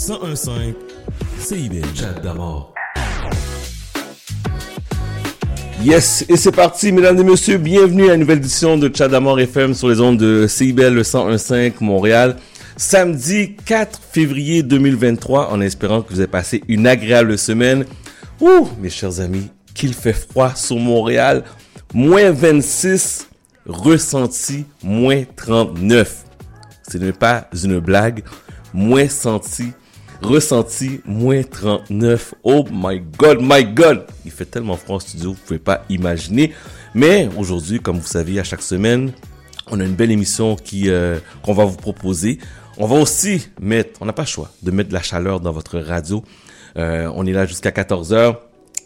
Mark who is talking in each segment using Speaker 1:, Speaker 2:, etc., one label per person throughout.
Speaker 1: 1015 CIBL. Chat d'amour.
Speaker 2: Yes, et c'est parti, mesdames et messieurs, bienvenue à une nouvelle édition de Chat d'amour FM sur les ondes de CIBL 1015 Montréal. Samedi 4 février 2023, en espérant que vous avez passé une agréable semaine. Ouh, mes chers amis, qu'il fait froid sur Montréal. Moins 26, ressenti moins 39. Ce n'est pas une blague. Moins senti, ressenti moins 39. Oh my god, my god. Il fait tellement froid en studio, vous pouvez pas imaginer. Mais aujourd'hui, comme vous savez, à chaque semaine, on a une belle émission qui euh, qu'on va vous proposer. On va aussi mettre, on n'a pas le choix de mettre de la chaleur dans votre radio. Euh, on est là jusqu'à 14h.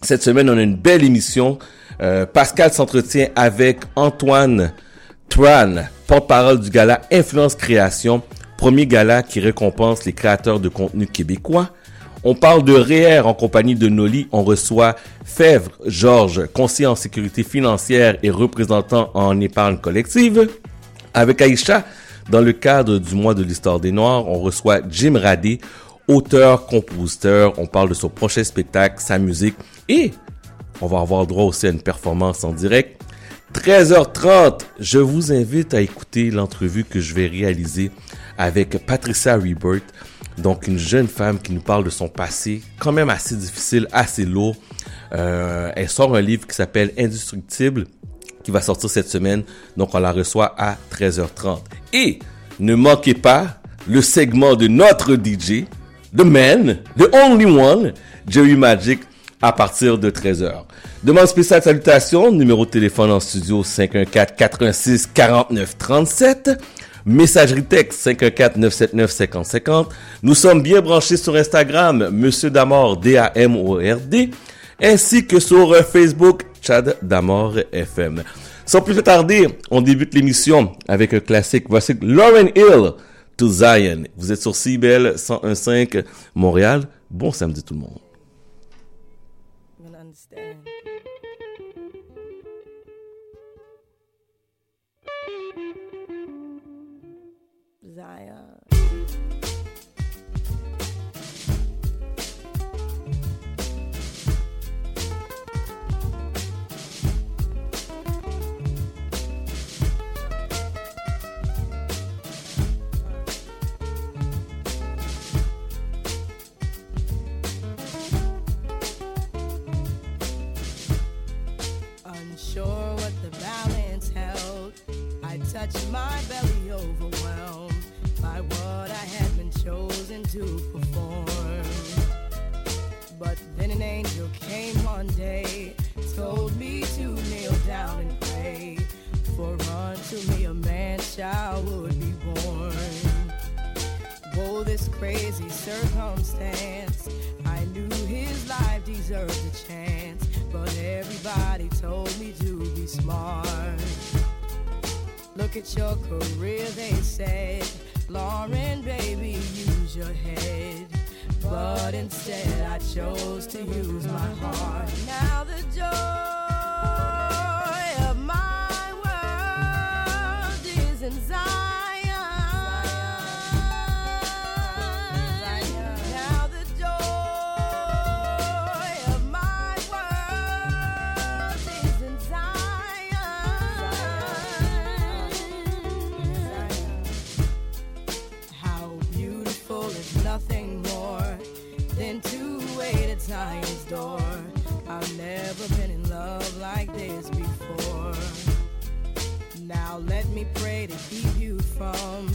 Speaker 2: Cette semaine, on a une belle émission. Euh, Pascal s'entretient avec Antoine Tran, porte-parole du gala Influence Création, premier gala qui récompense les créateurs de contenu québécois. On parle de REER en compagnie de Noli. On reçoit Fèvre Georges, conseiller en sécurité financière et représentant en épargne collective. Avec Aïcha, dans le cadre du mois de l'histoire des Noirs, on reçoit Jim Radé, auteur, compositeur. On parle de son prochain spectacle, sa musique et on va avoir droit aussi à une performance en direct. 13h30, je vous invite à écouter l'entrevue que je vais réaliser avec Patricia Rebert, donc une jeune femme qui nous parle de son passé, quand même assez difficile, assez lourd. Euh, elle sort un livre qui s'appelle Indestructible, qui va sortir cette semaine, donc on la reçoit à 13h30. Et ne manquez pas le segment de notre DJ, The Man, The Only One, Jerry Magic, à partir de 13h. Demande spéciale salutation, numéro de téléphone en studio 514 86 49 37. Messagerie texte 514 979 50 50. Nous sommes bien branchés sur Instagram, Monsieur Damord, D-A-M-O-R-D, ainsi que sur Facebook, Chad Damord FM. Sans plus tarder, on débute l'émission avec un classique. Voici Lauren Hill to Zion. Vous êtes sur CBL 101.5 Montréal. Bon samedi tout le monde.
Speaker 3: Day, told me to kneel down and pray, for unto me a man child would be born. Whoa, this crazy circumstance, I knew his life deserved a chance, but everybody told me to be smart. Look at your career, they said. Lauren, baby, use your head. But instead, I chose to use my heart. Now the joy of my world is in Now let me pray to keep you from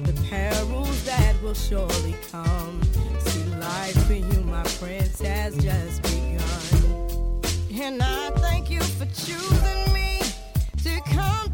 Speaker 3: the perils that will surely come. See, life for you, my prince, has just begun. And I thank you for choosing me to come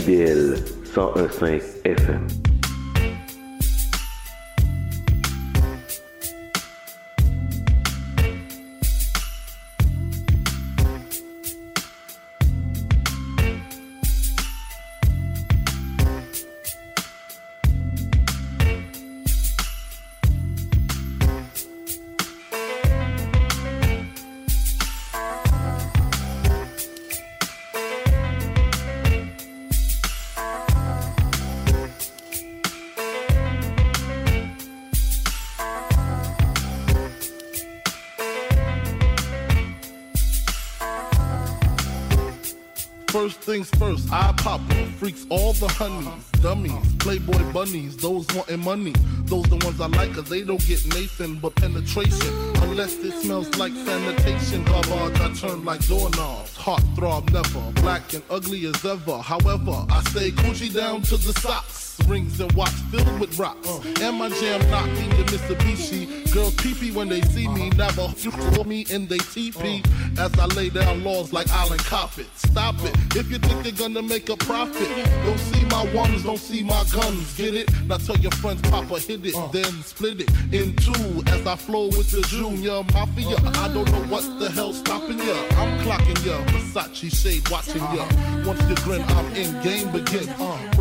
Speaker 4: CIBL 101.5
Speaker 5: things first, I pop her, freaks all the honeys, dummies, playboy bunnies, those wanting money. Those the ones I like, cause they don't get Nathan but penetration. Unless it smells like sanitation, garbage I turn like doorknobs. Heart throb never, black and ugly as ever. However, I stay Gucci down to the socks. Rings and watch filled with rocks. And my jam knocking the Mitsubishi. Girls pee when they see me, never for me in they TP. As I lay down laws like Island Coppet. Stop it. If you think you're gonna make a profit, don't see my ones, don't see my guns. Get it? Now tell your friends, Papa hit it, then split it in two. As I flow with the Junior Mafia, I don't know what the hell's stopping ya. I'm clocking ya, Versace shade watching ya. Once you grin, I'm in game begin. Uh,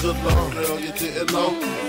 Speaker 5: Good love, girl, you didn't know.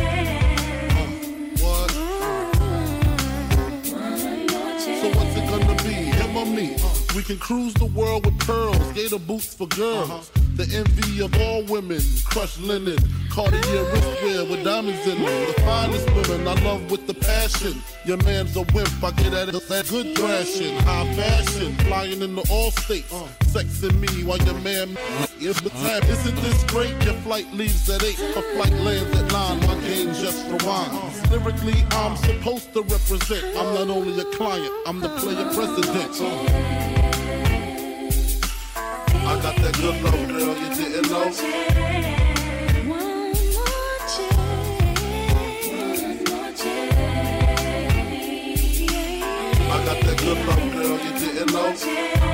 Speaker 5: Me? We can cruise the world with pearls, gator boots for girls. Uh-huh. The envy of all women, crushed linen, Cartier wristwear with diamonds in them. The finest women I love with the passion. Your man's a wimp, I get at it that good thrashing, high fashion, flying into all states, uh. sexing me while your man. is the time isn't this great, your flight leaves at eight, her flight lands at nine. My game just rewinds. Lyrically, I'm supposed to represent. I'm not only a client, I'm the player president. I got that good love, girl, you didn't know. I got that good love, girl, you didn't know.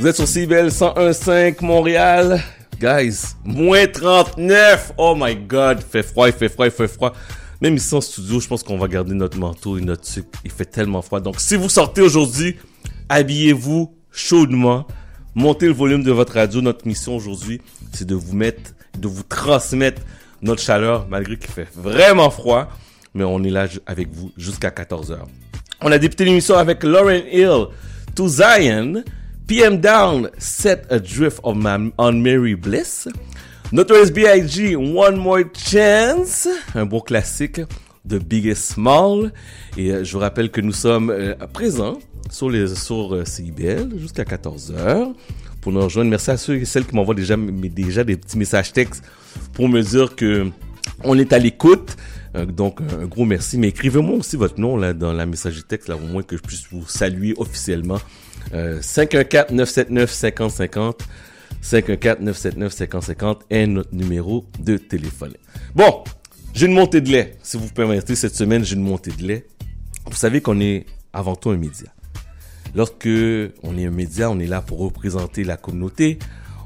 Speaker 2: Vous êtes sur CBL 101.5 Montréal. Guys, moins 39. Oh my god, il fait froid, il fait froid, il fait froid. Même ici en studio, je pense qu'on va garder notre manteau et notre sucre. Il fait tellement froid. Donc si vous sortez aujourd'hui, habillez-vous chaudement. Montez le volume de votre radio. Notre mission aujourd'hui, c'est de vous mettre, de vous transmettre notre chaleur, malgré qu'il fait vraiment froid. Mais on est là avec vous jusqu'à 14h. On a débuté l'émission avec Lauren Hill, To Zion, PM Down, Set Adrift of Ma- on Bliss, Notorious B.I.G., One More Chance, un beau classique de Biggest Small. Et euh, je vous rappelle que nous sommes euh, présents sur, les, sur euh, CIBL jusqu'à 14h pour nous rejoindre. Merci à ceux et celles qui m'envoient déjà, déjà des petits messages textes pour me dire que on est à l'écoute. Donc, un gros merci. Mais écrivez-moi aussi votre nom là dans la messagerie texte, là, au moins que je puisse vous saluer officiellement. Euh, 514-979-5050. 514-979-5050 est notre numéro de téléphone. Bon, j'ai une montée de lait. Si vous permettez, cette semaine, j'ai une montée de lait. Vous savez qu'on est avant tout un média. Lorsque on est un média, on est là pour représenter la communauté.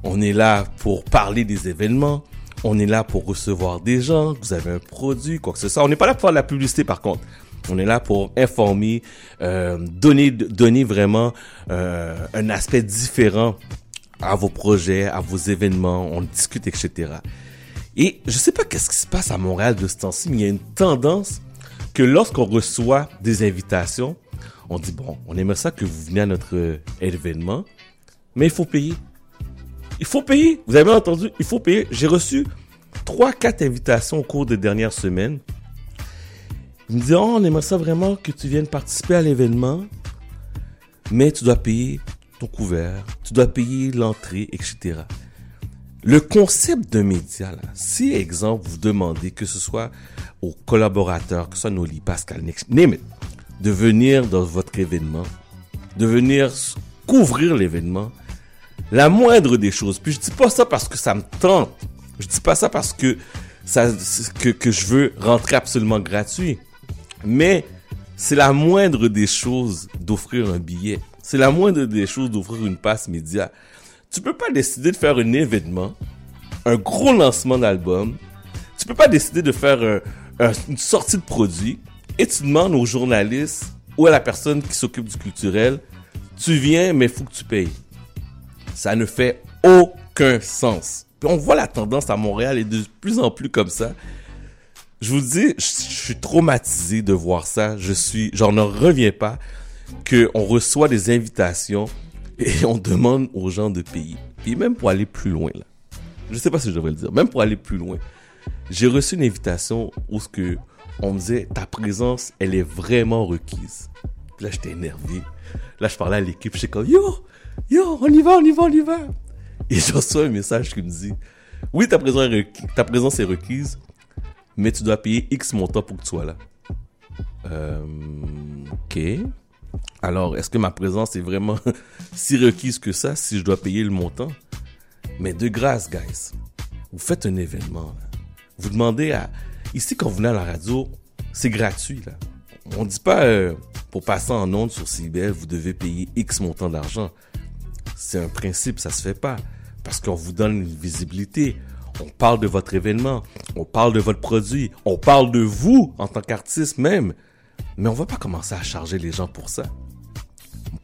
Speaker 2: On est là pour parler des événements. On est là pour recevoir des gens. Vous avez un produit, quoi que ce soit. On n'est pas là pour faire de la publicité, par contre. On est là pour informer, euh, donner, donner vraiment euh, un aspect différent à vos projets, à vos événements. On discute, etc. Et je sais pas qu'est-ce qui se passe à Montréal de ce temps-ci, mais il y a une tendance que lorsqu'on reçoit des invitations, on dit bon, on aimerait ça que vous venez à notre euh, événement, mais il faut payer. Il faut payer. Vous avez entendu, il faut payer. J'ai reçu trois, quatre invitations au cours des dernières semaines. Ils me disent, oh, on aimerait ça vraiment que tu viennes participer à l'événement, mais tu dois payer ton couvert, tu dois payer l'entrée, etc. Le concept d'un média, là, si, exemple, vous demandez que ce soit aux collaborateurs, que ce soit Noli, Pascal, name it, de venir dans votre événement, de venir couvrir l'événement, la moindre des choses. Puis je dis pas ça parce que ça me tente. Je dis pas ça parce que ça, que, que je veux rentrer absolument gratuit. Mais c'est la moindre des choses d'offrir un billet. C'est la moindre des choses d'ouvrir une passe média. Tu peux pas décider de faire un événement, un gros lancement d'album. Tu peux pas décider de faire un- un- une sortie de produit et tu demandes aux journalistes ou à la personne qui s'occupe du culturel, tu viens mais faut que tu payes. Ça ne fait aucun sens. On voit la tendance à Montréal est de plus en plus comme ça. Je vous dis, je, suis traumatisé de voir ça. Je suis, j'en ne reviens pas que on reçoit des invitations et on demande aux gens de payer. Puis même pour aller plus loin là. Je sais pas si je devrais le dire. Même pour aller plus loin. J'ai reçu une invitation où ce que on me disait ta présence, elle est vraiment requise. Puis là j'étais énervé. Là je parlais à l'équipe, j'étais comme yo, yo, on y va, on y va, on y va. Et je reçois un message qui me dit oui ta présence ta présence est requise, mais tu dois payer X montant pour que tu sois là. Euh, ok. Alors, est-ce que ma présence est vraiment si requise que ça si je dois payer le montant? Mais de grâce, guys, vous faites un événement. là. Vous demandez à... Ici, quand vous venez à la radio, c'est gratuit. Là. On dit pas, euh, pour passer en ondes sur CBL, vous devez payer X montant d'argent. C'est un principe, ça se fait pas. Parce qu'on vous donne une visibilité. On parle de votre événement. On parle de votre produit. On parle de vous en tant qu'artiste même. Mais on va pas commencer à charger les gens pour ça.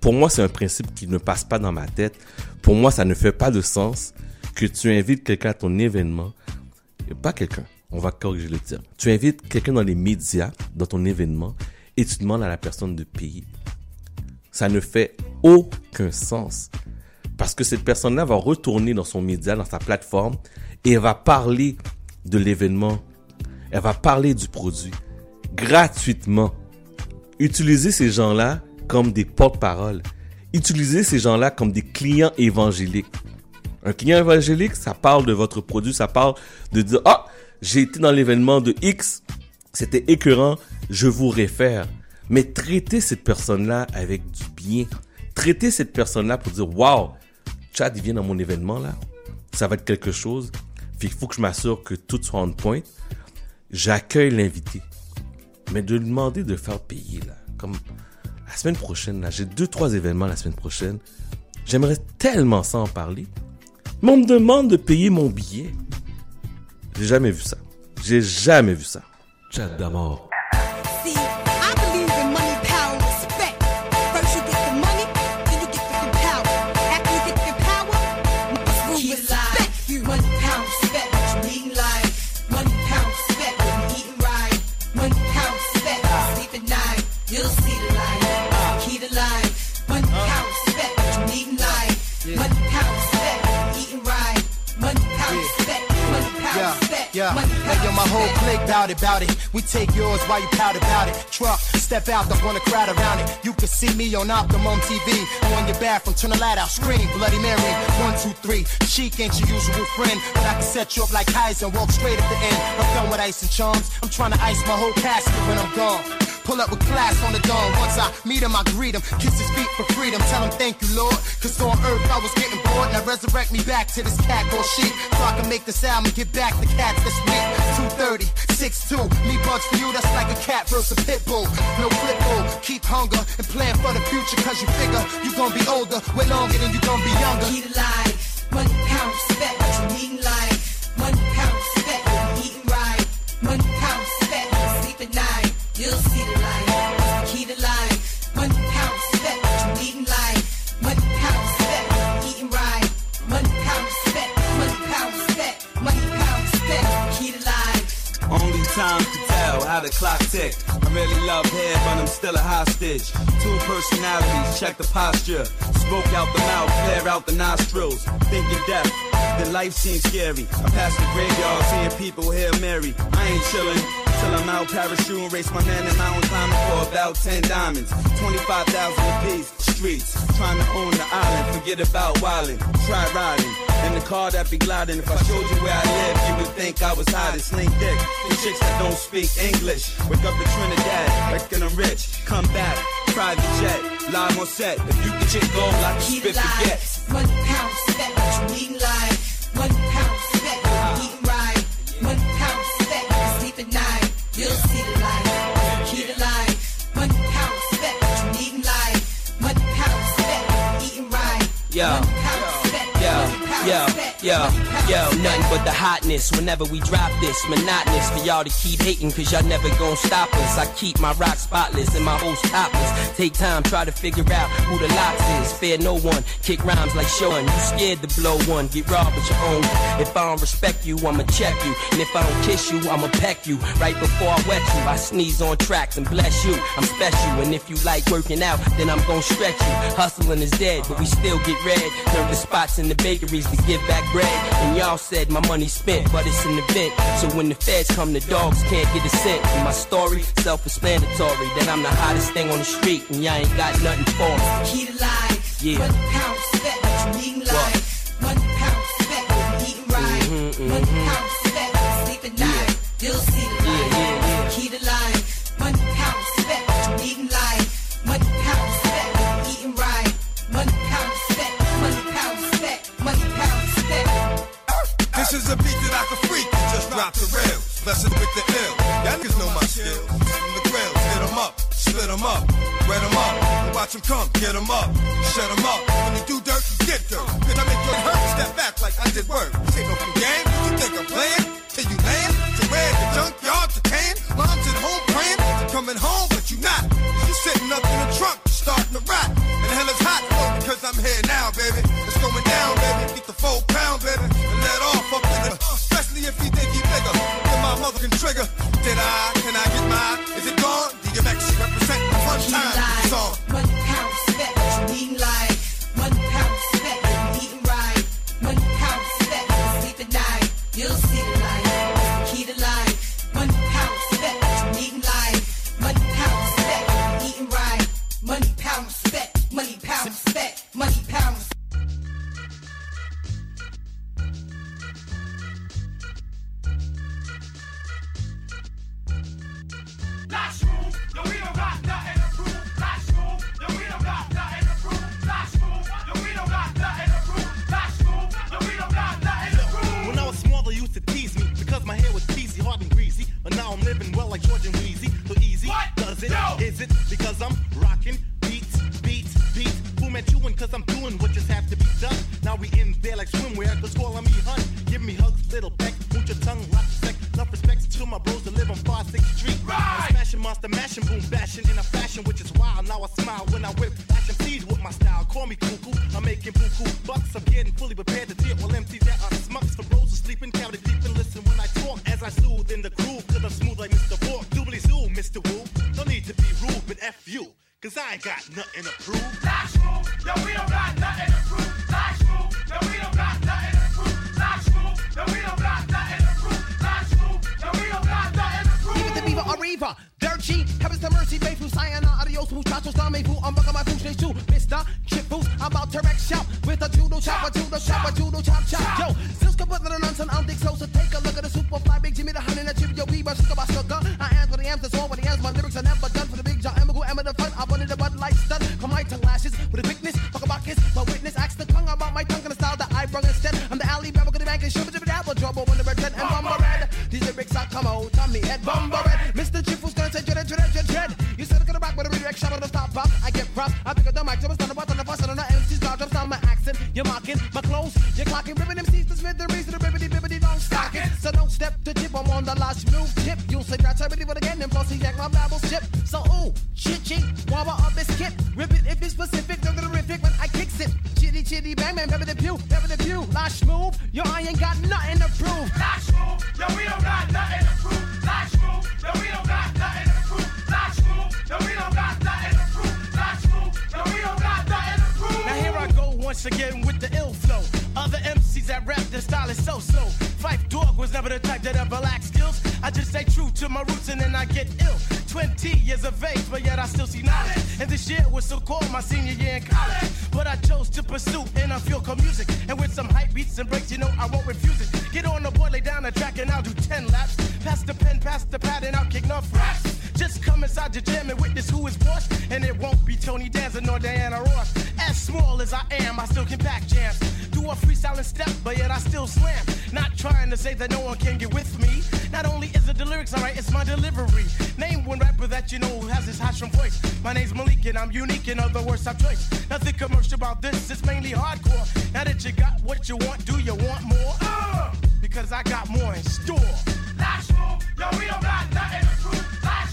Speaker 2: Pour moi, c'est un principe qui ne passe pas dans ma tête. Pour moi, ça ne fait pas de sens que tu invites quelqu'un à ton événement. Pas quelqu'un. On va corriger le terme. Tu invites quelqu'un dans les médias, dans ton événement, et tu demandes à la personne de payer. Ça ne fait aucun sens. Parce que cette personne-là va retourner dans son média, dans sa plateforme, et elle va parler de l'événement. Elle va parler du produit gratuitement. Utilisez ces gens-là comme des porte-paroles. Utilisez ces gens-là comme des clients évangéliques. Un client évangélique, ça parle de votre produit, ça parle de dire, ah, j'ai été dans l'événement de X, c'était écœurant, je vous réfère. Mais traitez cette personne-là avec du bien. Traitez cette personne-là pour dire, wow, Chad, il vient dans mon événement là, ça va être quelque chose. Puis il faut que je m'assure que tout soit en point. J'accueille l'invité. Mais de lui demander de faire payer là, comme la semaine prochaine là, j'ai deux trois événements la semaine prochaine. J'aimerais tellement ça en parler. Mais on me demande de payer mon billet. J'ai jamais vu ça. J'ai jamais vu ça.
Speaker 6: Chat d'amour.
Speaker 7: Whole clique bout it, bout it. We take yours while you pout about it. Truck, step out, don't want to crowd around it. You can see me on Optimum TV. On your bathroom, turn the light out, scream, Bloody Mary. One, two, three. Chic ain't your usual friend, but I can set you up like Heisen and walk straight at the end. I'm done with ice and charms. I'm trying to ice my whole casket when I'm gone. Pull up with class on the dawn. Once I meet him, I greet him. Kiss his feet for freedom. Tell him thank you, Lord. Cause on earth I was getting bored. Now resurrect me back to this cat called sheep. So I can make this album and get back the cats this week. 230, 6'2. Me bugs for you, that's like a cat versus a pit bull. No flip bull. Keep hunger and plan for the future. Cause you figure you gonna be older. Way longer than you gonna be younger.
Speaker 8: Key to life. One pound respect what you eating like. One pound respect what you eating right. One pound respect sleep at night. You'll
Speaker 9: time. to tell how the clock tick. I really love hair, but I'm still a hostage. Two personalities, check the posture. Smoke out the mouth, clear out the nostrils. Thinking death, then life seems scary. I pass the graveyard, seeing people here Mary. I ain't chillin'. Till I'm out parachuting, race my man in mountain climbing for about 10 diamonds. 25,000 apiece, streets, trying to own the island. Forget about wildin', try riding. In the car that be gliding, if I showed you where I live, you would think I was hiding. Sling dick, the chicks that don't speak English. Wake up in Trinidad, reckon I'm rich. Come back, private jet, live on set. If you can get gold, I can spit forget.
Speaker 8: One pound spec, eating live. One pound spec, uh-huh. eating right. One pound spec, sleep at night. You'll see the light. Yeah. Yeah respect
Speaker 10: Yo, yo, nothing but the hotness whenever we drop this. Monotonous for y'all to keep hating, cause y'all never gon' stop us. I keep my rock spotless and my host topless. Take time, try to figure out who the locks is. Fear no one, kick rhymes like Sean. You scared to blow one, get robbed with your own. If I don't respect you, I'ma check you. And if I don't kiss you, I'ma peck you. Right before I wet you, I sneeze on tracks and bless you. I'm special, and if you like working out, then I'm gon' stretch you. Hustling is dead, but we still get red. The spots in the bakeries to give back bread. And y'all said my money spent, but it's an event. So when the feds come, the dogs can't get a cent. And my story, self-explanatory, that I'm the hottest thing on the street, and y'all ain't got nothing for me.
Speaker 8: Key to life.
Speaker 10: Yeah.
Speaker 8: Money, pound, what you needin' life. Money, pound, you right.
Speaker 10: Mhm,
Speaker 8: Money,
Speaker 10: mhm.
Speaker 8: pound, you sleep at night. You'll see
Speaker 11: drop the rails. Blessed with the ill. Y'all niggas know my skills. From the grills, hit 'em up, split 'em up, wet 'em up, and watch 'em come, get 'em up, shut 'em up. When you do dirt, you get dirt. Cause I make your hurt step back like I did work. This ain't no game. You think I'm playing? Till you land? To where the junkyard to can? Mom's at home praying. You're coming home, but you not. You sitting up in the trunk, starting to rot. And hell is hot, oh, because I'm here now, baby. It's going down, baby. Get the full pound, baby. And let off up in the. If you think he bigger. Then my mother can trigger. Did I? Can I get mine?
Speaker 12: I'm living well like George and Wheezy. So easy, what? does it? Is it because I'm rocking beats, beats, beats? Boom at you and cause I'm doing what just have to be done. Now we in there like swimwear, cause calling me hun. Give me hugs, little peck, Put your tongue, lots of sex. Enough respect to my bros that live on 5 6th Street. I'm smashing monster, mashing, boom, bashing in a fashion which is wild. Now I smile when I whip action seeds with my style. Call me cuckoo, I'm making buku bucks. I'm getting fully prepared Cause I ain't got nothing to prove.
Speaker 13: Last move, yo, we don't got nothing to prove. Last move, yo, we don't got nothing to prove. Last move, yo, we don't got nothing to prove. Last move, yo, we don't got nothing to prove.
Speaker 14: Even the beaver Arriva, Dirt G, heavens to mercy, babe, Sayana, adios, muchachos, dame, fu, I'm bucking my fools, too, Mr. Chip Boots, I'm about to wreck shop with a judo chop, a judo chop, a judo chop, head, bumble red, Mr. Chip was gonna say, dread, dread, dread, dread, you said, gonna rock with a redirect shot on the stop pop, I get props, I pick up the mic, so it's not about the fuss, and on the MC's dodge, drops down my accent, you're mocking, my clothes, you're clocking, ripping MCs to Smith, the reason, the ribbity, bibbity, don't stock it, so don't step to tip, I'm on the last move, tip, you'll say, that's everybody, but again, and plus, he jack my babble chip, so ooh, chitchy, wobble up this kit, rip it if it's specific, don't terrific when I kicks it, chitty, chitty, bang, bang, pepper the pew, pepper the pew, last move, yo, I ain't got nothing to prove,
Speaker 13: Last move, yo, we don't got nothing to prove.
Speaker 14: Once again with the ill flow. Other MCs that rap, their style is so-so. Fife Dog was never the type that ever lacked skills. I just stay true to my roots and then I get ill. 20 years of age, but yet I still see knowledge. And this year was so called my senior year in college. But I chose to pursue and I feel called music. And with some hype beats and breaks, you know I won't refuse it. Get on the board, lay down the track, and I'll do 10 laps. Pass the pen, pass the pad, and I'll kick enough raps. Just come inside your gym and witness who is boss. And it won't be Tony Danza nor Diana Ross. As small as I am, I still can pack jams. Do a freestyling step, but yet I still slam.
Speaker 15: Not trying to say that no one can get with me. Not only is it the lyrics alright, it's my delivery. Name one rapper that you know who has this high strong voice. My name's Malik and I'm unique, in other words, top choice. Nothing commercial about this, it's mainly hardcore. Now that you got what you want, do you want more? Uh, because I got more in store.
Speaker 13: Move, yo, we don't got nothing to prove. Last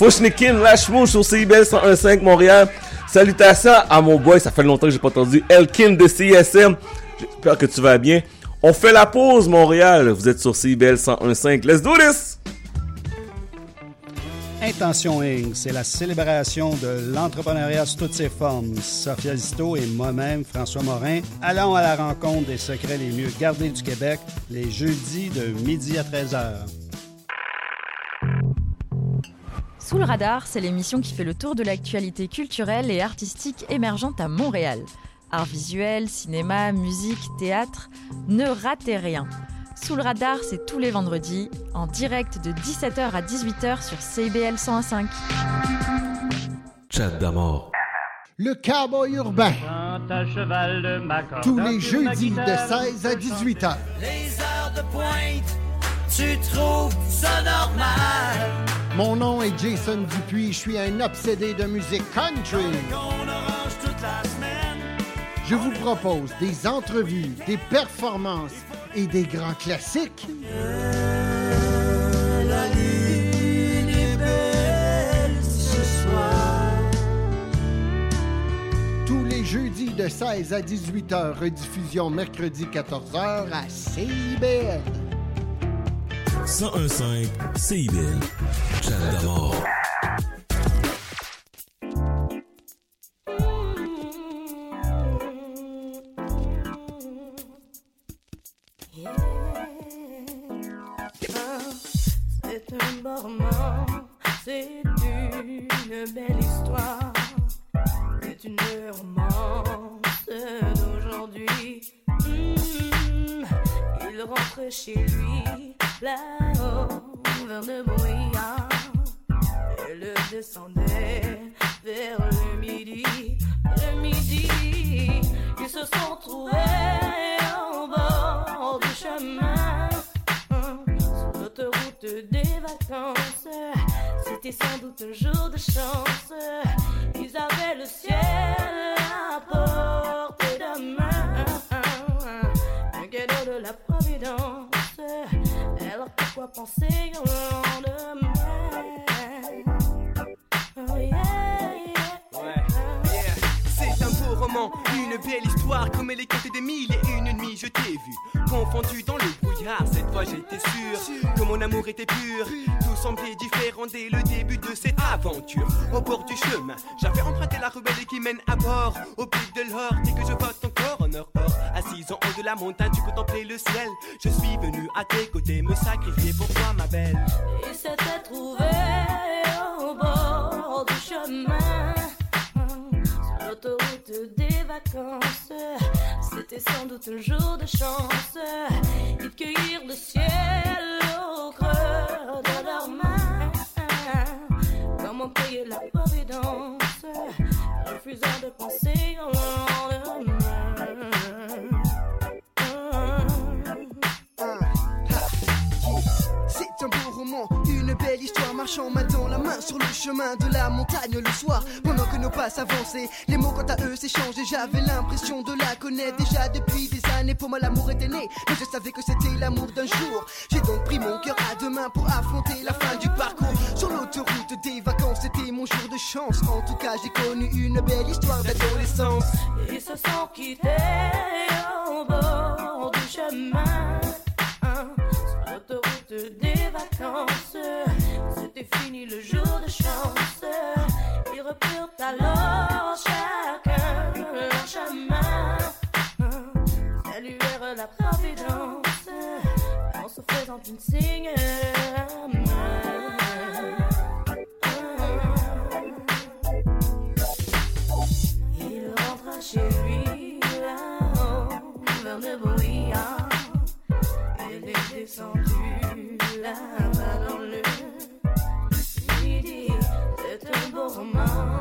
Speaker 2: Lâche Mouche sur CIBL 101.5 Montréal. Salutations à mon boy, ça fait longtemps que j'ai pas entendu. Elkin de CISM. J'espère que tu vas bien. On fait la pause, Montréal. Vous êtes sur CIBL 101.5. Let's do this!
Speaker 16: Intention Inc., c'est la célébration de l'entrepreneuriat sous toutes ses formes. Sophia Zito et moi-même, François Morin, allons à la rencontre des secrets les mieux gardés du Québec les jeudis de midi à 13h.
Speaker 17: Sous le radar, c'est l'émission qui fait le tour de l'actualité culturelle et artistique émergente à Montréal. Art visuel, cinéma, musique, théâtre, ne ratez rien. Sous le radar, c'est tous les vendredis, en direct de 17h à 18h sur CIBL 101.5.
Speaker 18: Chat d'amour.
Speaker 19: Le cowboy urbain. Tous les jeudis de 16 à 18 h.
Speaker 20: Les heures de pointe, tu trouves ça normal?
Speaker 19: Mon nom est Jason Dupuis, je suis un obsédé de musique country. Je vous propose des entrevues, des performances et des grands classiques.
Speaker 20: La lune est belle ce soir.
Speaker 19: Tous les jeudis de 16 à 18 h, rediffusion mercredi 14 h à CIBL.
Speaker 18: 101.5 CIBL. Chat d'amour.
Speaker 21: C'est un beau roman, c'est une belle histoire, c'est une romance d'aujourd'hui. Il rentre chez lui là-haut vers le brouillard et le descendait vers le midi. Le midi, ils se sont trouvés au bord du chemin sur l'autoroute des vacances. C'était sans doute un jour de chance. Ils avaient le ciel à portée Alors pourquoi penser au lendemain?
Speaker 22: Comme elle est contée des mille et une nuits je t'ai vu confondu dans le brouillard. Cette fois j'étais sûr que mon amour était pur. Tout semblait différent dès le début de cette aventure. Au bord du chemin j'avais emprunté la ruelle qui mène à bord. Au pic de l'or dès que je vois ton corps en or. Or assise en haut de la montagne tu contemplais le ciel. Je suis venu à tes côtés me sacrifier pour toi ma belle.
Speaker 21: Ils s'étaient trouvés au bord du chemin Sur l'autoroute des c'était sans doute un jour de chance. Ils cueillirent le ciel au creux de leurs mains. Comme on cueille la providence, refusant de penser au lendemain. Ah, ah,
Speaker 7: ah. C'est un beau roman une belle histoire, marchant main la main sur le chemin de la montagne le soir. Pendant que nos pas avançaient, les mots quant à eux s'échangeaient. J'avais l'impression de la connaître déjà depuis des années. Pour moi, l'amour était né, mais je savais que c'était l'amour d'un jour. J'ai donc pris mon cœur à deux mains pour affronter la fin du parcours. Sur l'autoroute des vacances, c'était mon jour de chance. En tout cas, j'ai connu une belle histoire d'adolescence.
Speaker 23: Ils se sont quittés au bord du chemin des vacances. C'était fini le jour de chance. Ils reprirent alors chacun leur chemin. Saluèrent la providence en se faisant une signe. Il rentra chez lui. la main dans le midi. C'est un beau roman.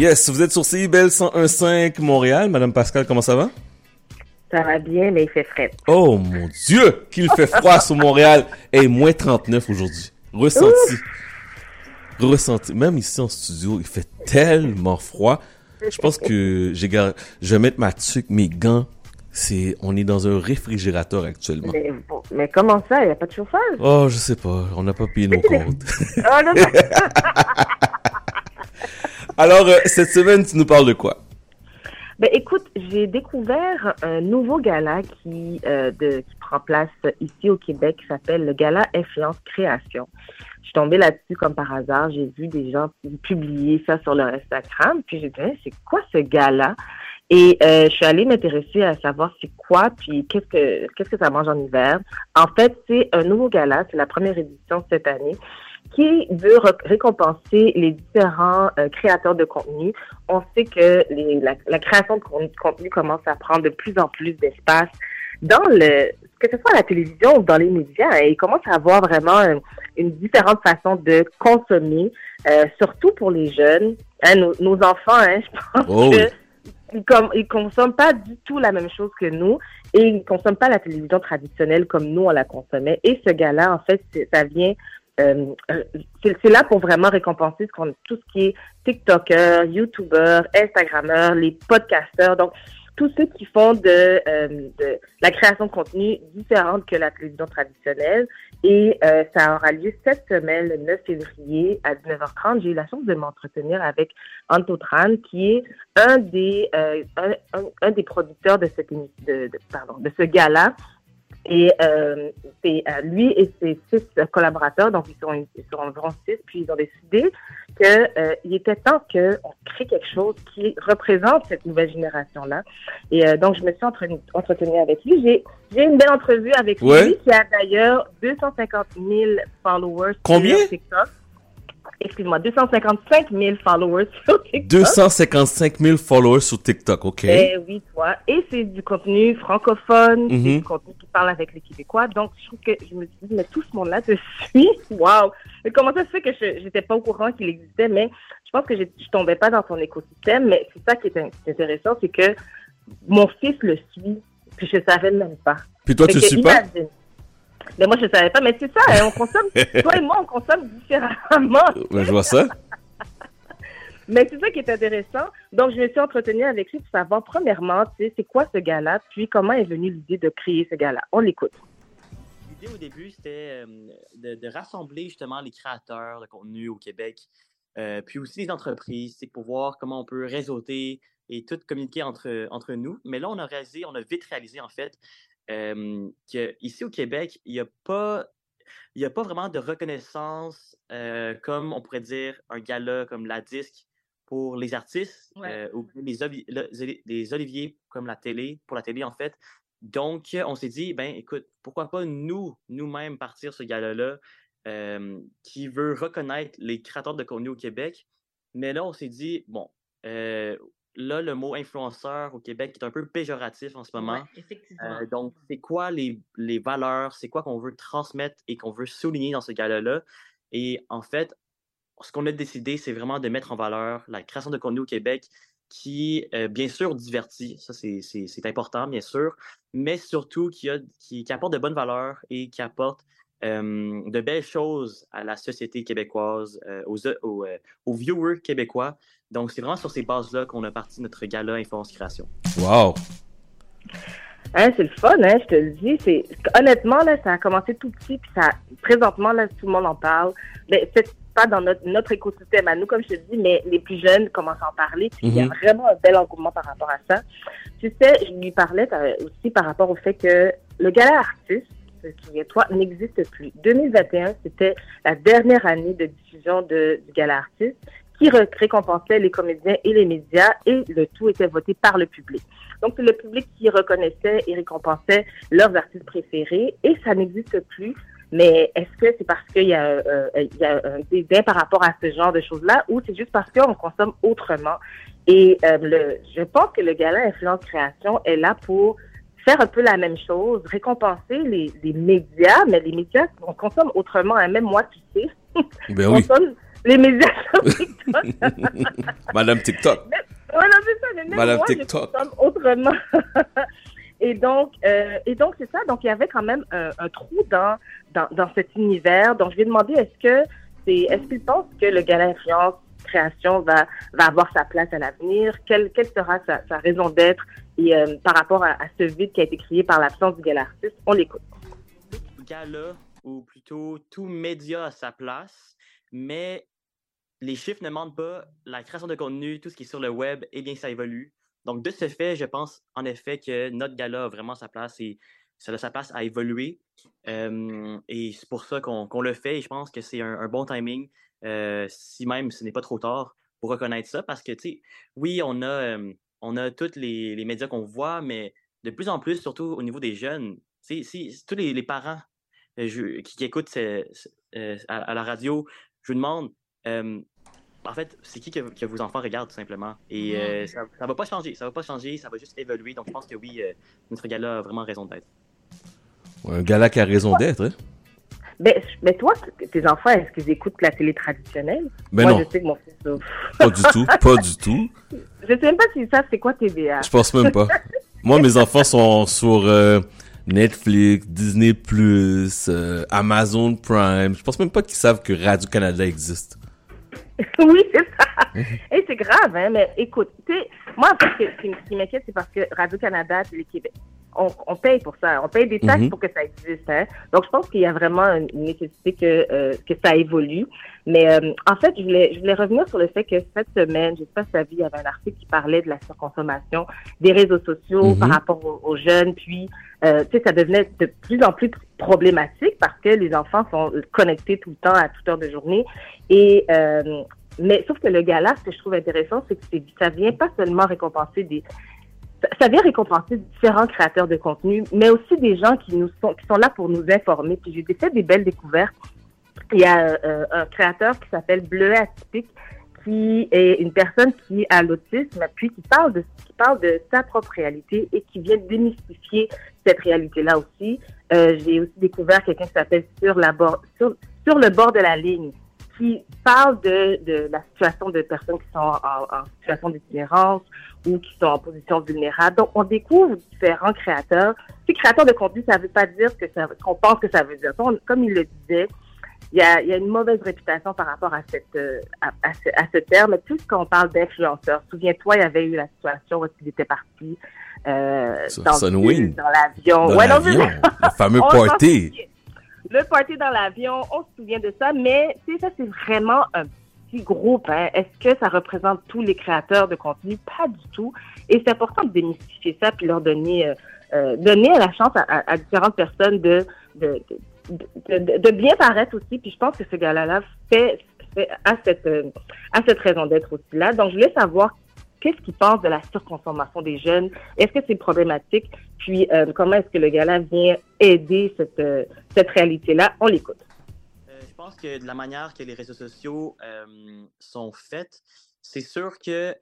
Speaker 2: Yes, vous êtes sur CIBL 101.5 Montréal. Madame Pascal, comment ça va?
Speaker 24: Ça va bien, mais il fait frais.
Speaker 2: Oh mon Dieu, qu'il fait froid sur Montréal. Et moins 39 aujourd'hui. Ressenti. Ressenti. Même ici en studio, il fait tellement froid. Je pense que j'ai gar- je vais mettre ma tuque, mes gants. C'est, on est dans un réfrigérateur actuellement.
Speaker 24: Mais, bon, mais comment ça? Il n'y a pas de chauffage?
Speaker 2: Oh, je sais pas. On n'a pas payé nos comptes.
Speaker 24: Oh, non, non.
Speaker 2: Alors, euh, cette semaine, tu nous parles de quoi?
Speaker 24: Ben, écoute, j'ai découvert un nouveau gala qui, euh, de, qui prend place ici au Québec qui s'appelle le Gala Influence Création. Je suis tombée là-dessus comme par hasard. J'ai vu des gens publier ça sur leur Instagram. Puis j'ai dit, Hein, c'est quoi ce gala? Et euh, je suis allée m'intéresser à savoir c'est quoi, puis qu'est-ce que qu'est-ce que ça mange en hiver. En fait, c'est un nouveau gala, c'est la première édition cette année, qui veut récompenser les différents euh, créateurs de contenu? On sait que les, la, la création de con- contenu commence à prendre de plus en plus d'espace dans le que ce soit à la télévision ou dans les médias. hein, il commence à avoir vraiment un- une différente façon de consommer, euh, surtout pour les jeunes, hein, nos, nos enfants. Hein, je pense
Speaker 2: Oh
Speaker 24: que ils, consomment pas du tout la même chose que nous et ils consomment pas la télévision traditionnelle comme nous on la consommait. Et ce gars-là, en fait, ça vient, euh, euh, c'est là pour vraiment récompenser tout ce qui est TikToker, YouTuber, Instagrammeur, les podcasteurs, donc tous ceux qui font de, euh, de la création de contenu différente que la télévision traditionnelle. Et ça aura lieu cette semaine, le 9 février à 19h30. J'ai eu la chance de m'entretenir avec Anto Tran, qui est un des, un, des producteurs de, cette, de, de- pardon, de ce gala. Et euh, c'est euh, lui et ses six collaborateurs, donc ils sont, ils sont environ six, puis ils ont décidé qu'il était temps qu'on crée quelque chose qui représente cette nouvelle génération-là. Et euh, donc, je me suis entretenue entretenue avec lui. J'ai j'ai une belle entrevue avec
Speaker 2: Ouais.
Speaker 24: lui qui a d'ailleurs 250 000 followers
Speaker 2: Combien?
Speaker 24: sur TikTok. Excuse-moi, 255 000 followers sur TikTok.
Speaker 2: 255 000 followers sur TikTok, ok.
Speaker 24: Eh oui, toi. Et c'est du contenu francophone, c'est
Speaker 2: Mhm.
Speaker 24: du contenu qui parle avec les Québécois. Donc, je trouve que je me suis dit, mais tout ce monde-là te suit. Waouh! Mais Comment ça se fait que je n'étais pas au courant qu'il existait, mais je pense que je tombais pas dans ton écosystème. Mais c'est ça qui est intéressant, c'est que mon fils le suit, puis je savais même pas.
Speaker 2: Puis toi,
Speaker 24: Fait
Speaker 2: tu le
Speaker 24: que
Speaker 2: suis pas?
Speaker 24: imagine. Mais moi, je ne savais pas. Mais c'est ça, hein, on consomme, toi et moi, on consomme différemment.
Speaker 2: Ouais, je vois ça.
Speaker 24: Mais c'est ça qui est intéressant. Donc, je me suis entretenue avec lui pour savoir, premièrement, tu sais, c'est quoi ce gala, puis comment est venue l'idée de créer ce gala. On l'écoute.
Speaker 25: L'idée au début, c'était euh, de, de rassembler justement les créateurs de contenu au Québec, euh, puis aussi les entreprises, c'est pour voir comment on peut réseauter et tout communiquer entre, entre nous. Mais là, on a réalisé, on a vite réalisé en fait euh, qu'ici au Québec, il n'y a pas il n'y a pas vraiment de reconnaissance euh, comme on pourrait dire un gala comme la disque pour les artistes
Speaker 26: Ouais.
Speaker 25: euh, ou les, ovi- le- les oliviers comme la télé, pour la télé en fait. Donc, on s'est dit, ben écoute, pourquoi pas nous, nous-mêmes partir ce gala-là euh, qui veut reconnaître les créateurs de contenu au Québec. Mais là, on s'est dit, bon, là, le mot influenceur au Québec est un peu péjoratif en ce moment.
Speaker 26: Ouais, effectivement.
Speaker 25: Euh, donc, c'est quoi les, les valeurs, c'est quoi qu'on veut transmettre et qu'on veut souligner dans ce gala-là? Et en fait, ce qu'on a décidé, c'est vraiment de mettre en valeur la création de contenu au Québec qui, euh, bien sûr, divertit, ça c'est- important, bien sûr, mais surtout qui, a, qui, qui apporte de bonnes valeurs et qui apporte euh, de belles choses à la société québécoise, euh, aux, aux, euh, aux viewers québécois. Donc, c'est vraiment sur ces bases-là qu'on a parti notre gala Influence Création.
Speaker 2: Wow.
Speaker 24: Hein, c'est le fun, hein, je te le dis. C'est honnêtement là, ça a commencé tout petit, puis ça, présentement là, tout le monde en parle. Mais c'est pas dans notre notre écosystème à nous, comme je te dis, mais les plus jeunes commencent à en parler. Puis il y a
Speaker 26: Mhm.
Speaker 24: vraiment un bel engouement par rapport à ça. Tu sais, je lui parlais euh, aussi par rapport au fait que le gala artiste, souviens-toi, n'existe plus. 2021, c'était la dernière année de diffusion de, du gala artiste qui ré- récompensait les comédiens et les médias et le tout était voté par le public. Donc, c'est le public qui reconnaissait et récompensait leurs artistes préférés et ça n'existe plus. Mais est-ce que c'est parce qu'il y a, euh, il y a un dédain par rapport à ce genre de choses-là ou c'est juste parce qu'on consomme autrement? Et euh, le, je pense que le gala Influence Création est là pour faire un peu la même chose, récompenser les, les médias, mais les médias, on consomme autrement. hein. Même moi, tu sais,
Speaker 2: Ben
Speaker 24: on
Speaker 2: oui.
Speaker 24: consomme les médias sur TikTok.
Speaker 2: Madame TikTok.
Speaker 24: Voilà, c'est ça. Mais même
Speaker 2: Madame
Speaker 24: moi,
Speaker 2: TikTok.
Speaker 24: je autrement. et donc, euh, et donc c'est ça. Donc, il y avait quand même un, un trou dans, dans dans cet univers. Donc, je lui ai demandé est-ce que c'est est-ce qu'il pense que le gala influence création va va avoir sa place à l'avenir? Quelle quelle sera sa, sa raison d'être? Et euh, par rapport à, à ce vide qui a été créé par l'absence du gala artiste On l'écoute.
Speaker 25: gala, ou plutôt tout média à sa place, mais les chiffres ne mentent pas. La création de contenu, tout ce qui est sur le web, eh bien, ça évolue. Donc, de ce fait, je pense en effet que notre gala a vraiment sa place et ça a sa place à évoluer. Euh, et c'est pour ça qu'on le fait et je pense que c'est un, bon timing, euh, si même ce n'est pas trop tard, pour reconnaître ça parce que, tu sais, oui, on a, euh, on a tous les, les médias qu'on voit, mais de plus en plus, surtout au niveau des jeunes, si, tous les, les parents qui, qui écoutent à la radio, je vous demande, euh, en fait, c'est qui que, que vos enfants regardent tout simplement? Et euh,
Speaker 26: Mhm.
Speaker 25: ça, ça va pas changer, ça va pas changer, ça va juste évoluer. Donc je pense que oui, euh, notre gala a vraiment raison d'être.
Speaker 2: Un gala qui a raison d'être, hein?
Speaker 24: Ben, mais toi, tes enfants, est-ce qu'ils écoutent la télé traditionnelle?
Speaker 2: Ben
Speaker 24: Moi,
Speaker 2: non.
Speaker 24: je sais que mon fils. euh,
Speaker 2: Pas du tout, pas du tout.
Speaker 24: Je sais même pas s'ils savent c'est quoi TVA.
Speaker 2: Je pense même pas. Moi, mes enfants sont sur euh, Netflix, Disney+, euh, Amazon Prime. Je pense même pas qu'ils savent que Radio-Canada existe.
Speaker 24: oui, c'est ça. Et c'est grave, hein, mais écoute, tu sais, moi, en fait, ce qui- m'inquiète, c'est parce que Radio-Canada, Télé-Québec, on, on paye pour ça. On paye des taxes
Speaker 26: Mhm.
Speaker 24: pour que ça existe. Hein. Donc, je pense qu'il y a vraiment une nécessité que, euh, que ça évolue. Mais euh, en fait, je voulais, je voulais revenir sur le fait que cette semaine, je sais pas si vu, il y avait un article qui parlait de la surconsommation des réseaux sociaux
Speaker 26: Mhm.
Speaker 24: par rapport aux, aux jeunes. Puis, euh, tu sais, ça devenait de plus en plus problématique parce que les enfants sont connectés tout le temps à toute heure de journée. Et euh, mais sauf que le gala, ce que je trouve intéressant, c'est que ça vient pas seulement récompenser des ça- vient récompenser différents créateurs de contenu, mais aussi des gens qui nous sont qui sont là pour nous informer. Puis j'ai fait des belles découvertes. Il y a euh, un créateur qui s'appelle Bleu Atypique, qui est une personne qui a l'autisme, puis qui parle de qui parle de sa propre réalité et qui vient démystifier cette réalité-là aussi. Euh, j'ai aussi découvert quelqu'un qui s'appelle sur la bord sur sur le bord de la ligne qui parle de, de la situation de personnes qui sont en, en situation d'itinérance ou qui sont en position vulnérable. Donc, on découvre différents créateurs. Ces créateurs de contenu, ça ne veut pas dire que ça, qu'on pense que ça veut dire. Comme il le disait, il y a, il y a une mauvaise réputation par rapport à, cette, euh, à, à ce, à ce terme. Plus qu'on parle d'influenceurs. Souviens-toi, il y avait eu la situation où il était parti euh, dans, dans l'avion.
Speaker 2: Dans
Speaker 24: Ouais,
Speaker 2: l'avion, le fameux party.
Speaker 24: Le party dans l'avion, on se souvient de ça, mais ça, c'est vraiment un petit groupe. Hein. Est-ce que ça représente tous les créateurs de contenu? Pas du tout. Et c'est important de démystifier ça puis leur donner, euh, euh, donner la chance à, différentes personnes de, de- de bien paraître aussi. Puis je pense que ce gars-là fait, fait à cette, euh, à cette raison d'être aussi là. Donc, je voulais savoir qu'est-ce qu'il pense de la surconsommation des jeunes? Est-ce que c'est problématique? Puis, euh, comment est-ce que le gala vient aider cette, euh, cette réalité-là? On l'écoute.
Speaker 25: Euh, je pense que de la manière que les réseaux sociaux sont faits, c'est sûr que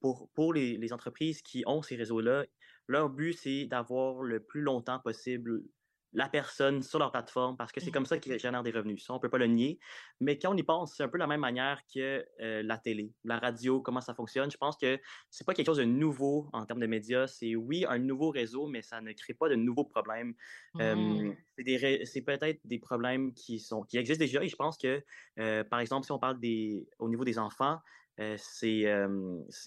Speaker 25: pour, pour les entreprises qui ont ces réseaux-là, leur but, c'est d'avoir le plus longtemps possible la personne sur leur plateforme parce que c'est comme ça qu'ils génèrent des revenus. Ça, on ne peut pas le nier. Mais quand on y pense, c'est un peu la même manière que euh, la télé, la radio, comment ça fonctionne. Je pense que c'est pas quelque chose de nouveau en termes de médias. C'est oui, un nouveau réseau, mais ça ne crée pas de nouveaux problèmes. Euh, c'est peut-être des problèmes qui sont qui existent déjà et je pense que euh, par exemple si on parle des au niveau des enfants euh, c'est euh,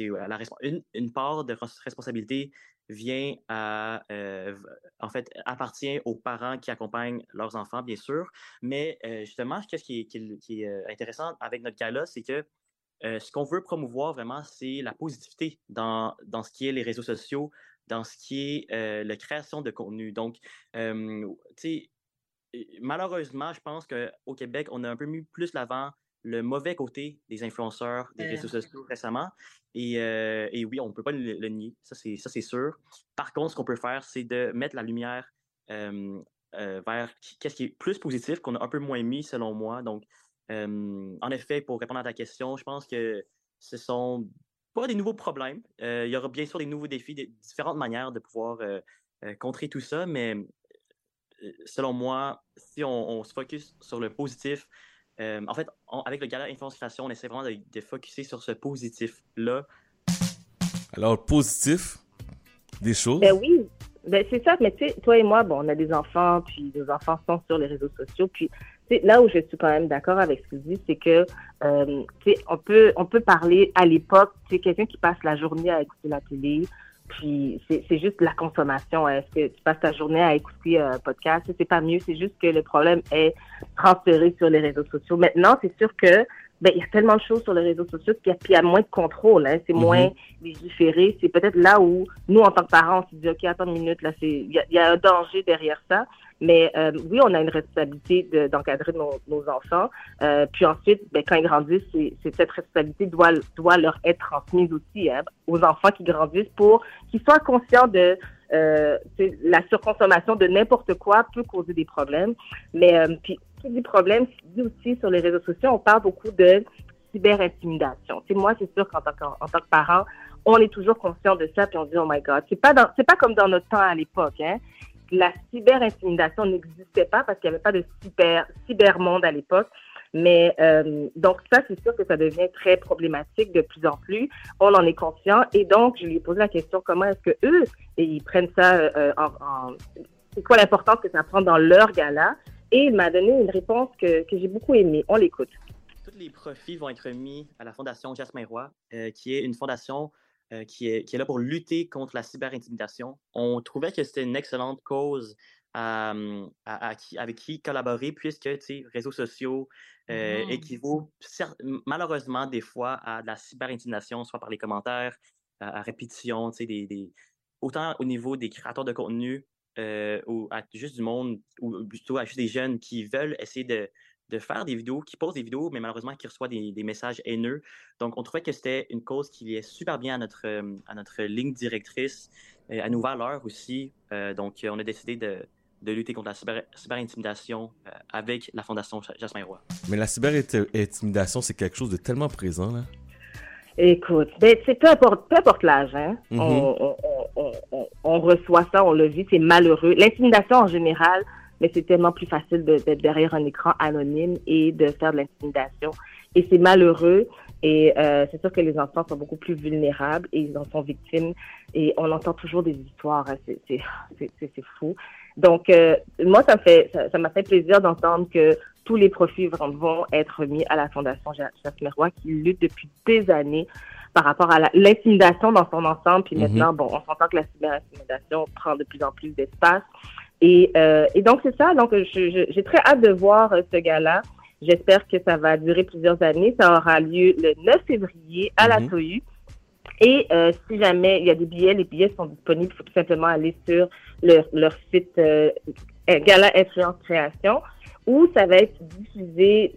Speaker 25: euh, une, une part de res- responsabilité vient à euh, en fait appartient aux parents qui accompagnent leurs enfants bien sûr mais euh, justement qu'est-ce qui est, qui est- euh, intéressant avec notre cas là c'est que ce qu'on veut promouvoir vraiment, c'est la positivité dans, dans ce qui est les réseaux sociaux, dans ce qui est la création de contenu. Donc, tu sais, malheureusement, je pense qu'au Québec, on a un peu mis plus l'avant le mauvais côté des influenceurs, des
Speaker 27: Euh.
Speaker 25: réseaux sociaux récemment. Et, euh, et oui, on ne peut pas le, le nier, ça c'est, sûr. Par contre, ce qu'on peut faire, c'est de mettre la lumière euh, vers qu'est-ce qui est plus positif, qu'on a un peu moins mis selon moi. Donc, en effet, pour répondre à ta question, je pense que ce sont pas des nouveaux problèmes. Il y aura bien sûr des nouveaux défis, des différentes manières de pouvoir contrer tout ça, mais selon moi, si on, on se focus sur le positif, euh, en fait, on- avec le gala Influence Création, on essaie vraiment de, de focuser sur ce positif-là.
Speaker 2: Alors, positif, des choses?
Speaker 24: Ben oui, ben c'est ça, mais tu sais, toi et moi, bon, on a des enfants, puis nos enfants sont sur les réseaux sociaux, puis tu sais, là où je suis quand même d'accord avec ce qu'il dit, c'est que, euh, tu sais, on peut, on peut parler à l'époque, tu sais, quelqu'un qui passe la journée à écouter la télé, puis c'est c'est juste la consommation. Est-ce que tu passes ta journée à écouter un podcast? C'est pas mieux, c'est juste que le problème est transféré sur les réseaux sociaux. Maintenant, c'est sûr que ben, il y a tellement de choses sur les réseaux sociaux qu'il y a, puis il y a moins de contrôle. Hein. C'est
Speaker 27: Mhm.
Speaker 24: moins légiféré. C'est peut-être là où nous, en tant que parents, on se dit, OK, attends une minute, là, y, il y a un danger derrière ça. Mais euh, oui, on a une responsabilité de- d'encadrer nos, nos enfants. Euh, puis ensuite, ben, quand ils grandissent, c'est cette responsabilité doit, doit leur être transmise aussi hein, aux enfants qui grandissent pour qu'ils soient conscients de euh, la surconsommation de n'importe quoi peut causer des problèmes. Mais euh, puis, qui dit problème, dit aussi sur les réseaux sociaux, on parle beaucoup de cyberintimidation. Tu sais, moi, c'est sûr qu'en tant, tant que parent, on est toujours conscient de ça, puis on dit, oh my God, c'est pas dans, pas comme dans notre temps à l'époque, hein. La cyberintimidation n'existait pas parce qu'il n'y avait pas de cyber, cybermonde à l'époque. Mais euh, donc ça, c'est sûr que ça devient très problématique de plus en plus. On en est conscient. Et donc, je lui ai posé la question, comment est-ce que eux, et ils prennent ça euh, en- c'est quoi l'importance que ça prend dans leur gala? Et il m'a donné une réponse que, que j'ai beaucoup aimée. On l'écoute.
Speaker 25: Tous les profits vont être mis à la Fondation Jasmin Roy, euh, qui est une fondation euh, qui, est, qui est là pour lutter contre la cyberintimidation. On trouvait que c'était une excellente cause à, à- à qui- avec qui collaborer, puisque réseaux sociaux euh,
Speaker 27: Mhm.
Speaker 25: équivaut malheureusement des fois à de la cyberintimidation, soit par les commentaires, à, à répétition, des, des- autant au niveau des créateurs de contenu euh, ou à juste du monde, ou plutôt à juste des jeunes qui veulent essayer de, de faire des vidéos, qui posent des vidéos, mais malheureusement qui reçoivent des, des messages haineux. Donc, on trouvait que c'était une cause qui liait super bien à notre, euh, à notre ligne directrice, à nos valeurs aussi. Euh, donc, euh, on a décidé de, de lutter contre la cyber, cyberintimidation euh, avec la Fondation Jasmin Roy.
Speaker 2: Mais la cyberintimidation, c'est quelque chose de tellement présent, là.
Speaker 24: Écoute, ben, c'est peu importe, peu importe l'âge, hein.
Speaker 2: Mhm.
Speaker 24: on, on, on, on, on reçoit ça, on le vit, c'est malheureux. L'intimidation en général, mais c'est tellement plus facile de- d'être derrière un écran anonyme et de faire de l'intimidation. Et c'est malheureux. Et euh, c'est sûr que les enfants sont beaucoup plus vulnérables et ils en sont victimes. Et on entend toujours des histoires. hein. C'est- fou. Donc, euh, moi, ça me fait, ça ça m'a fait plaisir d'entendre que tous les profits vont être remis à la Fondation Ja- Jacques Meroy qui lutte depuis des années par rapport à l'intimidation dans son ensemble. Puis
Speaker 27: Mhm.
Speaker 24: maintenant, bon, on s'entend que la cyberintimidation prend de plus en plus d'espace. Et, euh, et donc, c'est ça. Donc, j'ai très hâte de voir euh, ce gala. J'espère que ça va durer plusieurs années. Ça aura lieu le 9 février à la
Speaker 27: Mhm.
Speaker 24: TOU. Et euh, si jamais il y a des billets, les billets sont disponibles. Il faut tout simplement aller sur leur, leur site euh, Gala Influence Création où ça va être diffusé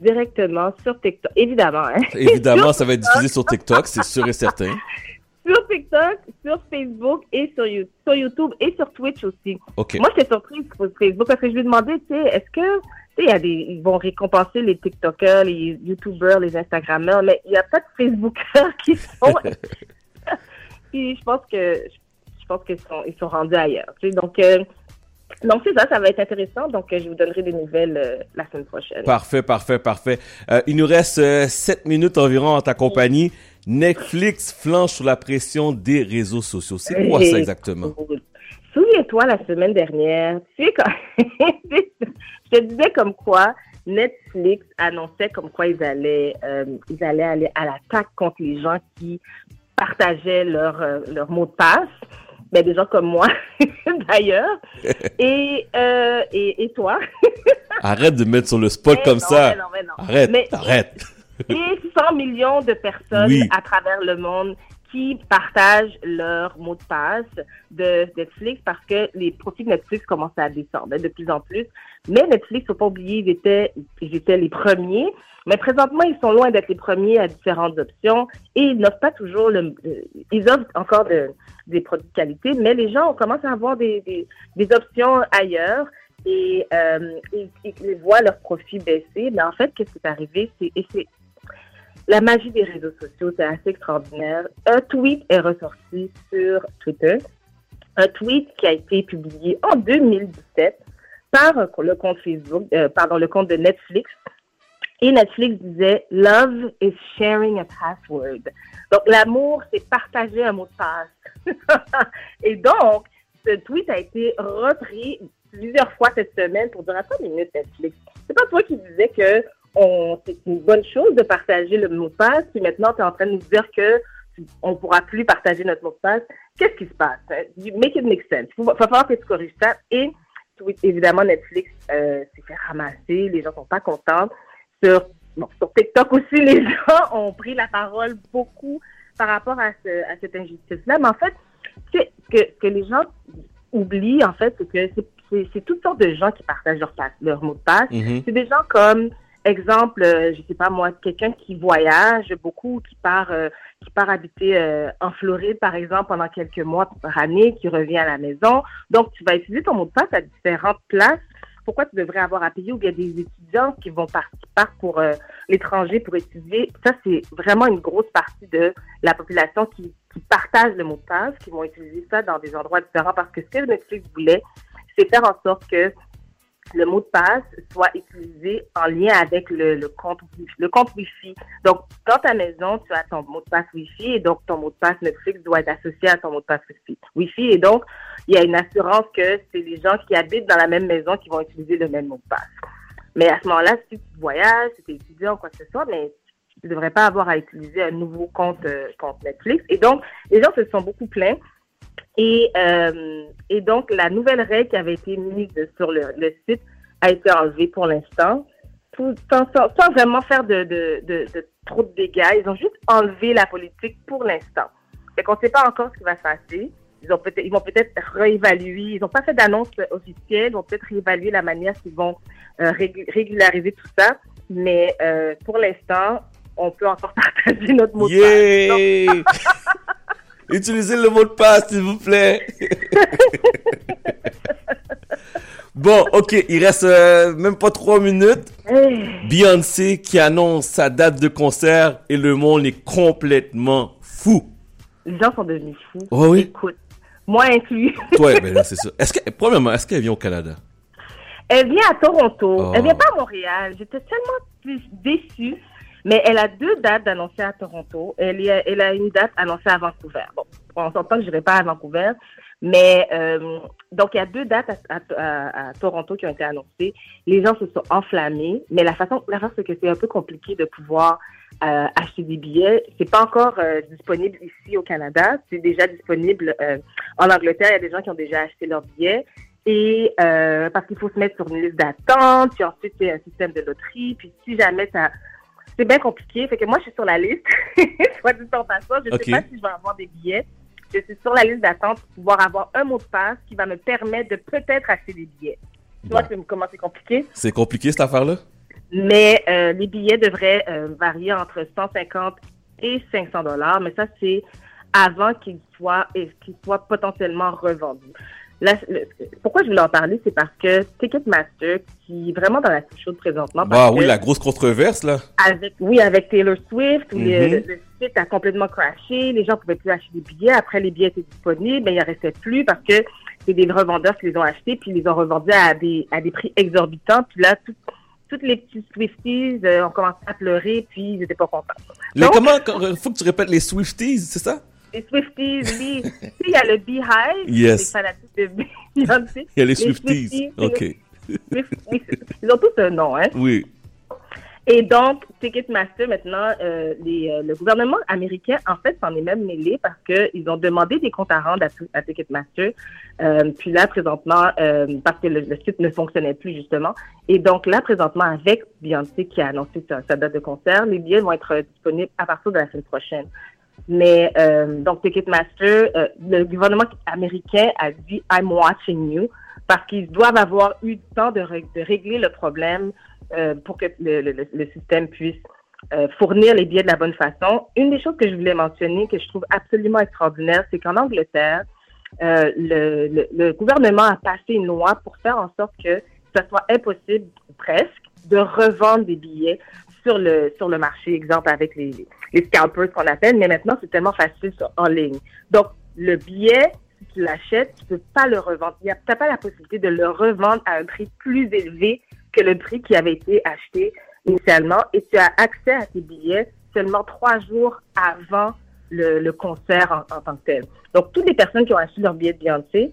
Speaker 24: directement sur TikTok. Évidemment. Hein?
Speaker 2: Évidemment, ça va être diffusé sur TikTok, c'est sûr et certain.
Speaker 24: sur TikTok, sur Facebook et sur, You- sur YouTube et sur Twitch aussi.
Speaker 2: OK.
Speaker 24: Moi, j'étais surprise sur Facebook parce que je lui ai demandé, tu sais, est-ce que, tu sais, il y a des, ils vont récompenser les TikTokers, les YouTubers, les Instagrammeurs, mais il n'y a pas de Facebookers qui sont. Puis je pense que, je pense qu'ils sont, ils sont rendus ailleurs. Tu sais, donc, euh, donc c'est ça, ça va être intéressant. Donc, euh, je vous donnerai des nouvelles euh, la semaine prochaine.
Speaker 2: Parfait, parfait, parfait. Euh, il nous reste 7 minutes environ en ta compagnie. Netflix flanche sous la pression des réseaux sociaux. C'est quoi ça exactement?
Speaker 24: Souviens-toi la semaine dernière, tu sais quand je te disais comme quoi Netflix annonçait comme quoi ils allaient euh, ils allaient aller à l'attaque contre les gens qui partageaient leur euh, leur mot de passe. Ben, des gens comme moi, d'ailleurs. Et, euh, et, et toi?
Speaker 2: Arrête de mettre sur le spot
Speaker 24: Mais
Speaker 2: comme
Speaker 24: non,
Speaker 2: ça.
Speaker 24: mais non, mais non.
Speaker 2: Arrête, arrête.
Speaker 24: Et 100 millions de personnes
Speaker 2: Oui.
Speaker 24: à travers le monde qui partagent leur mot de passe de Netflix parce que les profits de Netflix commencent à descendre hein, de plus en plus. Mais Netflix, faut pas oublier, ils étaient, ils étaient les premiers. Mais présentement, ils sont loin d'être les premiers à différentes options et ils n'offrent pas toujours le, ils offrent encore de- des produits de qualité, mais les gens commencent à avoir des, des, des options ailleurs et euh, ils, ils voient leurs profits baisser. Mais en fait, qu'est-ce qui est arrivé? C'est, et c'est la magie des réseaux sociaux, c'est assez extraordinaire. Un tweet est ressorti sur Twitter. Un tweet qui a été publié en 2017 par le compte Facebook, euh, pardon, le compte de Netflix. Et Netflix disait Love is sharing a password. Donc, l'amour, c'est partager un mot de passe. Et donc, ce tweet a été repris plusieurs fois cette semaine pour dire Attends une minute, Netflix. C'est pas toi qui disais que c'est une bonne chose de partager le mot de passe, puis maintenant, tu es en train de nous dire que on pourra plus partager notre mot de passe. Qu'est-ce qui se passe? You Make it make sense. Il va falloir que tu corriges ça. Et évidemment, Netflix euh, s'est fait ramasser. Les gens sont pas contents. Sur, bon, sur TikTok aussi, les gens ont pris la parole beaucoup par rapport à, ce, à cette injustice-là. Mais en fait, ce que, que les gens oublient, en fait, c'est que c'est- toutes sortes de gens qui partagent leur, passe, leur mot de passe.
Speaker 27: Mhm.
Speaker 24: C'est des gens comme, exemple, euh, je sais pas moi, quelqu'un qui voyage beaucoup, qui part, euh, qui part habiter euh, en Floride, par exemple, pendant quelques mois par année, qui revient à la maison. Donc, tu vas utiliser ton mot de passe à différentes places. Pourquoi tu devrais avoir à payer? Ou bien des étudiants qui vont par- qui partent pour euh, l'étranger pour étudier? Ça, c'est vraiment une grosse partie de la population qui, qui partage le mot de passe, qui vont utiliser ça dans des endroits différents parce que ce que Netflix voulait, c'est faire en sorte que le mot de passe soit utilisé en lien avec le, le compte le compte Wi-Fi. Donc, dans ta maison, tu as ton mot de passe Wi-Fi et donc ton mot de passe Netflix doit être associé à ton mot de passe Wi-Fi. Et donc, il y a une assurance que c'est les gens qui habitent dans la même maison qui vont utiliser le même mot de passe. Mais à ce moment-là, si tu voyages, si tu es étudiant quoi que ce soit, mais tu ne devrais pas avoir à utiliser un nouveau compte, euh, compte Netflix. Et donc, les gens se sont beaucoup plaints. Et, euh, et donc, la nouvelle règle qui avait été mise sur le, le site a été enlevée pour l'instant, sans, vraiment faire de, de, de, de trop de dégâts. Ils ont juste enlevé la politique pour l'instant. Fait qu'on ne sait pas encore ce qui va se passer. Ils, ont peut-être, ils vont peut-être réévaluer. Ils n'ont pas fait d'annonce officielle. Ils vont peut-être réévaluer la manière qu'ils vont euh, régu- régulariser tout ça. Mais euh, pour l'instant, on peut encore partager notre mot de.
Speaker 2: Yeah! Utilisez le mot de passe, s'il vous plaît. bon, ok, il reste euh, même pas trois minutes. Beyoncé qui annonce sa date de concert et le monde est complètement fou.
Speaker 24: Les gens sont devenus fous.
Speaker 2: Oh oui?
Speaker 24: Écoute, moi inclus.
Speaker 2: Toi, ben là, c'est ça. Est-ce que, premièrement, est-ce qu'elle vient au Canada?
Speaker 24: Elle vient à Toronto.
Speaker 2: Oh.
Speaker 24: Elle vient pas à Montréal. J'étais tellement plus déçue. Mais elle a deux dates d'annoncer à Toronto. Elle, a, une date annoncée à Vancouver. Bon, on s'entend que je n'irai pas à Vancouver. Mais euh, donc, il y a deux dates à, Toronto qui ont été annoncées. Les gens se sont enflammés. Mais la façon, la façon c'est que c'est un peu compliqué de pouvoir euh, acheter des billets. C'est pas encore euh, disponible ici au Canada. C'est déjà disponible euh, en Angleterre. Il y a des gens qui ont déjà acheté leurs billets. Et euh, parce qu'il faut se mettre sur une liste d'attente, puis ensuite a un système de loterie, puis si jamais ça, c'est bien compliqué. Fait que moi je suis sur la liste, soit dit en passant, je
Speaker 2: Ok.
Speaker 24: sais pas si je vais avoir des billets. Je suis sur la liste d'attente pour pouvoir avoir un mot de passe qui va me permettre de peut-être acheter des billets. Tu vois comment c'est compliqué?
Speaker 2: C'est compliqué cette affaire-là?
Speaker 24: Mais euh, les billets devraient euh, varier entre 150 et 500 dollars, mais ça c'est avant qu'ils soient et qu'ils soient potentiellement revendus. Le- pourquoi je voulais en parler, c'est parce que Ticketmaster, qui est vraiment dans la soupe chaude présentement,
Speaker 2: Bah oui,
Speaker 24: que
Speaker 2: la grosse controverse, là.
Speaker 24: avec, oui, avec Taylor Swift,
Speaker 2: Mhm.
Speaker 24: le, le site a complètement crashé, les gens pouvaient plus acheter des billets. Après, les billets étaient disponibles, mais il en restait plus parce que c'est des revendeurs qui les ont achetés, puis ils les ont revendus à des, à des prix exorbitants. Puis là, tout- toutes les petits Swifties euh, ont commencé à pleurer, puis ils n'étaient pas contents.
Speaker 2: Les,
Speaker 24: Donc,
Speaker 2: comment, quand- faut que tu répètes les Swifties, c'est ça?
Speaker 24: Les Swifties, sais, il y a le Beehive,
Speaker 2: Yes.
Speaker 24: les fanatiques de Beyoncé.
Speaker 2: Il y a les Swifties. OK.
Speaker 24: les Ils ont tous un nom, hein.
Speaker 2: Oui.
Speaker 24: Et donc, Ticketmaster, maintenant, euh, les, euh, le gouvernement américain, en fait, s'en est même mêlé parce qu'ils ont demandé des comptes à rendre à, à Ticketmaster. Euh, puis là, présentement, parce que le, le site ne fonctionnait plus, justement. Et donc là, présentement, avec Beyoncé qui a annoncé sa, sa date de concert, les billets vont être disponibles à partir de la semaine prochaine. Mais euh, donc Ticketmaster, euh, le gouvernement américain a dit I'm watching you parce qu'ils doivent avoir eu le temps de, ré- de régler le problème euh, pour que le, système puisse euh, fournir les billets de la bonne façon. Une des choses que je voulais mentionner, que je trouve absolument extraordinaire, c'est qu'en Angleterre, euh, le, le- le gouvernement a passé une loi pour faire en sorte que ça soit impossible, presque, de revendre des billets sur le sur le marché, exemple avec les, les scalpers qu'on appelle, mais maintenant c'est tellement facile en ligne. Donc le billet, si tu l'achètes, tu peux pas le revendre. Tu n'as pas la possibilité de le revendre à un prix plus élevé que le prix qui avait été acheté initialement, et tu as accès à tes billets seulement trois jours avant le, concert en, en tant que tel. Donc toutes les personnes qui ont acheté leur billet de Beyoncé,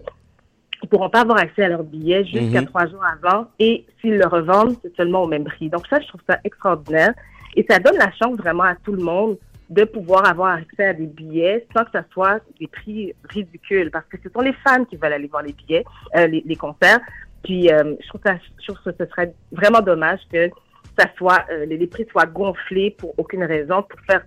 Speaker 24: ils pourront pas avoir accès à leur billet jusqu'à
Speaker 2: Mhm.
Speaker 24: trois jours avant et s'ils le revendent, c'est seulement au même prix. Donc ça, je trouve ça extraordinaire et ça donne la chance vraiment à tout le monde de pouvoir avoir accès à des billets sans que ça soit des prix ridicules parce que ce sont les fans qui veulent aller voir les billets, euh, les, les concerts. Puis euh, je trouve ça, je trouve que ce serait vraiment dommage que ça soit euh, les, les prix soient gonflés pour aucune raison pour faire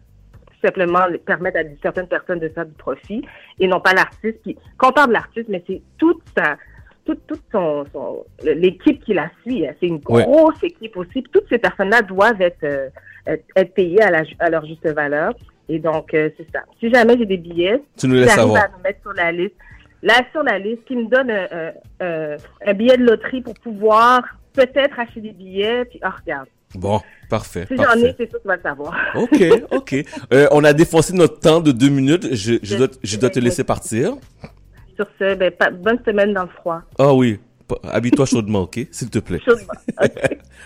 Speaker 24: tout simplement permettre à certaines personnes de faire du profit et non pas l'artiste. Puis, quand on parle de l'artiste, mais c'est toute sa, toute, toute son, son- l'équipe qui la suit. hein. C'est une
Speaker 2: Ouais.
Speaker 24: grosse équipe aussi. Toutes ces personnes-là doivent être, euh, être, être payées à, la, à leur juste valeur. Et donc, euh, c'est ça. Si jamais j'ai des billets,
Speaker 2: Tu nous laisses savoir.
Speaker 24: à me mettre sur la liste. Là, sur la liste, qui me donne un, un- un- un billet de loterie pour pouvoir peut-être acheter des billets. Puis, oh, regarde.
Speaker 2: Bon, parfait.
Speaker 24: Si j'en ai, c'est sûr que tu vas le savoir.
Speaker 2: OK, OK. Euh, on a défoncé notre temps de deux minutes. Je, je, dois, je dois te laisser partir.
Speaker 24: Sur ce, ben, bonne semaine dans le froid.
Speaker 2: Ah oui. Habille-toi chaudement, OK? S'il te plaît.
Speaker 24: Chaudement.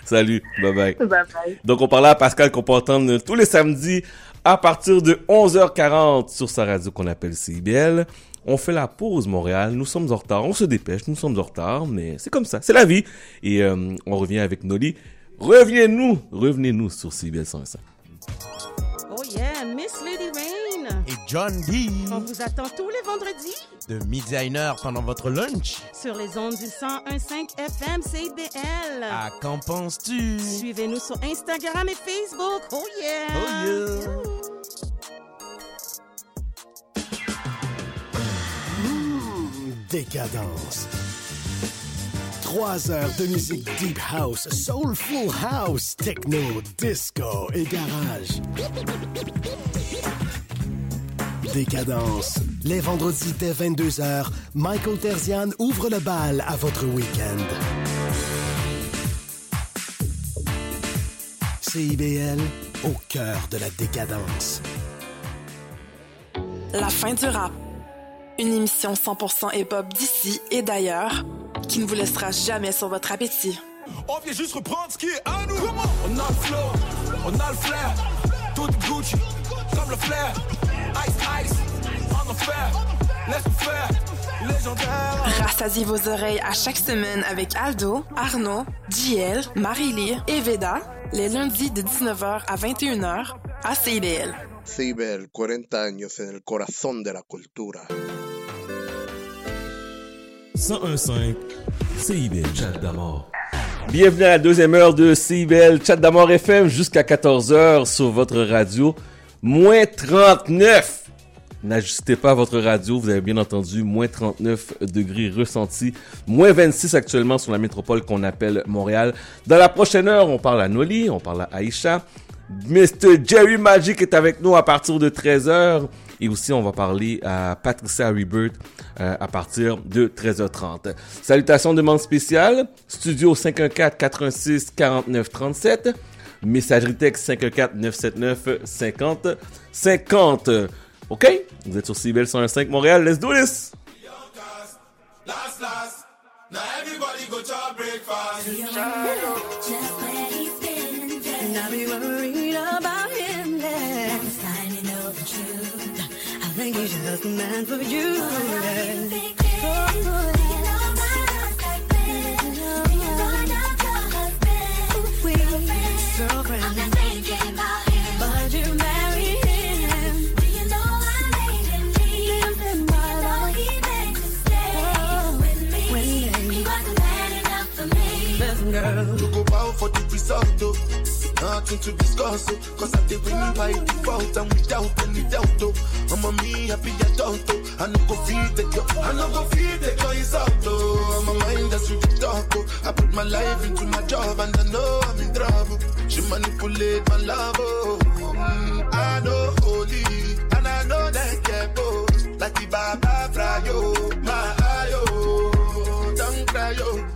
Speaker 2: Salut. Bye-bye.
Speaker 24: Bye bye.
Speaker 2: Donc, on parlait à Pascal qu'on peut entendre tous les samedis à partir de 11h40 sur sa radio qu'on appelle CIBL. On fait la pause, Montréal. Nous sommes en retard. On se dépêche. Nous sommes en retard, mais c'est comme ça. C'est la vie. Et euh, on revient avec Noli. Revenez-nous. Revenez-nous sur CIBL 105.
Speaker 27: Oh yeah, Miss Lady Rain.
Speaker 12: Et John B.
Speaker 27: On vous attend tous les vendredis
Speaker 12: De midi à une heure pendant votre lunch.
Speaker 27: sur les ondes du 101.5 FM CIBL.
Speaker 12: À qu'en penses-tu?
Speaker 27: Suivez-nous sur Instagram et Facebook. Oh yeah.
Speaker 12: Oh
Speaker 26: Mmh, décadence. Trois heures de musique deep house, soulful house, techno, disco et garage. Décadence. Les vendredis dès 22h, Michael Terzian ouvre le bal à votre week-end. CIBL, au cœur de la décadence.
Speaker 28: La fin du rap. Une émission 100% hip-hop d'ici et d'ailleurs,
Speaker 29: qui ne vous laissera jamais sur votre appétit.
Speaker 23: On vient juste reprendre ce qui est à nous. On a le flow, on a le flair. Tout Gucci, comme le flair. Ice, ice, en enfer. Laisse-nous faire, légendaire.
Speaker 29: Rassasiez vos oreilles à chaque semaine avec Aldo, Arnaud, JL, Marie-Lee et Veda, les lundis de 19h à 21h à CIBL.
Speaker 30: CIBEL, 40 años en el corazón de la cultura.
Speaker 31: 1015 CIBL Chat d'amour.
Speaker 2: Bienvenue à la deuxième heure de CIBL Chat d'amour FM jusqu'à 14h sur votre radio. Moins 39. N'ajustez pas votre radio, vous avez bien entendu, moins 39 degrés ressentis, moins 26 actuellement sur la métropole qu'on appelle Montréal. Dans la prochaine heure, on parle à Noli, on parle à Aïcha. Mr. Jerry Magic est avec nous à partir de 13h. Et aussi, on va parler à Patricia Rebirth euh, à partir de 13h30. Salutations, demande spéciale. Studio 514-406-4937. Messagerie texte 514-979-50 50. OK? Vous êtes sur CBL 105 Montréal. Let's do this!
Speaker 32: Now everybody go to breakfast.
Speaker 33: Think he's just the man for you. Girlfriend,
Speaker 23: Nothing to discuss, oh. Cause I did win by default and without any doubt, oh. I'm me happy adult, oh. I no go feed the girl, I no go feed the girl, it's out, oh. I'm a mind that's with the talk, oh. I put my life into my job and I know I'm in trouble. She manipulate my love, oh. Mm, I know holy, and I know that get both. Like the Baba Frayo, my ayo, don't cry, yo.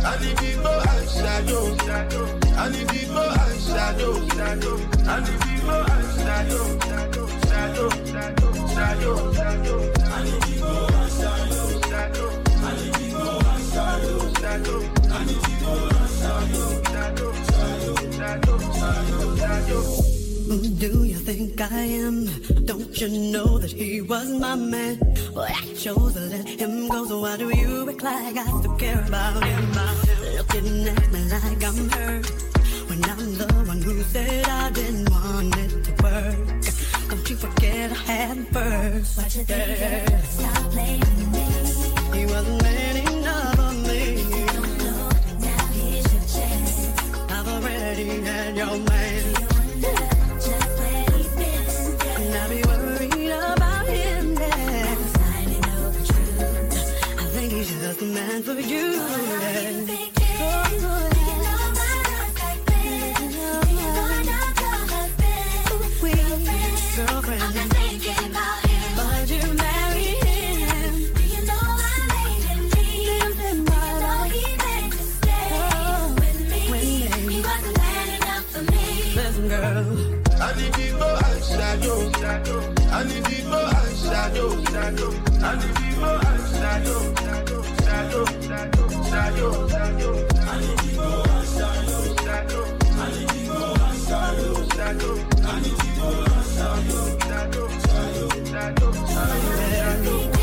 Speaker 23: Shadow. I need to go and shadow, shadow. I need to go and shadow, shadow. I need to go and shadow, shadow, shadow, shadow, shadow. I need to go and shadow, shadow. I need to go and shadow, shadow. I need to go and shadow, shadow, shadow, shadow, shadow, shadow.
Speaker 33: Who do you think I am? Don't you know that he was my man? Well, I chose to let him go, so why do you act like I still care about him? Looking at me like I'm hurt when I'm the one who said I didn't want it to work. Don't you forget I had first. What you think? Stop blaming me. He wasn't man enough for me. Don't look Now here's your chance. I've already had your man. Just the man for you. Girlfriend, but you marry him. Live in my life. Oh, when they- Listen, girl.
Speaker 23: I need to go and shadow, shadow. I need to go and shadow, Shadow, you, shadow, shadow. Shadow, shadow, shadow,
Speaker 33: you.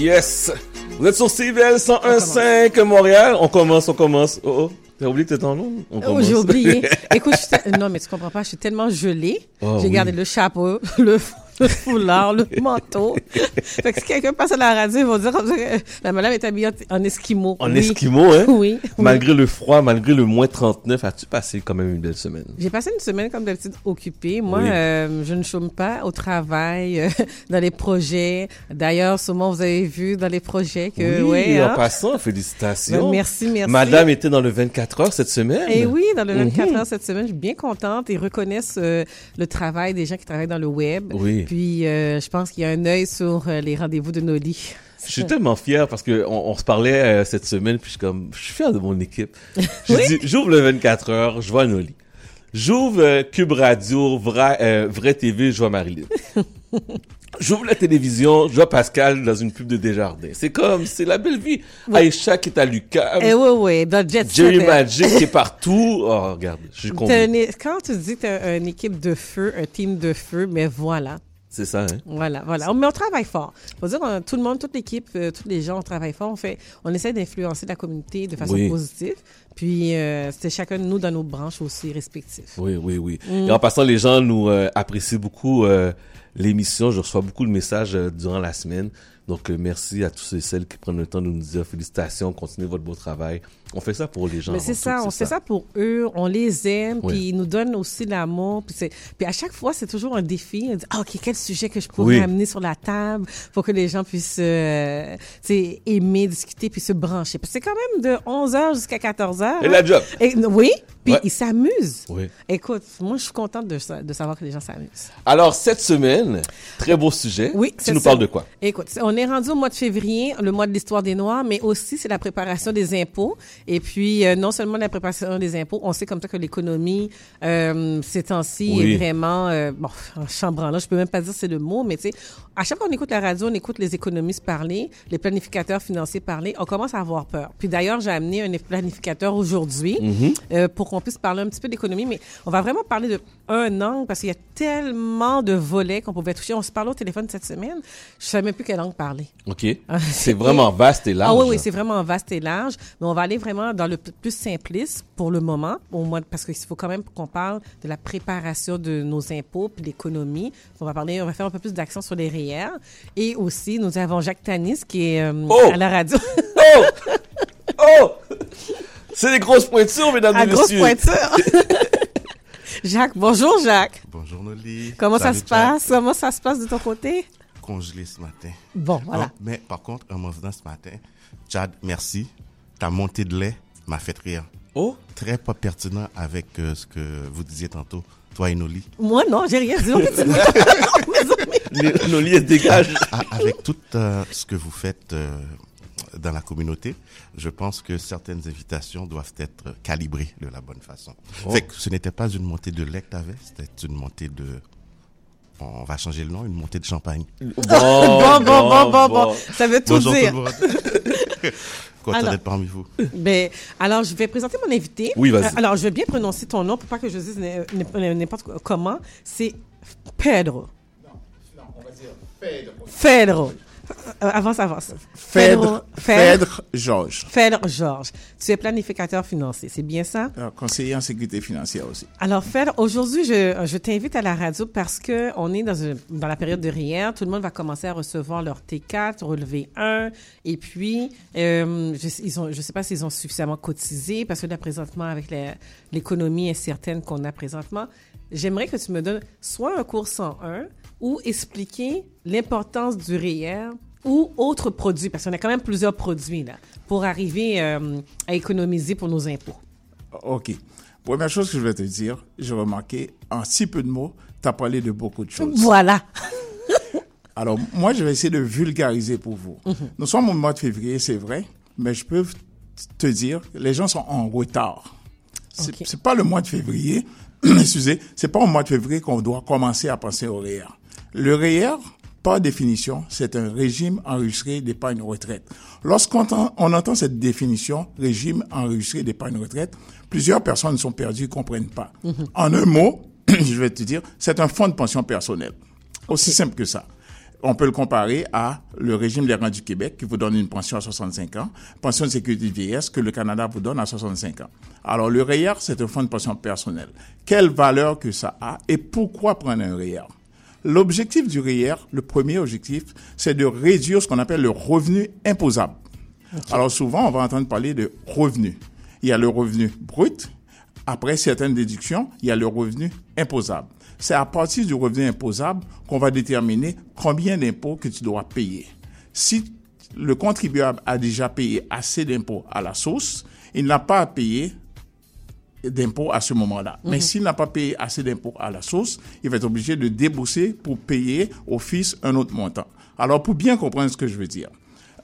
Speaker 2: Yes! Vous êtes sur CVL 101.5 Montréal. On commence, on commence. Oh, oh. T'as oublié que t'es en? On
Speaker 34: Oh, j'ai oublié. Écoute, je suis te- non, mais tu comprends pas, je suis tellement gelée.
Speaker 2: Oh,
Speaker 34: j'ai
Speaker 2: oui.
Speaker 34: gardé le chapeau, le le foulard, le manteau. fait que si quelqu'un passe à la radio, ils vont dire que la madame est habillée en esquimau.
Speaker 2: En
Speaker 34: Oui.
Speaker 2: esquimau, hein?
Speaker 34: Oui. oui.
Speaker 2: Malgré le froid, malgré le moins 39, as-tu passé quand même une belle semaine?
Speaker 34: J'ai passé une semaine comme d'habitude occupée. Moi,
Speaker 2: Oui.
Speaker 34: euh, je ne chôme pas au travail, euh, dans les projets. D'ailleurs, sûrement vous avez vu dans les projets que
Speaker 2: oui,
Speaker 34: ouais,
Speaker 2: en
Speaker 34: hein?
Speaker 2: passant, félicitations.
Speaker 34: Ben, merci, merci.
Speaker 2: Madame était dans le 24 heures cette semaine.
Speaker 34: Et oui, dans le 24
Speaker 2: Mhm.
Speaker 34: heures cette semaine, je suis bien contente. Ils reconnaissent euh, le travail des gens qui travaillent dans le web.
Speaker 2: Oui.
Speaker 34: Puis, euh, je pense qu'il y a un œil sur euh, les rendez-vous de Noli.
Speaker 2: Je suis tellement fier parce que on, on se parlait euh, cette semaine, puis je suis comme, je suis fier de mon équipe.
Speaker 34: Oui.
Speaker 2: j'ouvre le 24 heures, je vois Noli. J'ouvre euh, Cube Radio, Vrai, euh, Vrai TV, je vois Marilyn. J'ouvre la télévision, je vois Pascal dans une pub de Desjardins. C'est comme, c'est la belle vie. Aïcha qui est à Lucas.
Speaker 34: Eh oui, oui, dans Jet
Speaker 2: Jerry Magic qui est partout. Oh, regarde, je suis
Speaker 34: quand tu dis que tu une équipe de feu, un team de feu, mais voilà.
Speaker 2: C'est ça, hein?
Speaker 34: Voilà, voilà. Mais on travaille fort. Faut dire, tout le monde, toute l'équipe, euh, tous les gens, on travaille fort. On fait, on essaie d'influencer la communauté de façon
Speaker 2: Oui.
Speaker 34: positive. Puis, euh, c'était chacun de nous dans nos branches aussi respectives.
Speaker 2: Oui, oui, oui.
Speaker 34: Mm.
Speaker 2: Et en passant, les gens nous euh, apprécient beaucoup euh, l'émission. Je reçois beaucoup de messages euh, durant la semaine. Donc, euh, merci à tous ceux et celles qui prennent le temps de nous dire félicitations, continuez votre beau travail. On fait ça pour les gens.
Speaker 34: Mais c'est ça,
Speaker 2: tout,
Speaker 34: on fait ça pour eux, on les aime, puis ils nous donnent aussi l'amour. Puis, à chaque fois, c'est toujours un défi. On dit, ah, OK, quel sujet que je pourrais
Speaker 2: Oui.
Speaker 34: amener sur la table pour que les gens puissent euh, aimer, discuter, puis se brancher. Parce que c'est quand même de 11h jusqu'à 14h.
Speaker 2: Et la job.
Speaker 34: oui, puis
Speaker 2: Ouais.
Speaker 34: ils s'amusent.
Speaker 2: Oui.
Speaker 34: Écoute, moi, je suis contente de, sa- de savoir que les gens s'amusent.
Speaker 2: Alors, cette semaine, très beau sujet.
Speaker 34: Oui,
Speaker 2: Tu nous
Speaker 34: ça.
Speaker 2: parles de quoi?
Speaker 34: Écoute, on est rendu au mois de février, le mois de l'histoire des Noirs, mais aussi c'est la préparation des impôts. Et puis, euh, non seulement la préparation des impôts, on sait comme ça que l'économie, euh, ces temps-ci,
Speaker 2: Oui.
Speaker 34: est vraiment, euh, bon, en chambranlant, je peux même pas dire c'est le mot, mais tu sais, à chaque fois qu'on écoute la radio, on écoute les économistes parler, les planificateurs financiers parler, on commence à avoir peur. Puis d'ailleurs, j'ai amené un planificateur aujourd'hui
Speaker 2: Mhm.
Speaker 34: euh, pour qu'on puisse parler un petit peu d'économie, mais on va vraiment parler de un angle parce qu'il y a tellement de volets qu'on pouvait toucher. On se parlait au téléphone cette semaine, je savais même plus quelle langue parler.
Speaker 2: OK. C'est vraiment vaste et large.
Speaker 34: Ah oui, oui, c'est vraiment vaste et large. Mais on va aller vraiment dans le plus simpliste pour le moment, au moins parce qu'il faut quand même qu'on parle de la préparation de nos impôts puis l'économie. On va parler, on va faire un peu plus d'accent sur les REER. Et aussi, nous avons Jacques Tanis qui est euh,
Speaker 2: Oh!
Speaker 34: à la radio.
Speaker 2: Oh! Oh! C'est des grosses pointures, mesdames
Speaker 34: à
Speaker 2: et messieurs.
Speaker 34: pointure. Jacques, bonjour Jacques.
Speaker 35: Bonjour Noli.
Speaker 34: Comment ça se
Speaker 35: Jack.
Speaker 34: passe? Comment ça se passe de ton côté?
Speaker 35: Congelé ce matin.
Speaker 34: Bon, voilà.
Speaker 35: Non, mais par contre, en m'en venant ce matin, Chad, merci. Ta montée de lait m'a fait rire.
Speaker 2: Oh!
Speaker 35: Très pas pertinent avec euh, ce que vous disiez tantôt, toi et Noli.
Speaker 34: Moi, non, j'ai rien dit.
Speaker 2: Noli, elle dégage.
Speaker 35: A- Avec tout euh, ce que vous faites euh, dans la communauté, je pense que certaines invitations doivent être calibrées de la bonne façon.
Speaker 2: Oh.
Speaker 35: Fait que ce n'était pas une montée de lait que tu avais, c'était une montée de... On va changer le nom, une montée de champagne.
Speaker 34: Bon, bon, bon, bon, bon. Ça veut tout
Speaker 35: Bonjour
Speaker 34: dire.
Speaker 35: Content
Speaker 34: Alors-
Speaker 35: d'être parmi vous?
Speaker 34: Ben, alors, je vais présenter mon invité.
Speaker 35: Oui, vas-y.
Speaker 34: Euh, alors, je vais bien prononcer ton nom pour pas que je dise n'importe quoi- comment? C'est Pedro.
Speaker 28: On va dire Phèdre.
Speaker 34: Pedro. Euh, avance, avance.
Speaker 28: Phèdre,
Speaker 34: Phèdre.
Speaker 28: Georges.
Speaker 34: Phèdre Georges. Tu es planificateur financier, c'est bien ça?
Speaker 28: Euh, conseiller en sécurité financière aussi.
Speaker 34: Alors, Phèdre, aujourd'hui, je, je t'invite à la radio parce que on est dans, une- dans la période de RIER. Tout le monde va commencer à recevoir leur T4, relevé 1. Et puis, euh, je, ils ont, je sais pas s'ils ont suffisamment cotisé parce que là, présentement, avec l'économie incertaine qu'on a présentement, j'aimerais que tu me donnes soit un cours 101 ou expliquer l'importance du RIER ou autres produits, parce qu'on a quand même plusieurs produits là, pour arriver euh, à économiser pour nos impôts.
Speaker 28: OK. Première chose que je vais te dire, j'ai remarqué, en si peu de mots, tu as parlé de beaucoup de choses.
Speaker 34: Voilà.
Speaker 28: Alors, moi, je vais essayer de vulgariser pour vous.
Speaker 34: Mhm.
Speaker 28: Nous sommes au mois de février, c'est vrai, mais je peux te dire, les gens sont en retard. C'est
Speaker 34: Ok.
Speaker 28: c'est pas le mois de février, excusez, c'est pas au mois de février qu'on doit commencer à penser au REER. Le REER, par définition, c'est un régime enregistré d'épargne retraite. Lorsqu'on entend, on entend cette définition, régime enregistré d'épargne retraite, plusieurs personnes sont perdues, comprennent pas. En un mot, je vais te dire, c'est un fonds de pension personnel. Aussi simple que ça. On peut le comparer à le régime des rentes du Québec qui vous donne une pension à 65 ans, pension de sécurité de vieillesse que le Canada vous donne à 65 ans. Alors le REER, c'est un fonds de pension personnel. Quelle valeur que ça a et pourquoi prendre un REER? L'objectif du REER, le premier objectif, c'est de réduire ce qu'on appelle le revenu imposable. Alors souvent, on va entendre parler de revenu. Il y a le revenu brut. Après certaines déductions, il y a le revenu imposable. C'est à partir du revenu imposable qu'on va déterminer combien d'impôts que tu dois payer. Si le contribuable a déjà payé assez d'impôts à la source, il n'a pas à payer d'impôts à ce moment-là. Mais
Speaker 36: Mhm.
Speaker 28: s'il n'a pas payé assez d'impôts à la source, il va être obligé de débourser pour payer au fils un autre montant. Alors, pour bien comprendre ce que je veux dire,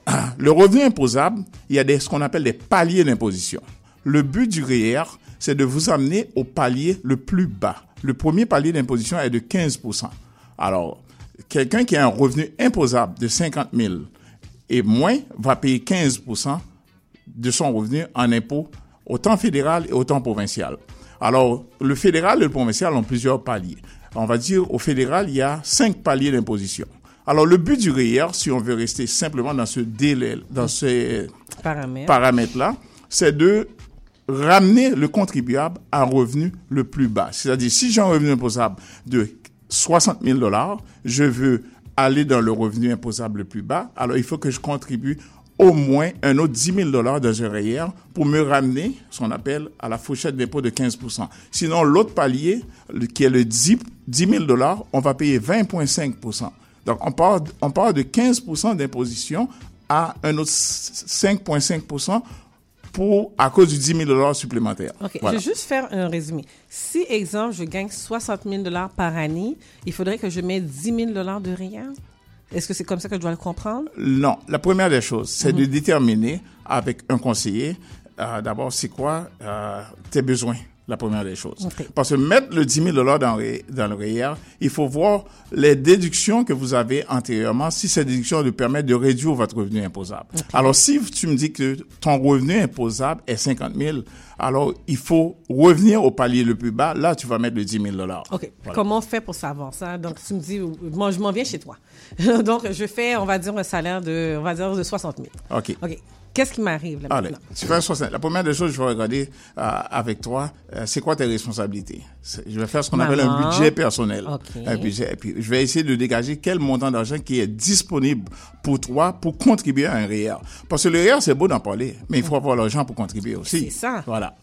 Speaker 28: le revenu imposable, il y a des, ce qu'on appelle des paliers d'imposition. Le but du REER, c'est de vous amener au palier le plus bas. Le premier palier d'imposition est de 15% Alors, quelqu'un qui a un revenu imposable de 50 000 et moins va payer 15% de son revenu en autant fédéral et autant provincial. Alors, le fédéral et le provincial ont plusieurs paliers. On va dire, au fédéral, il y a cinq paliers d'imposition. Alors, le but du REER, si on veut rester simplement dans ce délai, dans ces
Speaker 34: Paramètres.
Speaker 28: paramètres-là, c'est de ramener le contribuable à un revenu le plus bas. C'est-à-dire, si j'ai un revenu imposable de 60 000 dollars, je veux aller dans le revenu imposable le plus bas, alors il faut que je contribue au moins un autre 10 000 dollars dans un REER pour me ramener ce qu'on appelle à la fourchette d'impôt de 15 Sinon, l'autre palier, qui est le 10 10 000 dollars, on va payer 20,5 Donc, on part, on part de 15 d'imposition à un autre 5,5 pour, à cause du 10 000 dollars supplémentaires.
Speaker 34: OK.
Speaker 28: Voilà.
Speaker 34: Je vais juste faire un résumé. Si, exemple, je gagne 60 000 par année, il faudrait que je mette 10 000 de rien. Est-ce que c'est comme ça que je dois le comprendre?
Speaker 28: Non, la première des choses, c'est
Speaker 34: Mhm.
Speaker 28: de déterminer avec un conseiller, euh, d'abord, c'est quoi euh, tes besoins, la première des choses.
Speaker 34: Ok.
Speaker 28: Parce que mettre le 10 000 dans, le- dans le REER, il faut voir les déductions que vous avez antérieurement, si ces déductions vous permettent de réduire votre revenu imposable. Alors, si tu me dis que ton revenu imposable est 50 000, alors il faut revenir au palier le plus bas. Là, tu vas mettre le 10 000
Speaker 34: OK.
Speaker 28: Voilà.
Speaker 34: Comment on fait pour savoir ça? Donc, tu me dis, moi, je m'en viens chez toi. Donc, je fais, on va dire, un salaire de, on va dire, de 60 000.
Speaker 28: OK.
Speaker 34: OK. Qu'est-ce qui m'arrive là
Speaker 28: Allez,
Speaker 34: maintenant?
Speaker 28: tu fais un 60. La première des choses, je vais regarder euh, avec toi, euh, c'est quoi tes responsabilités? Je vais faire ce qu'on appelle un budget personnel.
Speaker 34: OK.
Speaker 28: Un budget, et puis, je vais essayer de dégager quel montant d'argent qui est disponible pour toi pour contribuer à un REER. Parce que le REER, c'est beau d'en parler, mais il faut avoir l'argent pour contribuer aussi.
Speaker 34: C'est ça.
Speaker 28: Voilà.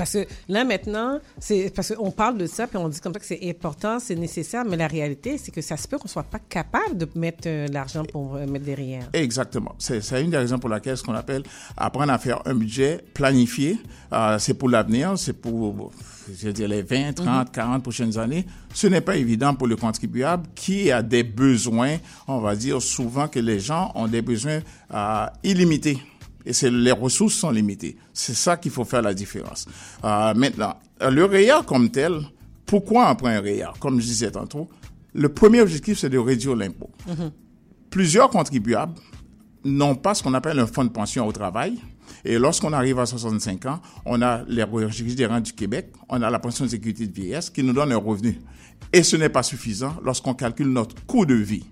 Speaker 34: Parce que là, maintenant, c'est parce qu'on parle de ça, puis on dit comme ça que c'est important, c'est nécessaire, mais la réalité, c'est que ça se peut qu'on soit pas capable de mettre euh, l'argent pour euh, mettre derrière.
Speaker 28: Exactement. C'est c'est une des raisons pour laquelle ce qu'on appelle apprendre à faire un budget planifié. Euh, c'est pour l'avenir, c'est pour je veux dire, les 20, 30, 40 prochaines années. Ce n'est pas évident pour le contribuable qui a des besoins, on va dire souvent que les gens ont des besoins euh, illimités. Et c'est les ressources sont limitées. C'est ça qu'il faut faire la différence. Euh, maintenant, le REER comme tel, pourquoi on prend un REER Comme je disais tantôt, le premier objectif, c'est de réduire l'impôt plusieurs contribuables n'ont pas ce qu'on appelle un fonds de pension au travail. Et lorsqu'on arrive à 65 ans, on a les registres des rentes du Québec, on a la pension de sécurité de vieillesse qui nous donne un revenu. Et ce n'est pas suffisant lorsqu'on calcule notre coût de vie.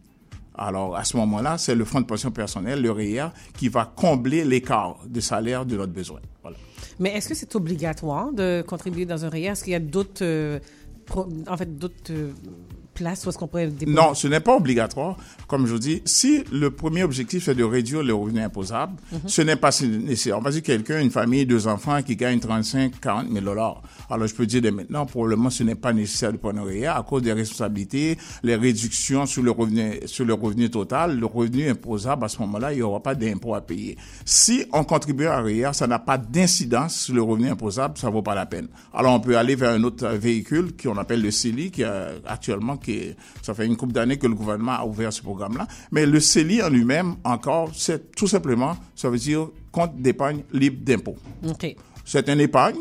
Speaker 28: Alors, à ce moment-là, c'est le fonds de pension personnel, le REER, qui va combler l'écart de salaire de notre besoin.
Speaker 34: Mais est-ce que c'est obligatoire de contribuer dans un REER? Est-ce qu'il y a d'autres, euh, en fait, d'autres euh, places où est-ce qu'on pourrait déposer?
Speaker 28: Non, ce n'est pas obligatoire. Comme je vous dis, si le premier objectif c'est de réduire le revenu imposable,
Speaker 34: Mhm.
Speaker 28: ce n'est pas nécessaire. On va dire quelqu'un, une famille, deux enfants qui gagne 35, 40 000 dollars. Alors, je peux dire dès maintenant, probablement, ce n'est pas nécessaire de prendre à cause des responsabilités, les réductions sur le revenu, sur le revenu total, le revenu imposable, à ce moment-là, il n'y aura pas d'impôt à payer. Si on contribue à REER, ça n'a pas d'incidence sur le revenu imposable, ça vaut pas la peine. Alors, on peut aller vers un autre véhicule qu'on appelle le CELI, qui est actuellement, qui ça fait une couple d'années que le gouvernement a ouvert ce programme-là. Mais le CELI en lui-même, encore, c'est tout simplement, ça veut dire compte d'épargne libre d'impôt. C'est une épargne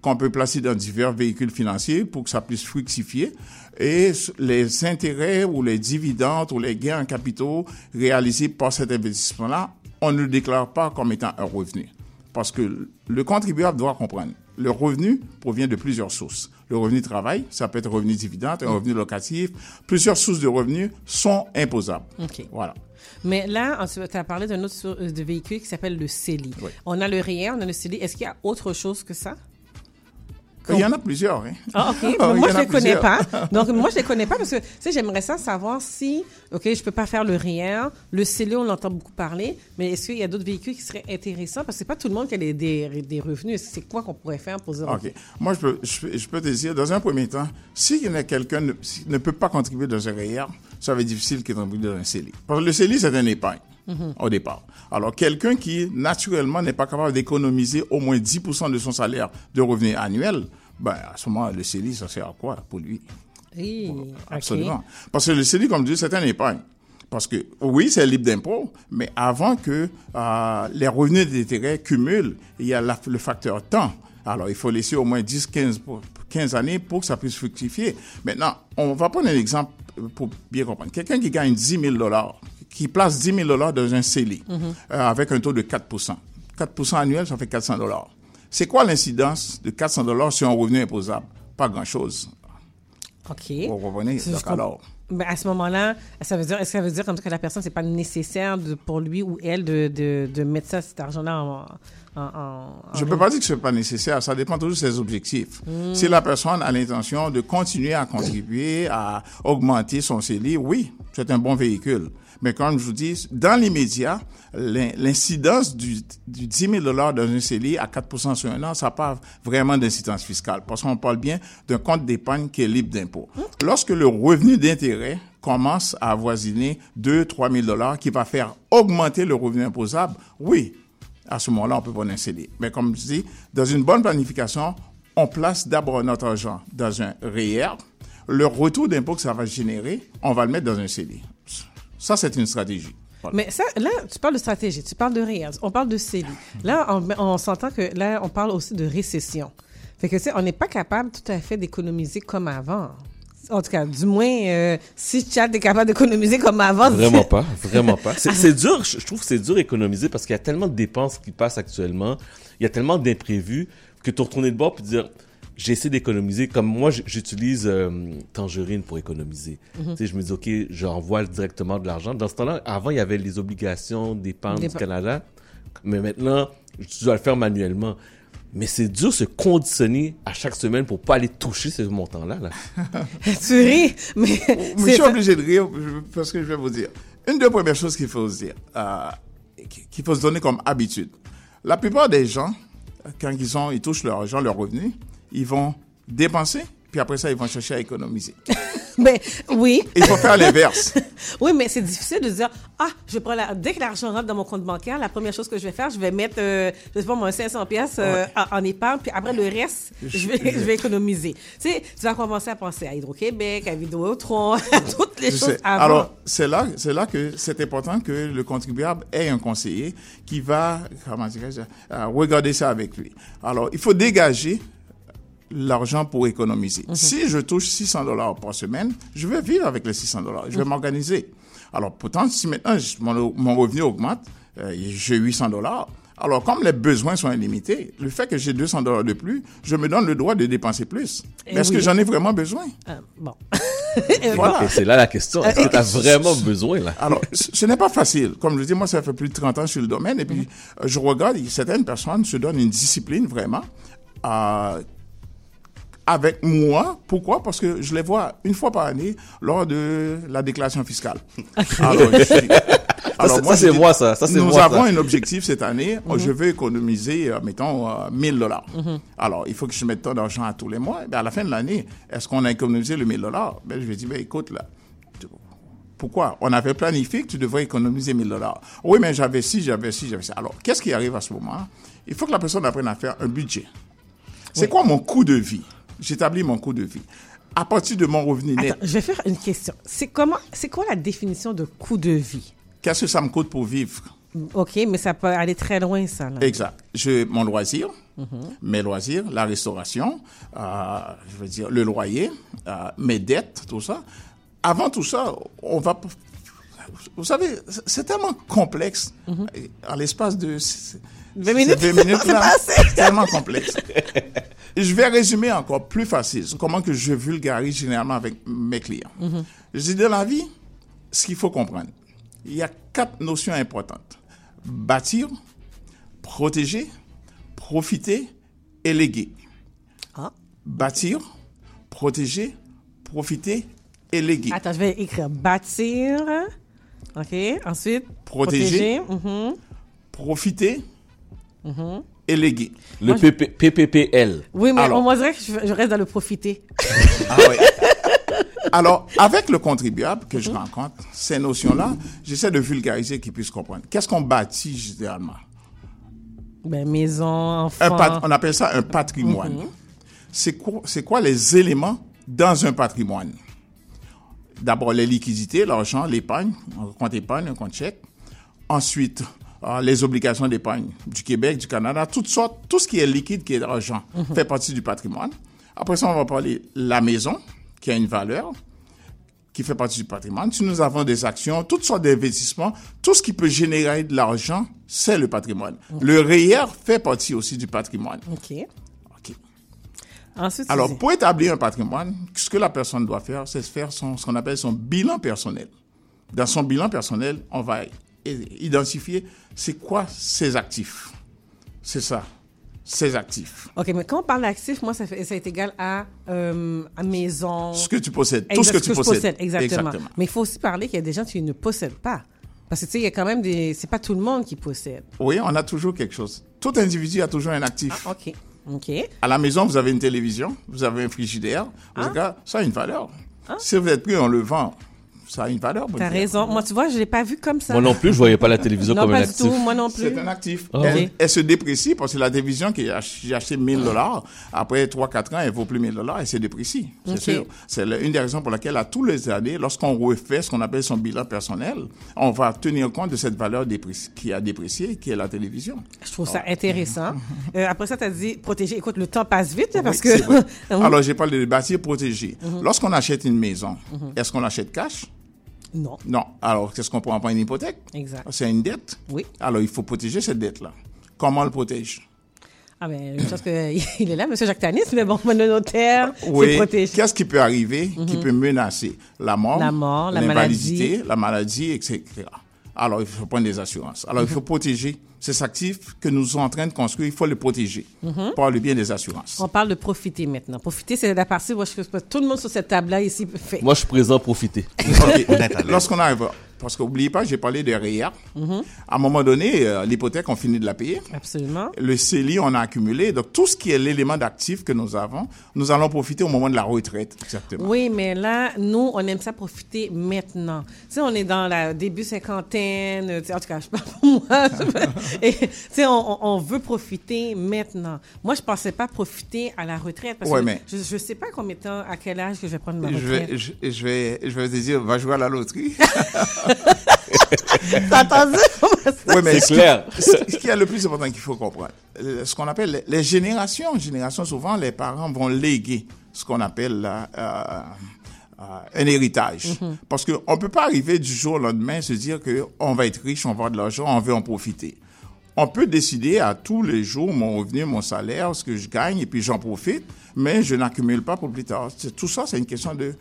Speaker 28: qu'on peut placer dans divers véhicules financiers pour que ça puisse fructifier. Et les intérêts ou les dividendes ou les gains en capitaux réalisés par cet investissement-là, on ne le déclare pas comme étant un revenu. Parce que le contribuable doit comprendre. Le revenu provient de plusieurs sources. Le revenu de travail, ça peut être revenu dividende, un revenu locatif. Plusieurs sources de revenus sont imposables.
Speaker 34: OK.
Speaker 28: Voilà.
Speaker 34: Mais là, tu as parlé d'un autre de véhicule qui s'appelle le CELI. On a le REER, on a le CELI. Est-ce qu'il y a autre chose que ça?
Speaker 28: Il y en a plusieurs. Hein.
Speaker 34: Ah, OK. Moi, je
Speaker 28: a
Speaker 34: les connais pas. Donc, moi, je les connais pas parce que, tu sais, j'aimerais ça savoir si, OK, je peux pas faire le REER. Le CELI, on l'entend beaucoup parler, mais est-ce qu'il y a d'autres véhicules qui seraient intéressants? Parce que c'est pas tout le monde qui a des, des, des revenus. C'est quoi qu'on pourrait faire pour
Speaker 28: OK. Moi, je peux, je, peux- je peux te dire, dans un premier temps, si quelqu'un ne, si- ne peut pas contribuer dans un REER, ça va être difficile qu'il contribue dans un CELI. Parce que le CELI, c'est un épargne
Speaker 34: Mhm.
Speaker 28: au départ. Alors, quelqu'un qui, naturellement, n'est pas capable d'économiser au moins 10 de son salaire de revenus annuels, ben, à ce moment, le CELI, ça sert à quoi pour lui?
Speaker 34: OK.
Speaker 28: Absolument. Parce que le CELI, comme je dis, c'est un épargne. Parce que oui, c'est libre d'impôt, mais avant que euh, les revenus d'intérêt cumulent, il y a la- le facteur temps. Alors, il faut laisser au moins 10, 15, pour- 15 années pour que ça puisse fructifier. Maintenant, on va prendre un exemple pour bien comprendre. Quelqu'un qui gagne 10 000 dollars, qui place 10 000 dollars dans un CELI
Speaker 34: Mhm.
Speaker 28: euh, avec un taux de 4% 4% annuel, ça fait 400 dollars. C'est quoi l'incidence de 400 dollars sur un revenu imposable? Pas grand-chose.
Speaker 34: OK.
Speaker 28: Vous comprenez? Donc, alors,
Speaker 34: Ben, à ce moment-là, ça veut dire, est-ce que ça veut dire comme ça que la personne, c'est pas nécessaire de, pour lui ou elle de, de, de mettre ça, cet argent-là en, en, en-
Speaker 28: Je ne peux pas dire que ce n'est pas nécessaire, ça dépend toujours de ses objectifs.
Speaker 34: Mm.
Speaker 28: Si la personne a l'intention de continuer à contribuer, à augmenter son CELI, oui, c'est un bon véhicule. Mais comme je vous dis, dans l'immédiat, l'in- l'incidence du, du 10 000 dans un CELI à 4% sur un an, ça n'a pas vraiment d'incidence fiscale. Parce qu'on parle bien d'un compte d'épargne qui est libre d'impôt. Lorsque le revenu d'intérêt commence à avoisiner 2 3 000 dollars qui va faire augmenter le revenu imposable, oui, à ce moment-là, on peut prendre un CELI. Mais comme je dis, dans une bonne planification, on place d'abord notre argent dans un REER. Le retour d'impôt que ça va générer, on va le mettre dans un CELI. Ça, c'est une stratégie. Voilà.
Speaker 34: Mais ça, là, tu parles de stratégie, tu parles de REER, on parle de CELI. Là, on, on s'entend que là, on parle aussi de récession. Fait que, tu sais, on n'est pas capable tout à fait d'économiser comme avant. En tout cas, du moins, euh, si Chad est capable d'économiser comme avant.
Speaker 2: Vraiment pas, vraiment pas. C'est dur, je trouve que c'est dur d'économiser parce qu'il y a tellement de dépenses qui passent actuellement, il y a tellement d'imprévus que tu retourner de bord puis dire j'essaie d'économiser comme moi j'utilise euh, Tangerine pour économiser. Tu sais je me dis OK, j'envoie directement de l'argent. Dans ce temps-là, avant il y avait les obligations d'épargne du Canada, mais maintenant tu dois le faire manuellement. Mais c'est dur de se conditionner à chaque semaine pour pas aller toucher ce montant-là. Là.
Speaker 34: tu ris, mais.
Speaker 28: Mais je suis
Speaker 34: ça.
Speaker 28: obligé de rire parce que je vais vous dire. Une des premières choses qu'il faut se dire, euh, qu'il faut se donner comme habitude. La plupart des gens, quand ils, ont, ils touchent leur argent, leur revenu, ils vont dépenser, puis après ça, ils vont chercher à économiser.
Speaker 34: Mais oui.
Speaker 28: Il faut faire l'inverse.
Speaker 34: oui, mais c'est difficile de dire ah, je prends la... dès que l'argent rentre dans mon compte bancaire, la première chose que je vais faire, je vais mettre euh, je sais pas moi 500 pièces en, en épargne puis après le reste, je vais, je vais économiser. Tu sais, tu vas commencer à penser à Hydro-Québec, à Vidéotron, à toutes les
Speaker 28: Je
Speaker 34: choses avant.
Speaker 28: Alors, c'est là, c'est là que c'est important que le contribuable ait un conseiller qui va, comment dirais-je, euh, regarder ça avec lui. Alors, il faut dégager l'argent pour économiser. Si je touche 600 dollars par semaine, je vais vivre avec les 600 dollars. Je vais m'organiser. Alors, pourtant, si maintenant je- mon, mon revenu augmente, euh, j'ai 800 dollars. Alors, comme les besoins sont illimités, le fait que j'ai 200 dollars de plus, je me donne le droit de dépenser plus.
Speaker 34: Eh
Speaker 28: Mais est-ce que j'en ai vraiment besoin?
Speaker 34: Euh, bon.
Speaker 28: Voilà.
Speaker 2: Et c'est là la question. Est-ce que tu as vraiment besoin là?
Speaker 28: Alors, ce n'est pas facile. Comme je dis, moi, ça fait plus de 30 ans sur le domaine. Et puis, euh, je regarde, certaines personnes se donnent une discipline vraiment euh, avec moi. Pourquoi? Parce que je les vois une fois par année lors de la déclaration fiscale. Alors, je suis-
Speaker 2: c'est- ça, moi, ça.
Speaker 28: Nous
Speaker 2: moi, ça.
Speaker 28: avons un objectif cette année.
Speaker 2: Mhm.
Speaker 28: Je veux économiser, euh, mettons, euh, 1000 dollars.
Speaker 2: Mhm.
Speaker 28: Alors, il faut que je mette tant d'argent à tous les mois. Ben, à la fin de l'année, est-ce qu'on a économisé le 1000 dollars? Ben, je vais dire, ben, écoute, là, pourquoi? On avait planifié que tu devrais économiser 1000 dollars. Oui, mais j'avais ci, j'avais ci, j'avais ça. Alors, qu'est-ce qui arrive à ce moment? Il faut que la personne apprenne à faire un budget. C'est quoi mon coût de vie? J'établis mon coût de vie. À partir de mon revenu net,
Speaker 34: Attends, je vais faire une question. C'est comment c'est quoi la définition de coût de vie?
Speaker 28: Qu'est-ce que ça me coûte pour vivre?
Speaker 34: OK, mais ça peut aller très loin ça là.
Speaker 28: Exact. Je, mon loisir,
Speaker 34: Mhm.
Speaker 28: mes loisirs, la restauration, euh, je veux dire le loyer, euh, mes dettes, tout ça. Avant tout ça, on va. Vous savez, c'est- c'est tellement complexe. En l'espace de
Speaker 34: 20 minutes,
Speaker 28: 20 minutes
Speaker 34: c'est
Speaker 28: là, c'est tellement complexe. je vais résumer encore plus facile. C'est Comment que je vulgarise généralement avec mes clients.
Speaker 34: Mhm.
Speaker 28: Je dis dans la vie, ce qu'il faut comprendre, il y a quatre notions importantes. Bâtir, protéger, profiter et léguer.
Speaker 34: Ah.
Speaker 28: bâtir, protéger, profiter et léguer.
Speaker 34: Attends, je vais écrire bâtir. OK. Ensuite,
Speaker 28: Protéger.
Speaker 34: Mhm.
Speaker 28: Profiter
Speaker 34: Mhm.
Speaker 28: et.
Speaker 2: Le
Speaker 34: Moi, je-
Speaker 2: PP PPPL.
Speaker 34: Oui, mais on dirait que je, je reste dans le profiter.
Speaker 28: Ah. Alors, avec le contribuable que je rencontre, ces notions-là, j'essaie de vulgariser qu'ils puissent comprendre. Qu'est-ce qu'on bâtit généralement?
Speaker 34: Ben, maison, enfant.
Speaker 28: Un On appelle ça un patrimoine.
Speaker 34: Mhm.
Speaker 28: C'est quoi, quoi les éléments dans un patrimoine? D'abord, les liquidités, l'argent, l'épargne, un compte épargne, un compte chèque. Ensuite, euh, les obligations d'épargne du Québec, du Canada, toutes sortes, tout ce qui est liquide, qui est d'argent,
Speaker 34: Mhm.
Speaker 28: fait partie du patrimoine. Après ça, on va parler la maison, qui a une valeur, qui fait partie du patrimoine. Si nous avons des actions, toutes sortes d'investissements, tout ce qui peut générer de l'argent, c'est le patrimoine. Le REER fait partie aussi du patrimoine.
Speaker 34: OK. Ensuite, tu
Speaker 28: Alors, pour établir un patrimoine, ce que la personne doit faire, c'est faire son, ce qu'on appelle son bilan personnel. Dans son bilan personnel, on va identifier c'est quoi ses actifs. C'est ça, ses actifs.
Speaker 34: OK, mais quand on parle d'actifs, moi, ça, fait, ça est égal à, euh, à maison.
Speaker 28: Ce que tu possèdes, tout ce que tu
Speaker 34: je
Speaker 28: possèdes.
Speaker 34: exactement.
Speaker 28: Exactement.
Speaker 34: Mais il faut aussi parler qu'il y a des gens qui ne possèdent pas. Parce que, tu sais, il y a quand même des. C'est pas tout le monde qui possède.
Speaker 28: Oui, on a toujours quelque chose. Tout individu a toujours un actif.
Speaker 34: Ah, OK. OK.
Speaker 28: À la maison, vous avez une télévision, vous avez un frigidaire.
Speaker 34: Ah.
Speaker 28: dites, ça a une valeur. Si vous êtes pris, on le vend. Ça a une valeur.
Speaker 34: T'as raison. Moi, tu vois, je l'ai pas vu comme ça.
Speaker 2: Moi non plus, je voyais pas la télévision
Speaker 34: Non,
Speaker 2: comme
Speaker 34: pas
Speaker 2: un
Speaker 34: du
Speaker 2: actif.
Speaker 34: tout. Moi non plus.
Speaker 28: C'est un actif.
Speaker 2: Ah
Speaker 28: elle, se déprécie parce que la télévision que j'ai ach- j'ai acheté 1000 dollars, après 3-4 ans, elle vaut plus 1000 dollars, elle se déprécie. C'est sûr. C'est une des raisons pour laquelle, à tous les années, lorsqu'on refait ce qu'on appelle son bilan personnel, on va tenir compte de cette valeur qui a déprécié, qui est la télévision.
Speaker 34: Je trouve ça intéressant. Euh, après ça, tu as dit protéger. Écoute, le temps passe vite, là, parce
Speaker 28: Oui,
Speaker 34: que.
Speaker 28: Alors, j'ai parlé de bâtir protégé.
Speaker 34: Mhm.
Speaker 28: Lorsqu'on achète une maison,
Speaker 34: Mhm.
Speaker 28: est-ce qu'on achète cash?
Speaker 34: Non.
Speaker 28: Non. Alors, qu'est-ce qu'on prend pas une hypothèque?
Speaker 34: Exact.
Speaker 28: C'est une dette?
Speaker 34: Oui.
Speaker 28: Alors, il faut protéger cette dette-là. Comment on le protège?
Speaker 34: Ah, ben, je pense qu'il est là, M. Jacques Tanis, mais bon, le notaire, c'est
Speaker 28: Oui.
Speaker 34: protégé.
Speaker 28: Qu'est-ce qui peut arriver qui
Speaker 34: Mhm.
Speaker 28: peut menacer? La mort,
Speaker 34: La mort, la maladie.
Speaker 28: la maladie, etc. Alors, il faut prendre des assurances. Alors, il
Speaker 34: Mhm.
Speaker 28: faut protéger ces actifs que nous sommes en train de construire. Il faut les protéger
Speaker 34: Mhm.
Speaker 28: par le bien des assurances.
Speaker 34: On parle de profiter maintenant. Profiter, c'est la partie où je pense que tout le monde sur cette table-là ici fait.
Speaker 2: Moi, je suis présent, profiter.
Speaker 28: Lorsqu'on arrive, parce qu'oubliez pas, j'ai parlé des REER.
Speaker 34: Mhm.
Speaker 28: À un moment donné, euh, l'hypothèque, on finit de la payer.
Speaker 34: Absolument.
Speaker 28: Le CELI, on a accumulé. Donc, tout ce qui est l'élément d'actif que nous avons, nous allons profiter au moment de la retraite. Exactement.
Speaker 34: Oui, mais là, nous, on aime ça profiter maintenant. Tu sais, on est dans la début cinquantaine, tu sais, en tout cas, je parle pour moi. Et, tu sais, on, veut profiter maintenant. Moi, je pensais pas profiter à la retraite parce
Speaker 28: Ouais,
Speaker 34: que
Speaker 28: mais-
Speaker 34: je, je sais pas combien de temps, à quel âge que je vais prendre ma
Speaker 28: Je
Speaker 34: retraite.
Speaker 28: vais, je, je vais, je vais te dire, va jouer à la loterie.
Speaker 34: T'as entendu?
Speaker 28: Oui, mais
Speaker 2: C'est clair.
Speaker 28: Ce, qui est le plus important qu'il faut comprendre, ce qu'on appelle les, les générations, générations, souvent, les parents vont léguer ce qu'on appelle euh, euh, un héritage.
Speaker 34: Mhm.
Speaker 28: Parce qu'on ne peut pas arriver du jour au lendemain et se dire qu'on va être riche, on va avoir de l'argent, on veut en profiter. On peut décider à tous les jours mon revenu, mon salaire, ce que je gagne, et puis j'en profite, mais je n'accumule pas pour plus tard. Tout ça, c'est une question de-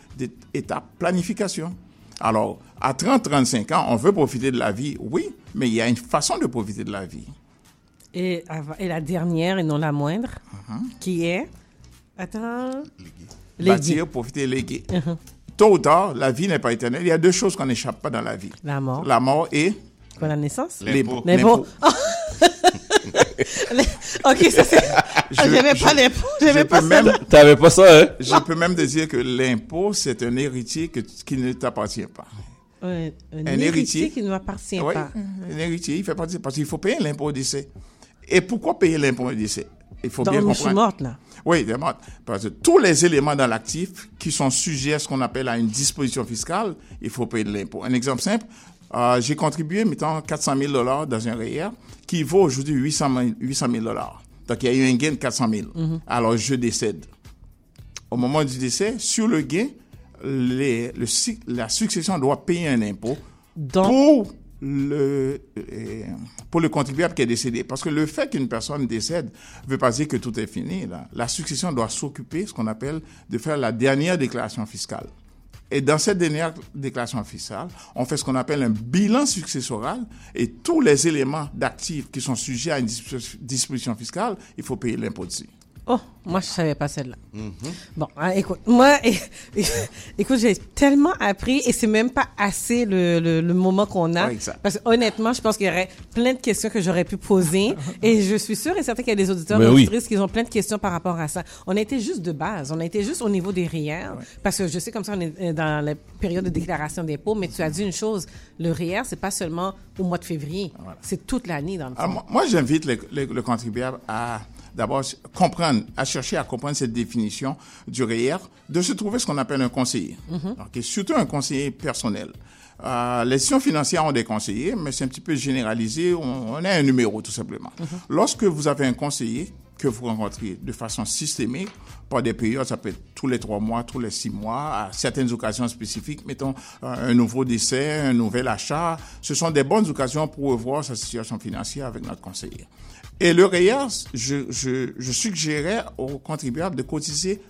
Speaker 28: d'étape, planification. Alors, à 30, 35 ans, on veut profiter de la vie, oui, mais il y a une façon de profiter de la vie.
Speaker 34: Et, la dernière, et non la moindre,
Speaker 28: Mhm.
Speaker 34: qui est... Attends... Léguer.
Speaker 28: Bâtir, profiter, léguer.
Speaker 34: Mhm.
Speaker 28: Tôt ou tard, la vie n'est pas éternelle. Il y a deux choses qu'on n'échappe pas dans la vie.
Speaker 34: La mort.
Speaker 28: La mort et
Speaker 34: Quoi, la naissance?
Speaker 28: L'impôt.
Speaker 34: Ok, ça c'est... Ah, J'aimais pas l'impôt, j'aimais
Speaker 28: je
Speaker 34: pas
Speaker 28: peux
Speaker 34: ça.
Speaker 28: même,
Speaker 2: T'avais pas ça, hein?
Speaker 28: Je peux même te dire que l'impôt, c'est un héritier que, qui ne t'appartient pas.
Speaker 34: Un, un
Speaker 28: Un
Speaker 34: héritier,
Speaker 28: héritier.
Speaker 34: qui ne m'appartient pas.
Speaker 28: un héritier, il fait partie, parce qu'il faut payer l'impôt au décès. Et pourquoi payer l'impôt au décès? Il faut
Speaker 34: Donc,
Speaker 28: bien
Speaker 34: je
Speaker 28: comprendre.
Speaker 34: suis morte, là.
Speaker 28: Oui, il est morte. Parce que tous les éléments dans l'actif qui sont sujets à ce qu'on appelle à une disposition fiscale, il faut payer de l'impôt. Un exemple simple, euh, j'ai contribué, mettons, 400 000 dollars dans un REER qui vaut aujourd'hui 800 000 800 000 dollars. Donc, il y a eu un gain de 400 000.
Speaker 34: Mhm.
Speaker 28: Alors, je décède. Au moment du décès, sur le gain, les- le, si- la succession doit payer un impôt pour le, euh, pour le contribuable qui est décédé. Parce que le fait qu'une personne décède ne veut pas dire que tout est fini. Là. La succession doit s'occuper, ce qu'on appelle, de faire la dernière déclaration fiscale. Et dans cette dernière déclaration fiscale, on fait ce qu'on appelle un bilan successoral et tous les éléments d'actifs qui sont sujets à une disposition- fiscale, il faut payer l'impôt dessus.
Speaker 34: Oh, moi, je savais pas celle-là.
Speaker 35: Mhm.
Speaker 34: Bon, hein, écoute, moi, écoute, j'ai tellement appris et c'est même pas assez le, le, le moment qu'on a.
Speaker 28: Ouais.
Speaker 34: Parce que honnêtement, je pense qu'il y aurait plein de questions que j'aurais pu poser et je suis sûre et certaine qu'il y a des auditeurs
Speaker 2: Mais
Speaker 34: et auditrices qui ont plein de questions par rapport à ça. On a été juste de base. On a été juste au niveau des REER parce que je sais comme ça, on est euh, dans la période de déclaration d'impôts, mais tu as dit une chose, le REER, c'est pas seulement au mois de février. C'est toute l'année dans le fond.
Speaker 28: Alors, moi- j'invite le contribuable à d'abord comprendre, à chercher à comprendre cette définition du REER, de se trouver ce qu'on appelle un conseiller.
Speaker 34: Mhm.
Speaker 28: Ok, Surtout un conseiller personnel. Euh, les institutions financières ont des conseillers, mais c'est un petit peu généralisé. On, on a un numéro, tout simplement. Lorsque vous avez un conseiller que vous rencontrez de façon systémique, par des périodes, ça peut être tous les trois mois, tous les six mois, à certaines occasions spécifiques, mettons euh, un nouveau décès, un nouvel achat, ce sont des bonnes occasions pour revoir sa situation financière avec notre conseiller. Et le REER, je, je, je suggérais aux contribuables de cotiser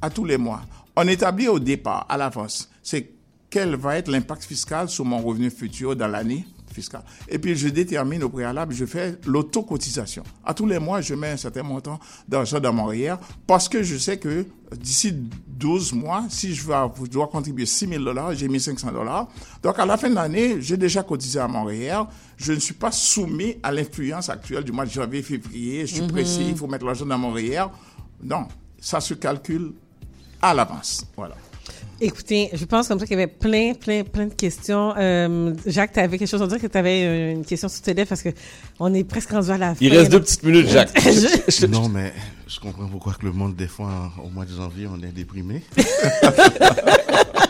Speaker 28: à tous les mois. On établit au départ, à l'avance, c'est quel va être l'impact fiscal sur mon revenu futur dans l'année fiscale. Et puis, je détermine au préalable, je fais l'autocotisation. À tous les mois, je mets un certain montant d'argent dans mon REER parce que je sais que d'ici 12 mois, si je, dois contribuer 6 000 dollars, j'ai mis 500 dollars. Donc, à la fin de l'année, j'ai déjà cotisé à mon REER. Je ne suis pas soumis à l'influence actuelle du mois de janvier, février. Je suis
Speaker 34: Mhm.
Speaker 28: pressé, il faut mettre l'argent dans mon REER. Non, ça se calcule à l'avance. Voilà.
Speaker 34: Écoutez, je pense comme ça qu'il y avait plein, plein, plein de questions. Euh, Jacques, tu avais quelque chose à dire que tu avais une question sur tes lèvres parce que on est presque rendu à la fin.
Speaker 2: Il reste
Speaker 34: là.
Speaker 2: deux petites minutes, Jacques.
Speaker 34: Je-
Speaker 35: non, mais je comprends pourquoi que le monde, des fois, au mois de janvier, on est déprimé.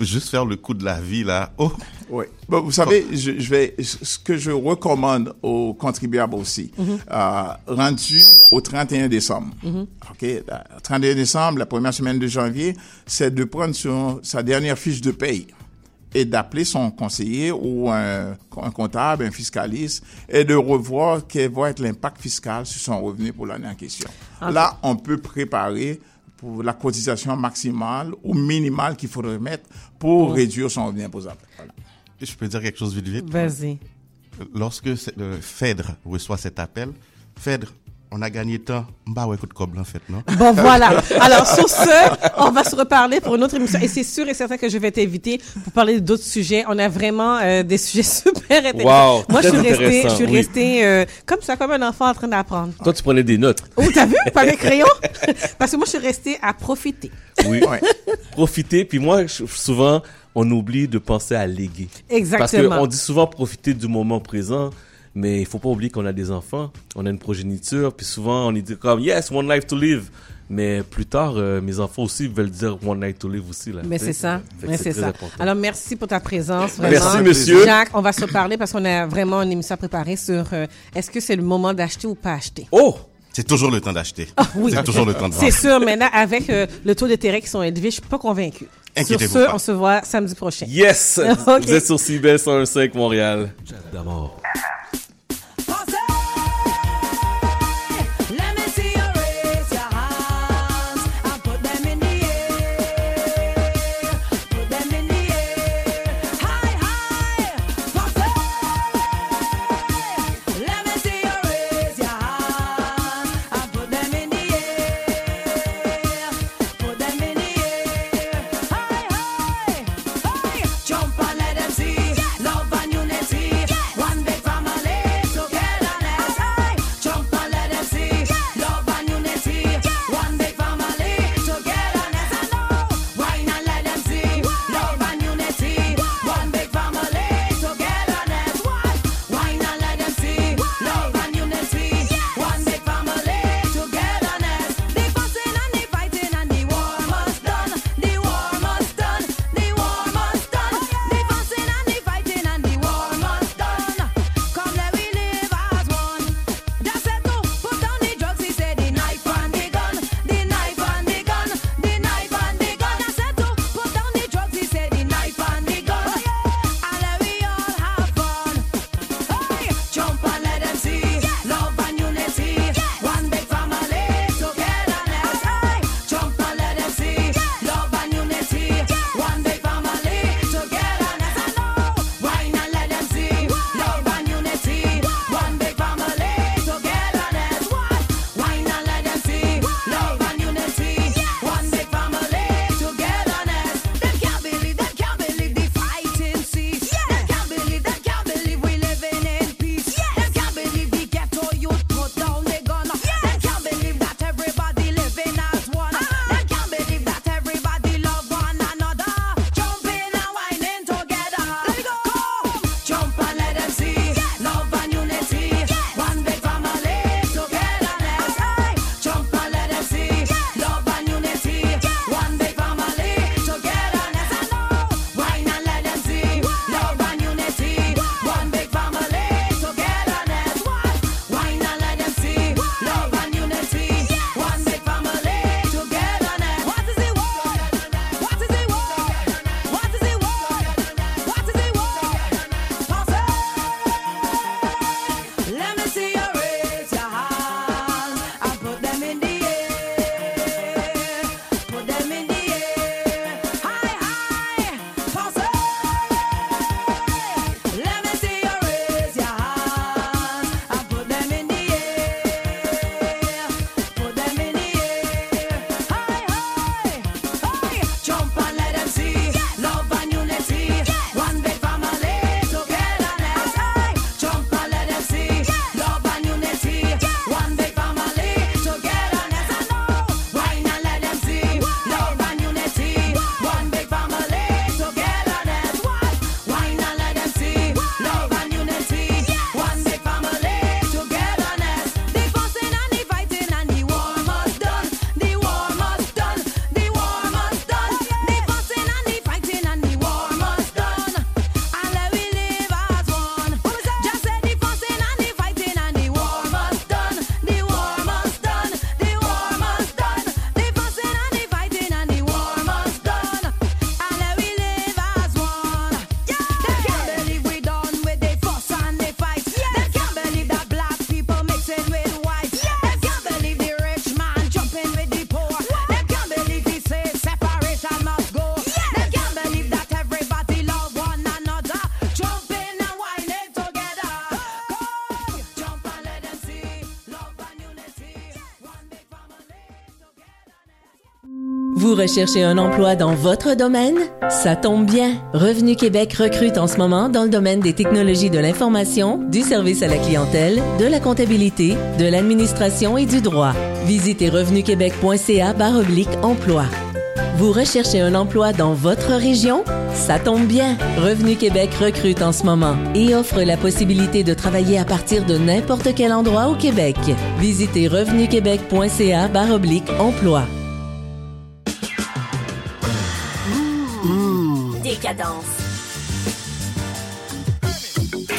Speaker 35: Juste faire le coup de la vie, là. Oh!
Speaker 28: Oui. Bon, vous savez, je, je vais, ce que je recommande aux contribuables aussi,
Speaker 34: Mhm.
Speaker 28: euh, rendu au 31 décembre.
Speaker 34: Mhm.
Speaker 28: OK, le 31 décembre, la première semaine de janvier, c'est de prendre son, sa dernière fiche de paye et d'appeler son conseiller ou un, un comptable, un fiscaliste, et de revoir quel va être l'impact fiscal sur son revenu pour l'année en question.
Speaker 34: Ah.
Speaker 28: Là, on peut préparer pour la cotisation maximale ou minimale qu'il faudrait mettre pour réduire son revenu imposable. Voilà.
Speaker 35: Je peux dire quelque chose vite vite?
Speaker 34: Vas-y.
Speaker 35: Lorsque le Phèdre reçoit cet appel, Phèdre, on a gagné temps. Bah ouais, coup de coble, en fait, non?
Speaker 34: Bon, voilà. Alors, sur ce, on va se reparler pour une autre émission. Et c'est sûr et certain que je vais t'inviter pour parler d'autres sujets. On a vraiment euh, des sujets super intéressants.
Speaker 2: Wow,
Speaker 34: Moi, je suis restée, je
Speaker 2: intéressant,
Speaker 34: suis
Speaker 2: oui.
Speaker 34: restée euh, comme ça, comme un enfant en train d'apprendre.
Speaker 2: Toi, tu prenais des notes.
Speaker 34: Oh, t'as vu? Pas mes crayons? Parce que moi, je suis restée à profiter.
Speaker 2: Oui. Profiter. Puis moi, souvent, on oublie de penser à léguer.
Speaker 34: Exactement.
Speaker 2: Parce qu'on dit souvent profiter du moment présent, mais il faut pas oublier qu'on a des enfants, on a une progéniture, puis souvent on dit comme yes, one life to live. Mais plus tard, euh, mes enfants aussi veulent dire one life to live aussi. Là,
Speaker 34: Mais c'est ça. Mais c'est
Speaker 2: très
Speaker 34: ça.
Speaker 2: important.
Speaker 34: Alors, merci pour ta présence.
Speaker 2: Merci,
Speaker 34: vraiment.
Speaker 2: monsieur.
Speaker 34: Jacques, on va se parler parce qu'on a vraiment une émission à préparer sur euh, est-ce que c'est le moment d'acheter ou pas acheter?
Speaker 2: Oh!
Speaker 35: C'est toujours le temps d'acheter.
Speaker 34: Oui.
Speaker 35: C'est toujours le temps de vendre.
Speaker 34: C'est sûr, là, avec euh, le taux d'intérêt qui sont élevés, je suis pas convaincue. Sur
Speaker 2: Inquiétez-vous
Speaker 34: ce,
Speaker 2: pas.
Speaker 34: on se voit samedi prochain.
Speaker 2: Yes! Vous êtes sur CBL 101.5 Montréal. D'amour.
Speaker 36: Recherchez un emploi dans votre domaine? Ça tombe bien. Revenu Québec recrute en ce moment dans le domaine des technologies de l'information, du service à la clientèle, de la comptabilité, de l'administration et du droit. Visitez revenuquebec.ca oblique emploi. Vous recherchez un emploi dans votre région? Ça tombe bien. Revenu Québec recrute en ce moment et offre la possibilité de travailler à partir de n'importe quel endroit au Québec. Visitez revenuquebec.ca oblique emploi.
Speaker 37: Décadence.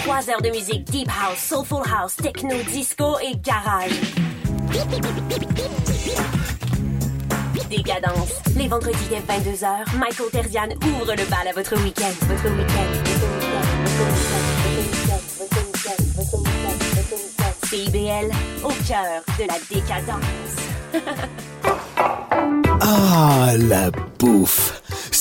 Speaker 37: Trois heures de musique deep house, soulful house, techno, disco et garage. Décadence. Les vendredis dès 22h, Michael Terzian ouvre le bal à votre week-end. Votre week-end. CIBL, au cœur de la décadence.
Speaker 26: Ah, la bouffe!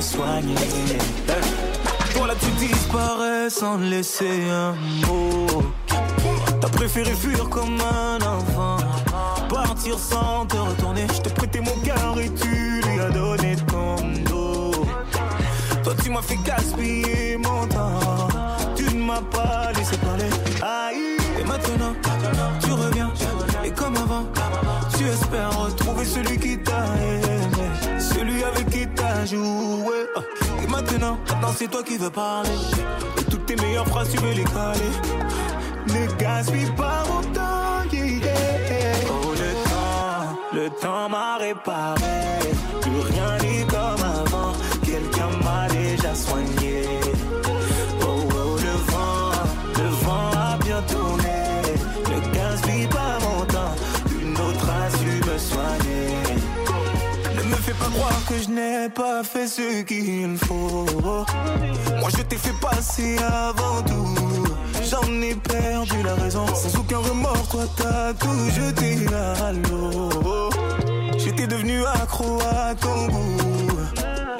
Speaker 23: Soigner. Toi là tu disparais sans laisser un mot, t'as préféré fuir comme un enfant. Partir sans te retourner, je t'ai prêté mon cœur et tu lui as donné ton dos. Toi tu m'as fait gaspiller mon temps, tu ne m'as pas laissé parler. Aïe, et maintenant tu reviens, et comme avant, tu espères retrouver celui qui maintenant, c'est toi qui veux parler, et toutes tes meilleures phrases tu veux les caler. Ne gaspille pas mon temps, yeah. Oh le temps, le temps m'a réparé, plus rien n'est comme avant, quelqu'un m'a déjà soigné. Oh, oh, le vent, le vent a bien tourné, ne gaspille pas mon temps, une autre a su me soigner. Ne me fais pas croire que je n'ai pas fait ce qu'il faut. Moi je t'ai fait passer avant tout. J'en ai perdu la raison. Sans aucun remords, toi t'as tout jeté à l'eau. J'étais devenu accro à ton goût.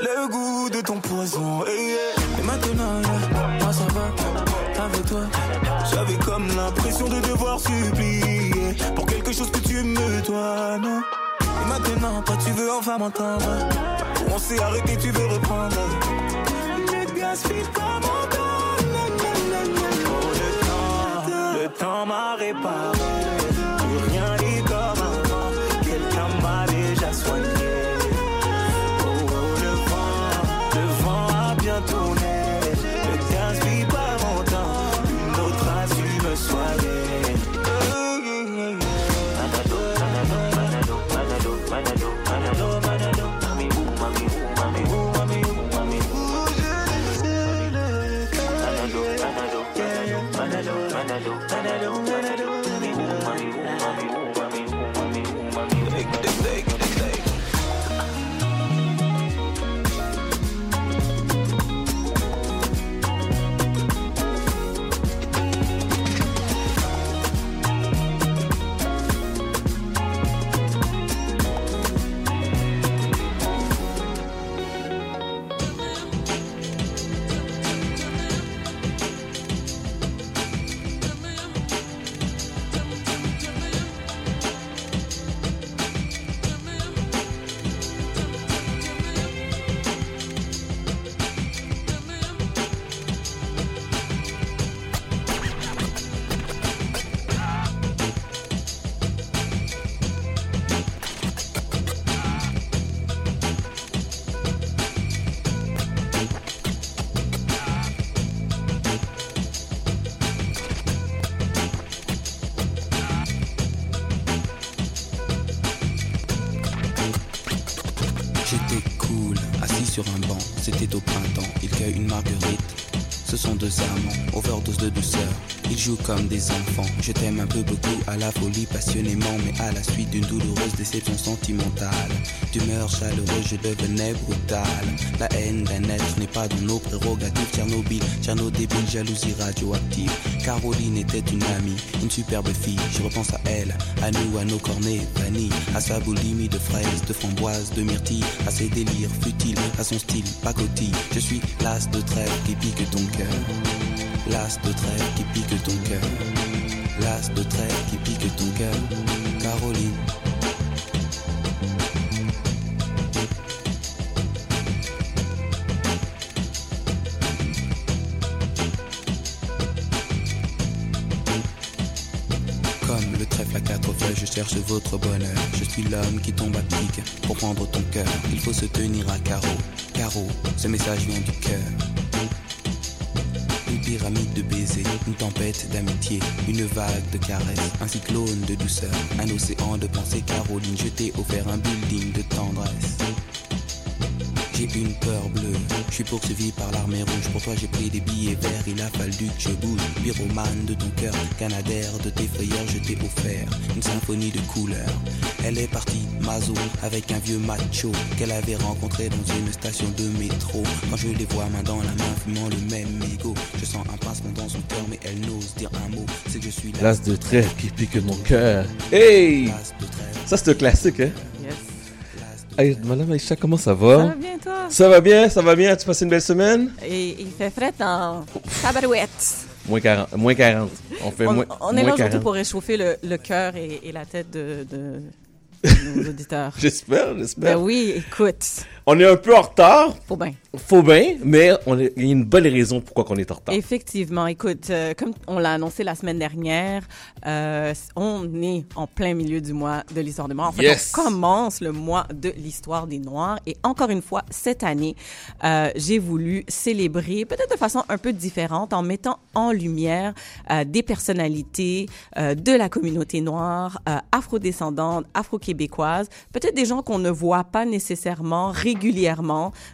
Speaker 23: Le goût de ton poison. Et, et maintenant, yeah, ça va. Avec toi, j'avais comme l'impression de devoir supplier pour quelque chose que tu me dois, non? Et maintenant, toi tu veux enfin m'entendre. On s'est arrêté, tu veux reprendre. Ne gaspille pas mon temps. Oh, le temps, le temps m'a réparé. Comme
Speaker 38: des enfants. Je t'aime un peu beaucoup à la folie, passionnément, mais à la suite d'une douloureuse déception sentimentale. D'humeur chaleureuse, je devenais brutal. La haine d'un être n'est pas dans nos prérogatives. Tchernobyl, Tcherno débile, jalousie radioactive. Caroline était une amie, une superbe fille. Je repense à elle, à nous, à nos cornets vanille, à sa boulimie de fraises, de framboises, de myrtilles, à ses délires futiles, à son style pacotille. Je suis l'as de trêve qui pique ton cœur. L'as de trêve qui pique ton cœur. L'as de trêve qui pique ton cœur. Caroline. Comme le trèfle à quatre feuilles, je cherche votre bonheur. Je suis l'homme qui tombe à pic pour prendre ton cœur. Il faut se tenir à carreau. Carreau, ce message vient du cœur. Pyramide de baisers, une tempête d'amitié, une vague de caresses, un cyclone de douceur, un océan de pensée. Caroline, je t'ai offert un building de tendresse. J'ai une peur bleue, je suis poursuivi par l'armée rouge. Pour toi, j'ai pris des billets verts, il a fallu que je bouge. Pyromane de ton cœur, canadaire de tes frayeurs, je t'ai offert une symphonie de couleurs. Elle est partie, Mazo, avec un vieux macho qu'elle avait rencontré dans une station de métro. Quand je les vois main dans la main, fumant le même ego, je sens un pincement dans son cœur, mais elle n'ose dire un mot. C'est que je suis là.
Speaker 2: L'as de trèfle qui pique mon cœur. Hey! Ça, c'est un classique, hein?
Speaker 34: Yes.
Speaker 2: Hey, Madame Aïcha, comment ça va?
Speaker 27: Ça va bien, toi?
Speaker 2: Ça va bien, ça va bien. As-tu passé une belle semaine?
Speaker 27: Et il fait fret en tabarouette.
Speaker 2: Moins 40. Moins 40. On fait
Speaker 27: On,
Speaker 2: moins,
Speaker 27: on est
Speaker 2: moins
Speaker 27: là aujourd'hui
Speaker 2: 40.
Speaker 27: pour réchauffer le, le cœur et, et la tête de nos auditeurs.
Speaker 2: J'espère, j'espère.
Speaker 27: Ben oui, écoute.
Speaker 2: On est un peu en retard.
Speaker 27: Faut bien.
Speaker 2: Faut bien, mais on est- il y a une bonne raison pourquoi on est en retard.
Speaker 27: Effectivement, écoute, euh, comme on l'a annoncé la semaine dernière, euh, on est en plein milieu du mois de l'histoire des Noirs. En fait,
Speaker 2: Yes.
Speaker 27: on commence le mois de l'histoire des Noirs. Et encore une fois, cette année, euh, j'ai voulu célébrer, peut-être de façon un peu différente, en mettant en lumière des personnalités de la communauté noire, afrodescendantes, afro-québécoises, peut-être des gens qu'on ne voit pas nécessairement régulièrement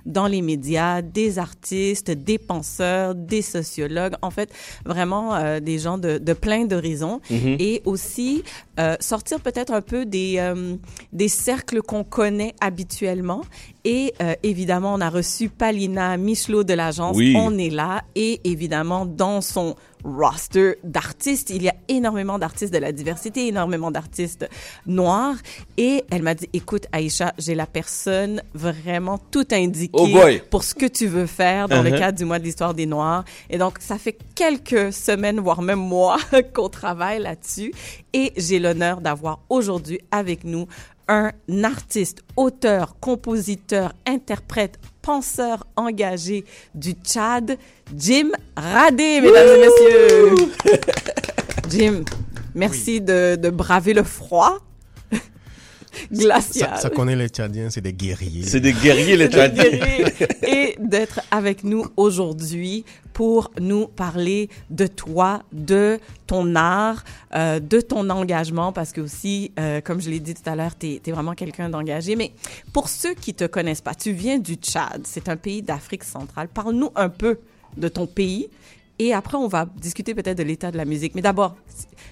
Speaker 27: dans les médias, des artistes, des penseurs, des sociologues, en fait, vraiment euh, des gens de, de plein d'horizons.
Speaker 39: Mhm.
Speaker 27: Et aussi euh, sortir peut-être un peu des, euh, des cercles qu'on connaît habituellement. Et évidemment, on a reçu Palina Michelot de l'agence
Speaker 2: Oui.
Speaker 27: On est là. Et évidemment, dans son roster d'artistes, il y a énormément d'artistes de la diversité, énormément d'artistes noirs. Et elle m'a dit, écoute, Aïcha, j'ai la personne vraiment tout indiquée
Speaker 2: Oh
Speaker 27: pour ce que tu veux faire dans le
Speaker 2: Uh-huh.
Speaker 27: cadre du mois de l'histoire des Noirs. Et donc, ça fait quelques semaines, voire même mois, qu'on travaille là-dessus. Et j'ai l'honneur d'avoir aujourd'hui avec nous un artiste, auteur, compositeur, interprète, penseur engagé du Tchad, Jim Radé, mesdames et messieurs. Jim, merci de, de braver le froid glacial.
Speaker 40: Ça, ça connaît les Tchadiens, c'est des guerriers.
Speaker 2: C'est des guerriers, les
Speaker 27: guérir et d'être avec nous aujourd'hui pour nous parler de toi, de ton art, euh, de ton engagement, parce que aussi, euh, comme je l'ai dit tout à l'heure, tu es, vraiment quelqu'un d'engagé. Mais pour ceux qui te connaissent pas, tu viens du Tchad, c'est un pays d'Afrique centrale. Parle-nous un peu de ton pays. Et après, on va discuter peut-être de l'état de la musique. Mais d'abord,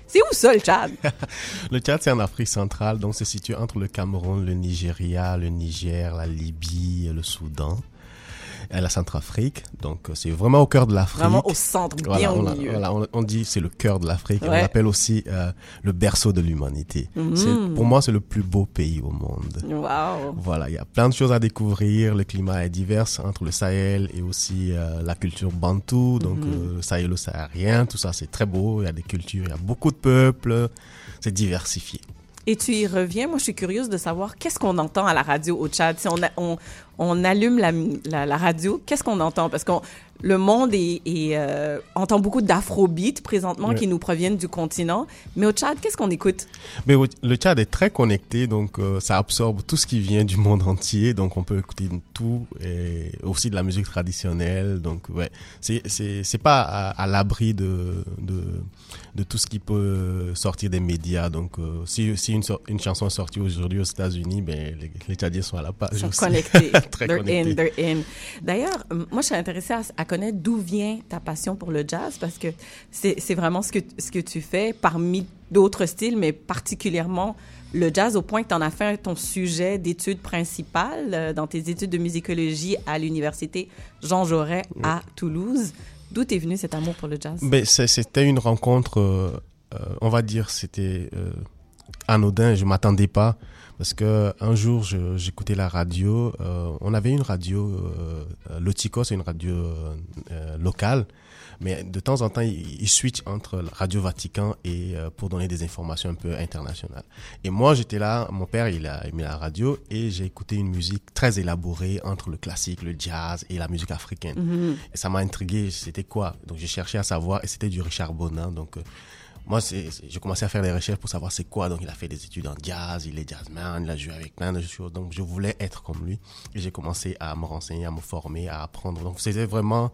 Speaker 27: c'est- où ça, le Tchad?
Speaker 40: Le Tchad, c'est en Afrique centrale, donc c'est situé entre le Cameroun, le Nigeria, le Niger, la Libye, le Soudan. Et la Centrafrique, donc euh, c'est vraiment au cœur de l'Afrique.
Speaker 27: Vraiment au centre, bien
Speaker 40: Voilà,
Speaker 27: au
Speaker 40: on
Speaker 27: milieu.
Speaker 40: voilà, on, on dit c'est le cœur de l'Afrique. On l'appelle aussi euh, le berceau de l'humanité.
Speaker 27: Mhm.
Speaker 40: Pour moi, c'est le plus beau pays au monde.
Speaker 27: Wow.
Speaker 40: Voilà, il y a plein de choses à découvrir. Le climat est divers entre le Sahel et aussi euh, la culture bantou, donc
Speaker 27: Mhm.
Speaker 40: euh, sahélo-saharien, tout ça c'est très beau. Il y a des cultures, il y a beaucoup de peuples, c'est diversifié.
Speaker 27: Et tu y reviens. Moi, je suis curieuse de savoir qu'est-ce qu'on entend à la radio au Tchad. Si on, a- on, on allume la, la, la radio, qu'est-ce qu'on entend? Parce que le monde est, est, euh, entend beaucoup d'afrobeat présentement qui nous proviennent du continent. Mais au Tchad, qu'est-ce qu'on écoute?
Speaker 40: Mais le Tchad est très connecté, donc euh, ça absorbe tout ce qui vient du monde entier, donc on peut écouter tout et aussi de la musique traditionnelle. Donc ouais, c'est pas à, à l'abri de, de de tout ce qui peut sortir des médias. Donc euh, si si une chanson est sortie aujourd'hui aux États-Unis, ben les, les Tchadiens sont à la page.
Speaker 27: Sont
Speaker 40: aussi.
Speaker 27: connectés.
Speaker 40: Très
Speaker 27: they're
Speaker 40: connectés.
Speaker 27: in, they're in. D'ailleurs, euh, moi, je suis intéressée à, à connaître d'où vient ta passion pour le jazz parce que c'est c'est vraiment ce que, ce que tu fais parmi d'autres styles, mais particulièrement le jazz au point que tu en as fait ton sujet d'étude principale euh, dans tes études de musicologie à l'université Jean Jaurès à Toulouse. D'où est venu cet amour pour le jazz?
Speaker 40: Ben, c'était une rencontre, euh, euh, on va dire, c'était euh, anodin. Je m'attendais pas parce que un jour, j'écoutais la radio. on avait une radio, euh, Lotico, c'est une radio locale, mais de temps en temps, il, il switch entre Radio Vatican et euh, pour donner des informations un peu internationales. Et moi, j'étais là. Mon père, il a mis la radio et j'ai écouté une musique très élaborée entre le classique, le jazz et la musique africaine.
Speaker 27: Mhm.
Speaker 40: Et ça m'a intrigué, c'était quoi? Donc j'ai cherché à savoir, et c'était du Richard Bonin. Donc euh, moi, j'ai commencé à faire des recherches pour savoir c'est quoi. Donc il a fait des études en jazz, il est jazzman, il a joué avec plein de choses. Donc je voulais être comme lui. Et j'ai commencé à me renseigner, à me former, à apprendre. Donc c'était vraiment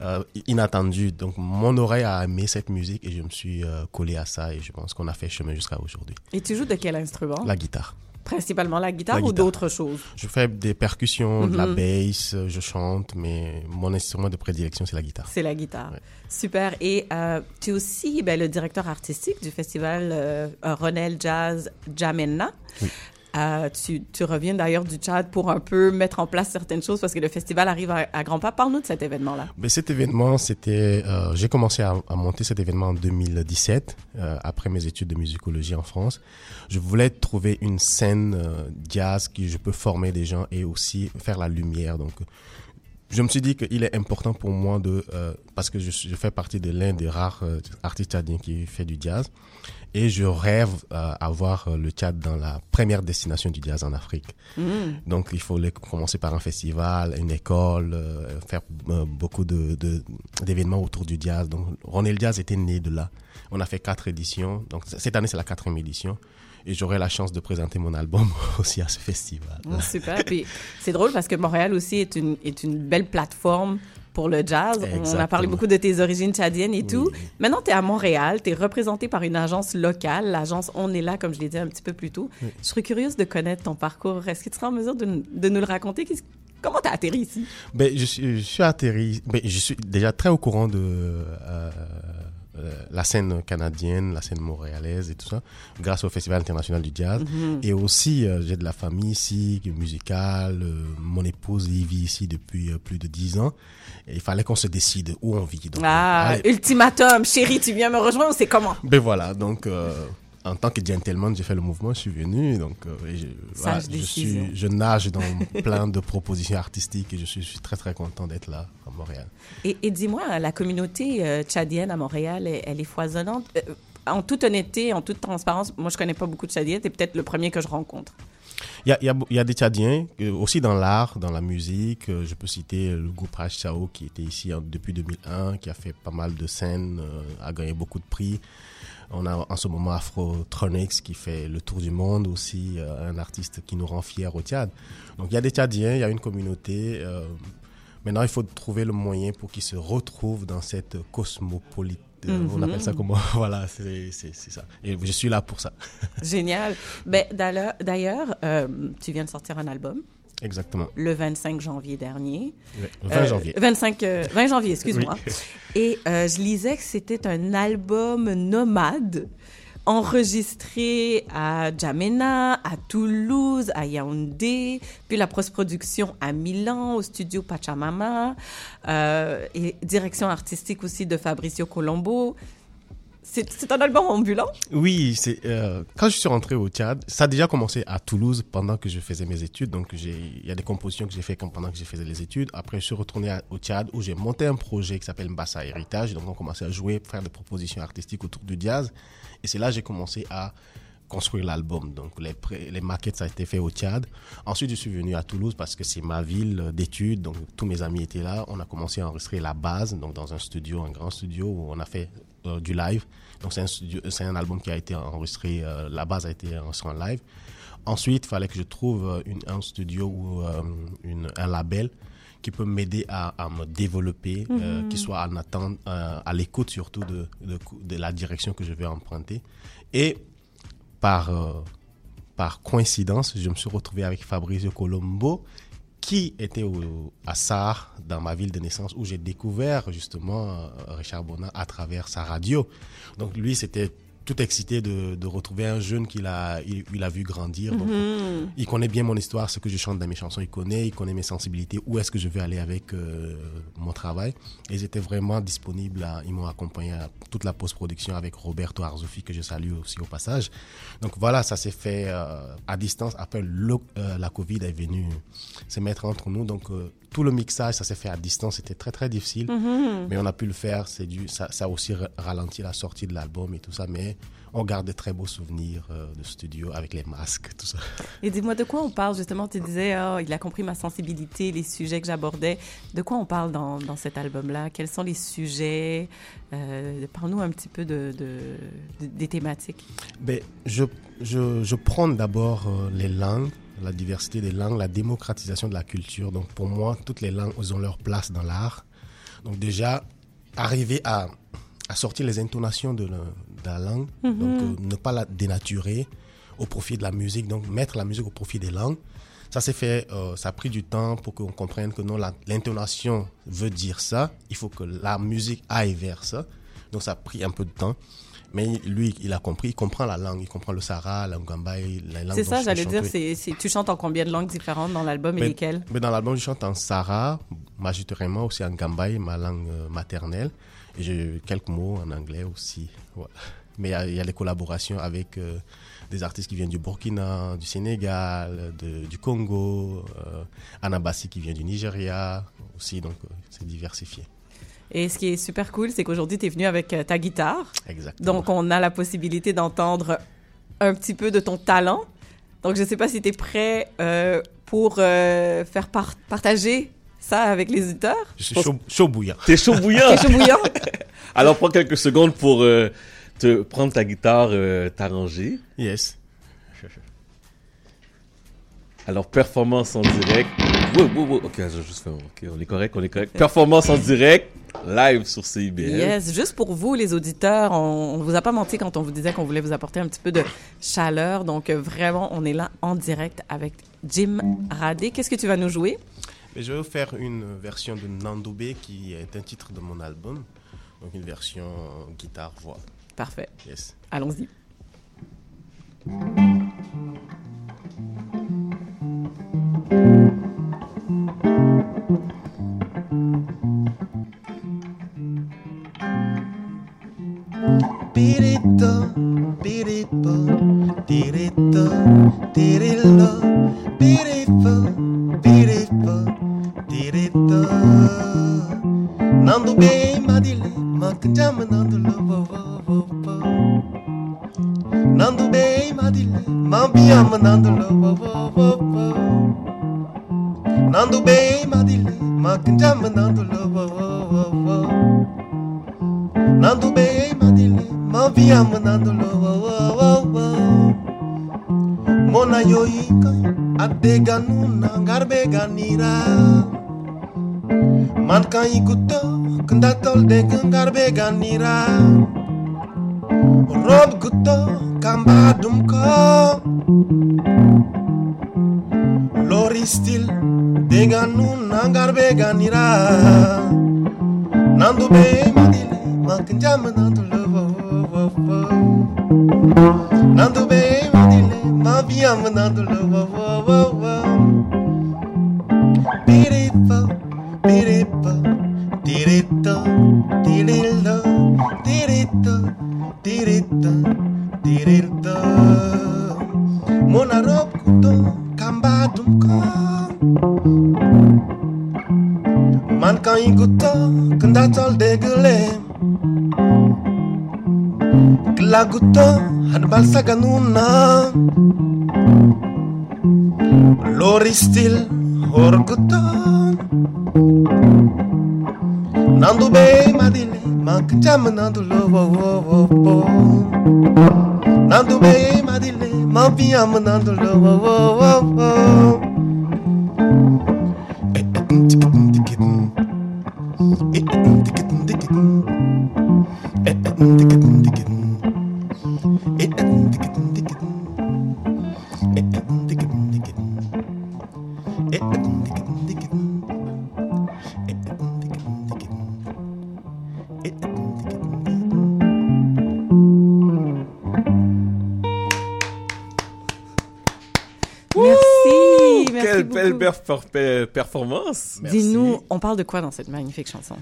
Speaker 40: euh, inattendu. Donc mon oreille a aimé cette musique et je me suis euh, collé à ça. Et je pense qu'on a fait chemin jusqu'à aujourd'hui.
Speaker 27: Et tu joues de quel instrument?
Speaker 40: La guitare.
Speaker 27: Principalement la guitare
Speaker 40: La
Speaker 27: ou d'autres choses?
Speaker 40: Je fais des percussions, de la
Speaker 27: Mhm.
Speaker 40: bass, euh, je chante, mais mon instrument de prédilection, c'est la guitare.
Speaker 27: C'est la guitare. Super. Et euh, tu es aussi ben, le directeur artistique du festival Ronel Jazz Jamena. Euh, tu, reviens d'ailleurs du Tchad pour un peu mettre en place certaines choses parce que le festival arrive à, grands pas. Parle-nous de cet événement-là.
Speaker 40: Mais cet événement, c'était, euh, j'ai commencé à, monter cet événement en 2017, euh, après mes études de musicologie en France. Je voulais trouver une scène jazz qui je peux former des gens et aussi faire la lumière. Donc, je me suis dit qu'il est important pour moi de, parce que je, je fais partie de l'un des rares artistes tchadiens qui fait du jazz, et je rêve euh, à voir euh, le Tchad dans la première destination du jazz en Afrique.
Speaker 27: Mhm.
Speaker 40: Donc il fallait commencer par un festival, une école, euh, faire beaucoup de de- d'événements autour du jazz. Donc Ronel Jazz était né de là. On a fait quatre éditions. Donc cette année c'est la quatrième édition. Et j'aurai la chance de présenter mon album aussi à ce festival.
Speaker 27: Oh, super. Puis c'est drôle parce que Montréal aussi est une, est une belle plateforme pour le jazz. On a parlé beaucoup de tes origines tchadiennes et tout. Maintenant, tu es à Montréal, tu es représenté par une agence locale, l'agence On est là, comme je l'ai dit un petit peu plus tôt.
Speaker 40: Oui.
Speaker 27: Je serais curieuse de connaître ton parcours. Est-ce que tu seras en mesure de, nous- de nous le raconter? Comment tu as atterri ici?
Speaker 40: Ben, je, suis, je suis atterri. Ben, je suis déjà très au courant de euh, la scène canadienne, la scène montréalaise et tout ça, grâce au Festival international du jazz.
Speaker 27: Mhm.
Speaker 40: Et aussi, euh, j'ai de la famille ici, musicale. euh, mon épouse y vit ici depuis euh, plus de dix ans. Et il fallait qu'on se décide où on vit. Donc,
Speaker 27: Ah,
Speaker 40: allez.
Speaker 27: ultimatum, chérie, tu viens me rejoindre ou c'est comment?
Speaker 40: Ben voilà, donc euh, en tant que gentleman, j'ai fait le mouvement, je suis venu. Donc, euh, je, voilà, je,
Speaker 27: décision.
Speaker 40: suis, je nage dans plein de propositions artistiques et je suis, je suis très très content d'être là à Montréal.
Speaker 27: Et, et dis-moi, la communauté euh, tchadienne à Montréal, elle, elle est foisonnante? Euh, en toute honnêteté, en toute transparence, moi, je connais pas beaucoup de Tchadiens. Tu es peut-être le premier que je rencontre.
Speaker 40: Il y a, il y, a, il y a des Tchadiens, euh, aussi dans l'art, dans la musique. je peux citer le groupe Chao qui était ici en- depuis 2001, qui a fait pas mal de scènes, a gagné beaucoup de prix. On a en ce moment Afrotronics qui fait le tour du monde aussi, euh, un artiste qui nous rend fiers au Tchad. Donc il y a des Tchadiens, il y a une communauté. euh, maintenant, il faut trouver le moyen pour qu'ils se retrouvent dans cette cosmopolite. euh, On
Speaker 27: Mhm.
Speaker 40: appelle ça comment? Voilà, c'est ça. Et je suis là pour ça.
Speaker 27: Génial. Ben, d'ailleurs- D'ailleurs, euh, tu viens de sortir un album
Speaker 40: Exactement.
Speaker 27: le 25 janvier dernier.
Speaker 40: Ouais, le 20 janvier.
Speaker 27: 25, euh, 20 janvier, excuse-moi.
Speaker 40: Oui.
Speaker 27: Et euh, je lisais que c'était un album nomade enregistré à Djamena, à Toulouse, à Yaoundé, puis la post-production à Milan, au studio Pachamama, euh, et direction artistique aussi de Fabricio Colombo. C'est un album ambulant?
Speaker 40: Oui, c'est euh, quand je suis rentré au Tchad, ça a déjà commencé à Toulouse pendant que je faisais mes études. Donc il y a des compositions que j'ai fait quand- pendant que je faisais les études. Après je suis retourné au Tchad où j'ai monté un projet qui s'appelle Mbassa Héritage. Donc on commençait à jouer, faire des propositions artistiques autour du jazz. Et c'est là que j'ai commencé à construire l'album. Donc les, les maquettes ça a été fait au Tchad. Ensuite je suis venu à Toulouse parce que c'est ma ville d'études. Donc tous mes amis étaient là. On a commencé à enregistrer la base donc dans un studio, un grand studio où on a fait euh, du live. Donc c'est un un album qui a été enregistré. euh, la base a été enregistrée en live. Ensuite, il fallait que je trouve euh, une, un studio ou une, un label qui peut m'aider à, à me développer,
Speaker 41: Mhm.
Speaker 40: qui soit en attente, à l'écoute surtout de, de, de la direction que je vais emprunter. Et par, par coïncidence, je me suis retrouvé avec Fabrizio Colombo, qui était au, à SAR, dans ma ville de naissance, où j'ai découvert justement euh, Richard Bonin à travers sa radio. Donc lui, c'était tout excité de, de retrouver un jeune qu'il a, il, il a vu grandir. Donc,
Speaker 42: Mhm.
Speaker 40: il connaît bien mon histoire, ce que je chante dans mes chansons, il connaît, il connaît mes sensibilités, où est-ce que je veux aller avec euh, mon travail. Et ils étaient vraiment disponibles, à- ils m'ont accompagné à toute la post-production avec Roberto Arzoufi, que je salue aussi au passage. Donc voilà, ça s'est fait euh, à distance. Après, le- euh, la Covid est venue se mettre entre nous. Donc euh, tout le mixage, ça s'est fait à distance. C'était très très difficile.
Speaker 42: Mhm.
Speaker 40: Mais on a pu le faire. C'est du, ça, ça a aussi ra- ralenti la sortie de l'album et tout ça. Mais on garde de très beaux souvenirs euh, de studio avec les masques, tout ça.
Speaker 42: Et dis-moi, de quoi on parle justement? Tu disais, ah, il a compris ma sensibilité, les sujets que j'abordais. De quoi on parle dans, dans cet album-là? Quels sont les sujets? Euh, Parle-nous un petit peu de, de- de- des thématiques.
Speaker 40: Ben, je, je, je prône d'abord euh, les langues, la diversité des langues, la démocratisation de la culture. Donc pour moi, toutes les langues ont leur place dans l'art. Donc déjà, arriver à, à sortir les intonations de la, de la langue,
Speaker 42: Mhm.
Speaker 40: donc euh, ne pas la dénaturer au profit de la musique, donc mettre la musique au profit des langues. Ça s'est fait, euh, ça a pris du temps pour qu'on comprenne que non, l'intonation veut dire ça. Il faut que la musique aille vers ça. Donc ça a pris un peu de temps. Mais lui, il a compris, il comprend la langue, il comprend le Sahara, l'Angamba, la langue
Speaker 42: C'est ça, j'allais dire. tu chantes en combien de langues différentes dans l'album et
Speaker 40: Mais-
Speaker 42: lesquelles?
Speaker 40: mais dans l'album, je chante en Sahara, majoritairement aussi en Gambaï, ma langue euh, maternelle. Et j'ai quelques mots en anglais aussi. Voilà. Mais il y a- il y, a les collaborations avec euh, des artistes qui viennent du Burkina, du Sénégal, de- du Congo, euh, Anabassi qui vient du Nigeria aussi. Donc, euh, c'est diversifié.
Speaker 42: Et ce qui est super cool, c'est qu'aujourd'hui, tu es venu avec euh, ta guitare.
Speaker 40: Exactement.
Speaker 42: Donc, on a la possibilité d'entendre un petit peu de ton talent. Donc, je ne sais pas si tu es prêt pour faire par- partager ça avec les auditeurs.
Speaker 40: Je suis chaud, chaud bouillant.
Speaker 2: T'es chaud bouillant.
Speaker 42: T'es chaud bouillant.
Speaker 2: Alors prends quelques secondes pour euh, te prendre ta guitare, euh, t'arranger.
Speaker 40: Yes.
Speaker 2: Alors performance en direct. Wow, wow, wow. Ok, j'ai juste fait. Ok, on est correct, on est correct. Performance en direct, live sur CIBL.
Speaker 42: Yes, juste pour vous, les auditeurs, on, on vous a pas menti quand on vous disait qu'on voulait vous apporter un petit peu de chaleur. Donc, euh, vraiment, on est là en direct avec Jim Radé. Qu'est-ce que tu vas nous jouer?
Speaker 40: Mais je vais vous faire une version de Nandoubé qui est un titre de mon album. Donc une version guitare-voix.
Speaker 42: Parfait.
Speaker 40: Yes.
Speaker 42: Allons-y.
Speaker 2: Performance.
Speaker 27: Dis-nous, on parle de quoi dans cette magnifique chanson?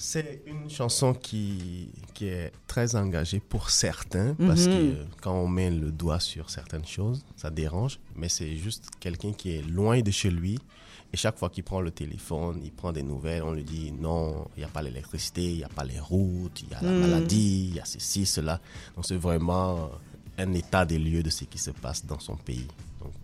Speaker 40: C'est une chanson qui, qui est très engagée pour certains, parce que
Speaker 27: Mhm.
Speaker 40: euh, quand on met le doigt sur certaines choses, ça dérange, mais c'est juste quelqu'un qui est loin de chez lui. Et chaque fois qu'il prend le téléphone, il prend des nouvelles, on lui dit non, il n'y a pas l'électricité, il n'y a pas les routes, il y a la
Speaker 27: Mhm.
Speaker 40: maladie, il y a ceci, cela. Donc c'est vraiment un état des lieux de ce qui se passe dans son pays.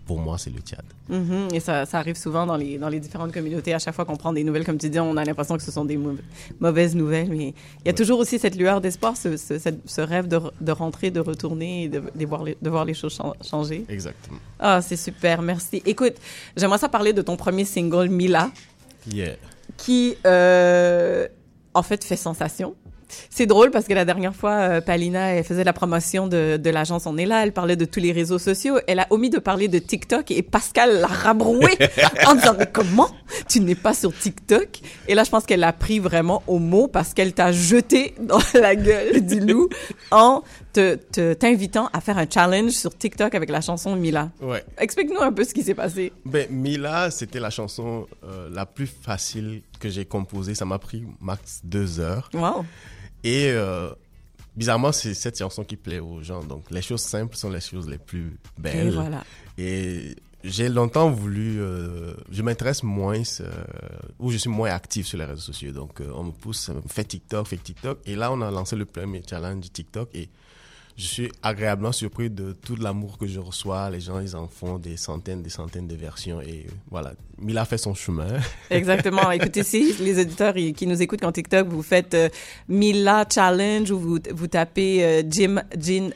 Speaker 40: Pour moi, c'est le Tchad.
Speaker 27: Mhm, Et ça, ça arrive souvent dans les, dans les différentes communautés. À chaque fois qu'on prend des nouvelles, comme tu dis, on a l'impression que ce sont des mau- mauvaises nouvelles. Mais il y a toujours aussi cette lueur d'espoir, ce, ce, rêve de, de rentrer, de retourner et de, de voir, les, de voir les choses chan- changer.
Speaker 40: Exactement.
Speaker 27: Ah, c'est super, merci. Écoute, j'aimerais ça parler de ton premier single, Mila,
Speaker 40: Yeah.
Speaker 27: qui, euh, en fait, fait sensation. C'est drôle parce que la dernière fois, euh, Palina, elle faisait la promotion de, de l'agence On est là, elle parlait de tous les réseaux sociaux. Elle a omis de parler de TikTok et Pascal l'a rabroué en disant mais comment? Tu n'es pas sur TikTok Et là, je pense qu'elle l'a pris vraiment au mot parce qu'elle t'a jeté dans la gueule du loup en te te- t'invitant à faire un challenge sur TikTok avec la chanson Mila.
Speaker 40: Ouais.
Speaker 27: Explique-nous un peu ce qui s'est passé.
Speaker 40: Ben, Mila, c'était la chanson euh, la plus facile que j'ai composée. Ça m'a pris max deux heures.
Speaker 27: Wow.
Speaker 40: Et euh, bizarrement, c'est cette chanson qui plaît aux gens. Donc, les choses simples sont les choses les plus belles.
Speaker 27: Et voilà.
Speaker 40: Et j'ai longtemps voulu. euh, je m'intéresse moins, euh, ou je suis moins actif sur les réseaux sociaux. Donc, on me pousse, fais TikTok, fais TikTok. Et là, on a lancé le premier challenge TikTok. Et je suis agréablement surpris de tout l'amour que je reçois. Les gens, ils en font des centaines, des centaines de versions. Et voilà, Mila fait son chemin.
Speaker 27: Exactement. Écoutez, si les auditeurs qui nous écoutent quand TikTok, vous faites euh, Mila Challenge ou vous, vous tapez euh, Jim, Jin,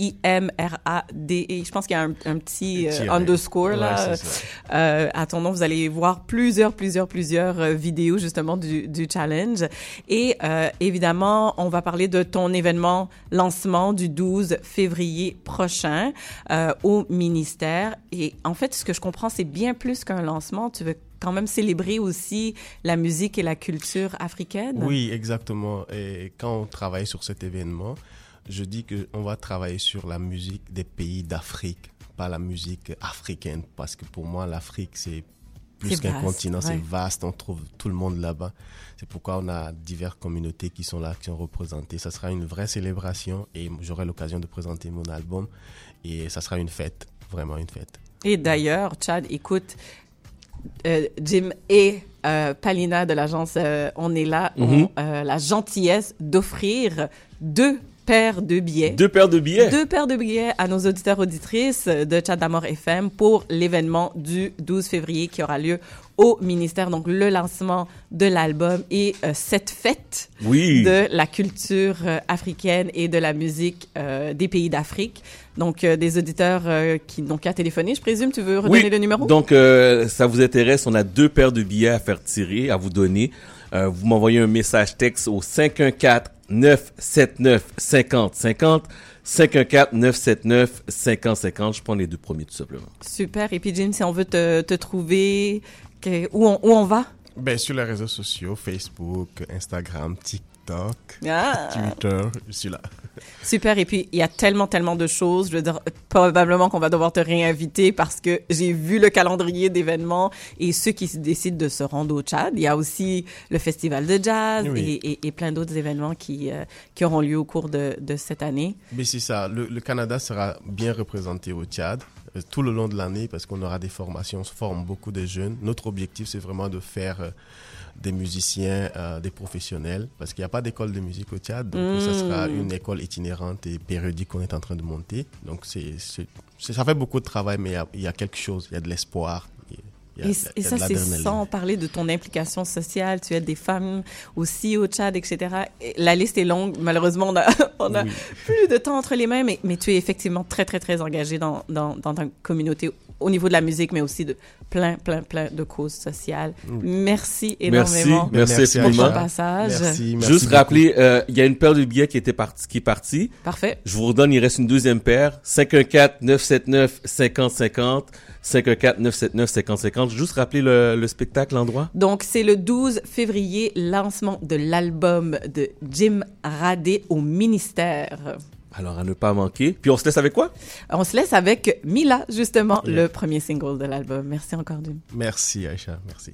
Speaker 27: D-J-I-M-R-A-D. Et je pense qu'il y a un, un petit euh, underscore
Speaker 40: Ouais,
Speaker 27: là.
Speaker 40: ça.
Speaker 27: Euh, à ton nom, vous allez voir plusieurs, plusieurs, plusieurs vidéos justement du, du challenge. Et évidemment, on va parler de ton événement du 12 février prochain euh, au ministère. Et en fait, ce que je comprends, c'est bien plus qu'un lancement. Tu veux quand même célébrer aussi la musique et la culture africaine?
Speaker 40: Oui, exactement. Et quand on travaille sur cet événement, je dis qu'on va travailler sur la musique des pays d'Afrique, pas la musique africaine, parce que pour moi, l'Afrique, c'est plus qu'un continent,
Speaker 27: ouais.
Speaker 40: c'est vaste, on trouve tout le monde là-bas. C'est pourquoi on a diverses communautés qui sont là, qui sont représentées. Ça sera une vraie célébration et j'aurai l'occasion de présenter mon album et ça sera une fête, vraiment une fête.
Speaker 27: Et d'ailleurs, Chad, écoute, euh, Jim et euh, Palina de l'agence euh, On est là
Speaker 2: Mhm.
Speaker 27: ont la gentillesse d'offrir deux paires de billets.
Speaker 2: Deux paires de billets.
Speaker 27: Deux paires de billets à nos auditeurs auditrices de Chat d'Amour FM pour l'événement du 12 février qui aura lieu au ministère. Donc, le lancement de l'album et euh, cette fête
Speaker 2: Oui.
Speaker 27: de la culture euh, africaine et de la musique euh, des pays d'Afrique. Donc, des auditeurs qui n'ont qu'à téléphoner, je présume. Tu veux redonner
Speaker 2: Oui.
Speaker 27: le numéro?
Speaker 2: Donc, ça vous intéresse, on a deux paires de billets à faire tirer, à vous donner. Euh, vous m'envoyez un message texte au 514-979-5050. 514-979-5050. Je prends les deux premiers tout simplement.
Speaker 27: Super. Et puis, Jim, si on veut te, te trouver, que- où, on, où on va?
Speaker 40: Ben, sur les réseaux sociaux, Facebook, Instagram, TikTok,
Speaker 27: Ah.
Speaker 40: Twitter, je suis là.
Speaker 27: Super. Et puis, il y a tellement, tellement de choses. Je veux dire, probablement qu'on va devoir te réinviter parce que j'ai vu le calendrier d'événements et ceux qui se décident de se rendre au Tchad. Il y a aussi le festival de jazz
Speaker 40: Oui.
Speaker 27: et, et, et plein d'autres événements qui, euh, qui auront lieu au cours de, de cette année.
Speaker 40: Mais c'est ça, le, le Canada sera bien représenté au Tchad euh, tout le long de l'année parce qu'on aura des formations, on se forme beaucoup de jeunes. Notre objectif, c'est vraiment de faire euh, des musiciens, euh, des professionnels, parce qu'il n'y a pas d'école de musique au Tchad, donc ça sera une école itinérante et périodique qu'on est en train de monter. Donc c'est, ça fait beaucoup de travail, mais il y a, il y a quelque chose, il y a de l'espoir.
Speaker 27: Et, ça, c'est sans parler de ton implication sociale. Tu aides des femmes aussi au Tchad, etc. Et la liste est longue. Malheureusement, on a, on a
Speaker 40: Oui.
Speaker 27: plus de temps entre les mains, mais, mais tu es effectivement très, très, très engagé dans, dans, dans ta communauté au niveau de la musique, mais aussi de plein, plein, plein de causes sociales. Merci énormément
Speaker 2: merci
Speaker 40: Merci
Speaker 27: pour ton passage.
Speaker 40: Merci, merci
Speaker 2: Juste
Speaker 40: beaucoup.
Speaker 2: rappeler, euh, il y a une paire de billets qui était partie, qui est partie.
Speaker 27: Parfait.
Speaker 2: Je vous redonne, il reste une deuxième paire. 514-979-5050. 514-979-5050. Juste rappeler le, le spectacle, l'endroit.
Speaker 27: Donc, c'est le 12 février, lancement de l'album de Jim Radé au ministère.
Speaker 2: Alors, à ne pas manquer. Puis on se laisse avec quoi?
Speaker 27: On se laisse avec Mila, justement, le premier single de l'album. Merci encore, Dune.
Speaker 43: Merci, Aïcha. Merci.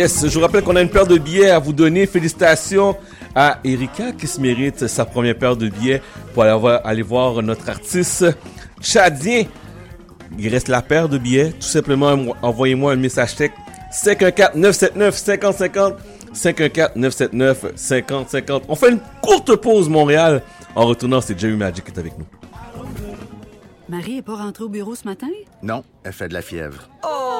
Speaker 2: Yes, je vous rappelle qu'on a une paire de billets à vous donner. Félicitations à Erika qui se mérite sa première paire de billets pour aller voir, aller voir notre artiste tchadien. Il reste la paire de billets. Tout simplement, mo- envoyez-moi un message texte 514-979-5050. 514-979-5050. On fait une courte pause, Montréal. En retournant, c'est Jerry Magic qui est avec nous.
Speaker 41: Marie est pas rentrée au bureau ce matin?
Speaker 44: Non, elle fait de la fièvre.
Speaker 41: Oh,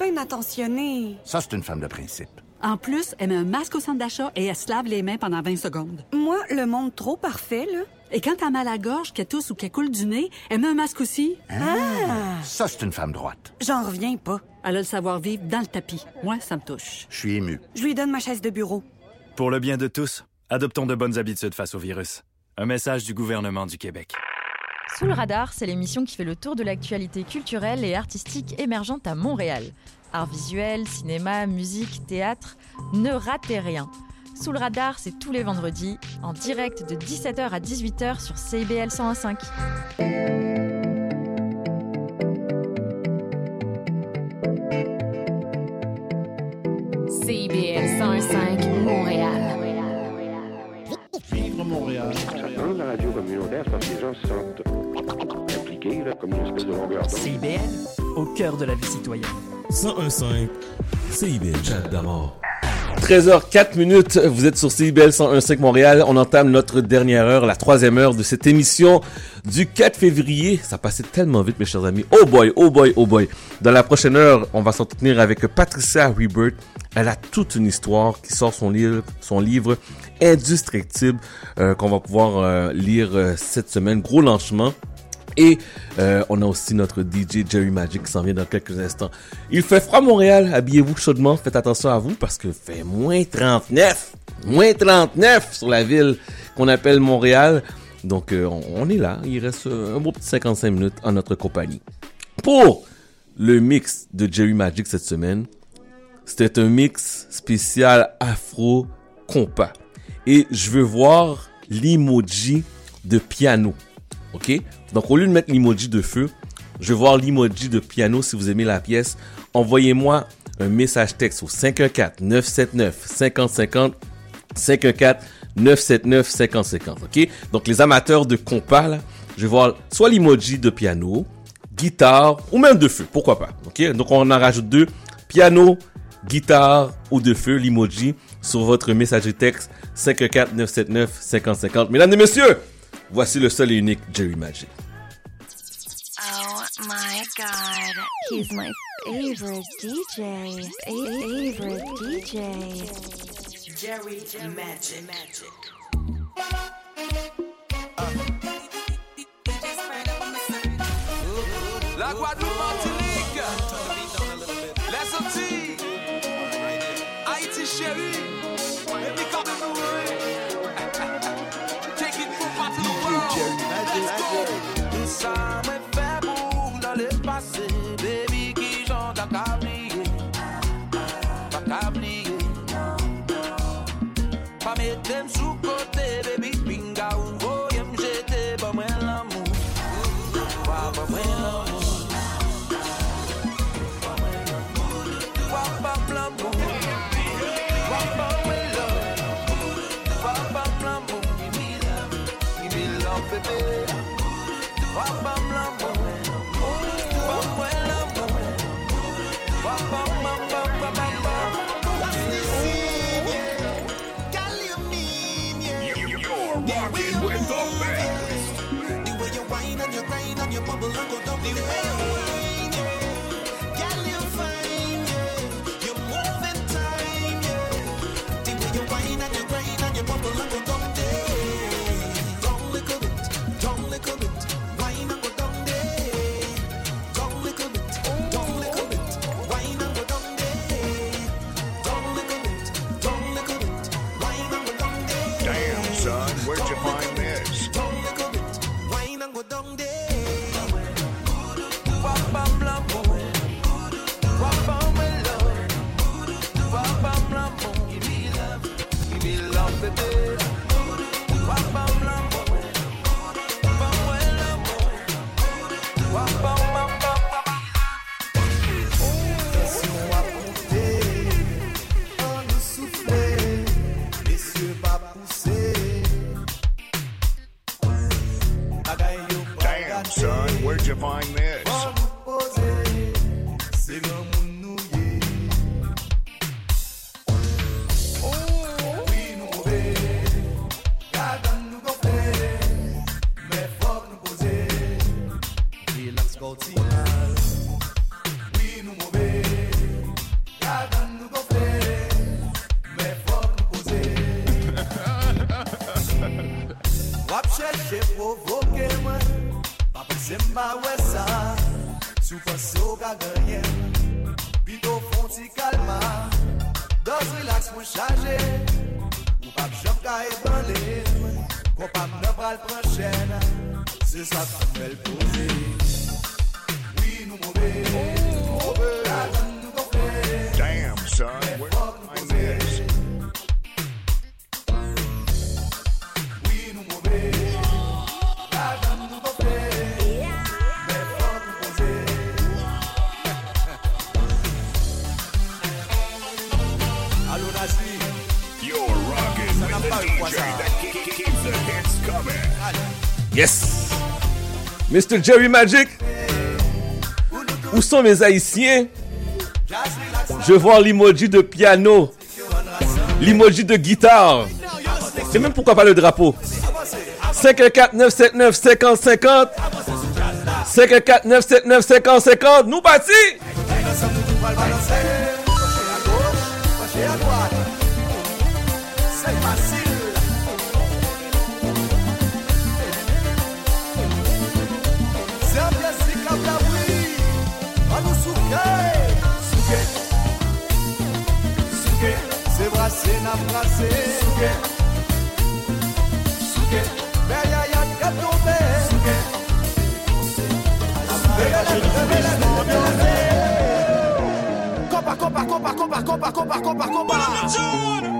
Speaker 41: bien attentionnée.
Speaker 44: Ça, c'est une femme de principe.
Speaker 41: En plus, elle met un masque au centre d'achat et elle se lave les mains pendant 20 secondes.
Speaker 45: Moi, le monde trop parfait, là.
Speaker 41: Et quand t'as mal à la gorge, qu'elle tousse ou qu'elle coule du nez, elle met un masque aussi.
Speaker 44: Ah! Ça, c'est une femme droite.
Speaker 41: J'en reviens pas. Elle a le savoir-vivre dans le tapis. Moi, ça me touche.
Speaker 44: Je suis ému.
Speaker 45: Je lui donne ma chaise de bureau.
Speaker 46: Pour le bien de tous, adoptons de bonnes habitudes face au virus. Un message du gouvernement du Québec.
Speaker 17: Sous le radar, c'est l'émission qui fait le tour de l'actualité culturelle et artistique émergente à Montréal. Art visuel, cinéma, musique, théâtre, ne ratez rien. Sous le radar, c'est tous les vendredis, en direct de 17h à 18h sur CIBL 101.5.
Speaker 47: CIBL 101.5 Montréal.
Speaker 48: Vivre Montréal.
Speaker 49: Dans la radio communautaire, c'est parce que les gens se sentent impliqués, là, comme une espèce de longueur d'onde.
Speaker 50: CIBL, au cœur de la vie citoyenne.
Speaker 51: 101.5 CIBL Chat d'Amour.
Speaker 2: 13h04 minutes, vous êtes sur CIBL 101.5 Montréal. On entame notre dernière heure, la troisième heure de cette émission du 4 février. Ça passait tellement vite, mes chers amis. Oh boy, oh boy, oh boy. Dans la prochaine heure, on va s'entretenir avec Patricia Rebert. Elle a toute une histoire qui sort son livre, son livre Indestructible, euh, qu'on va pouvoir euh, lire euh, cette semaine. Gros lancement. Et euh, on a aussi notre DJ Jerry Magic qui s'en vient dans quelques instants. Il fait froid à Montréal, habillez-vous chaudement, faites attention à vous parce que fait moins 39, moins 39 sur la ville qu'on appelle Montréal. Donc euh, on, est là, il reste euh, un beau petit 55 minutes en notre compagnie. Pour le mix de Jerry Magic cette semaine, c'était un mix spécial afro compas. Et je veux voir l'emoji de piano. OK? Donc, au lieu de mettre l'emoji de feu, je vais voir l'emoji de piano si vous aimez la pièce. Envoyez-moi un message texte au 514-979-5050. 514-979-5050. OK? Donc, les amateurs de compas, je vais voir soit l'emoji de piano, guitare ou même de feu. Pourquoi pas? OK? Donc, on en rajoute deux. Piano, guitare ou de feu, l'emoji sur votre messagerie texte 514-979-5050. Mesdames et messieurs, voici le seul et unique Jerry Magic.
Speaker 52: Oh my god, he's my favorite DJ. Favorite DJ.
Speaker 7: Jerry Magic.
Speaker 53: La Guadeloupe, Martinique, les Antilles, Haïti chérie, baby come and Take Let's go.
Speaker 23: Ça
Speaker 7: the way.
Speaker 44: Where'd
Speaker 2: Mr. Jerry Magic, où sont mes haïtiens? Je vois l'emoji de piano, l'emoji de guitare, et même pourquoi pas le drapeau? 549 979 50 50 549 979 50 50 nous
Speaker 23: partis den ap rase Souke. Souke. Berya yat kap tombe Souke Rebele, rebele, rebele Kopa, kopa, kopa, kopa, kopa, kopa, kopa. Bonne journée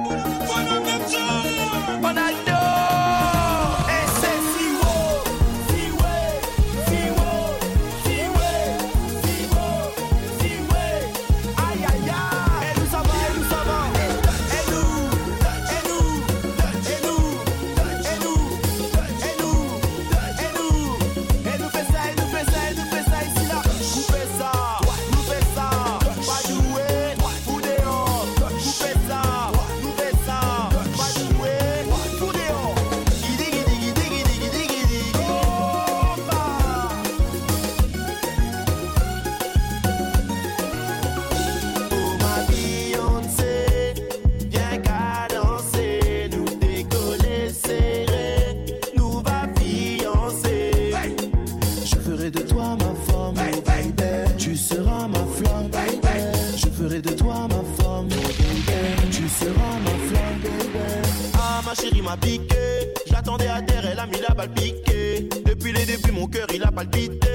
Speaker 23: J'attendais à terre, elle a mis la balle piquée. Depuis les débuts, mon cœur il a palpité.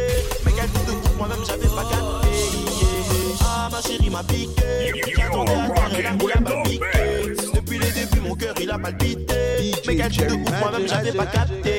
Speaker 23: Mais quel coup de coup, moi-même j'avais pas capté. Ah, ma chérie m'a piqué. J'attendais à terre, elle a mis la balle piquée. Depuis les débuts, mon cœur il a palpité. Mais quel coup de coup, moi-même j'avais pas capté.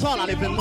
Speaker 13: 算了，你不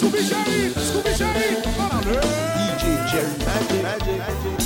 Speaker 13: Scooby Jerry, Scooby Jerry, on a DJ Jerry, magic, magic, magic.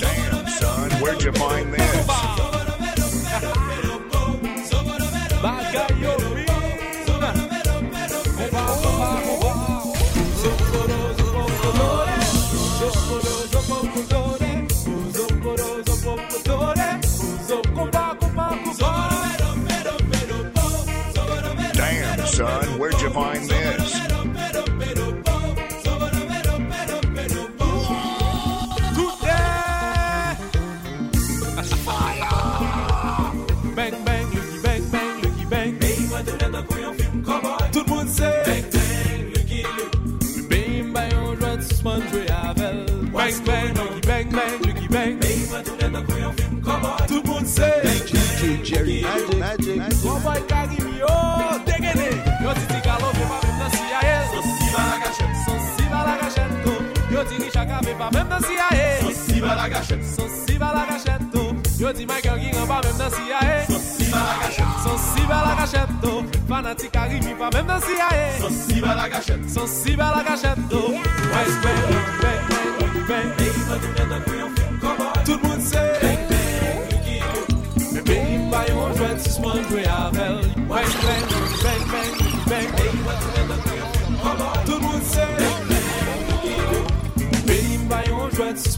Speaker 44: Damn, where'd you find this? You find this?
Speaker 54: Mèm nan si a. E Sosi ba la gachet Sosi ba la gachet to oh. Yo di Michael King an pa mèm nan si a. E Sosi ba la gachet Sosi ba la gachet to Fanatik a rimi pa mèm nan si a. E Sosi ba la gachet Sosi ba la gachet to Westway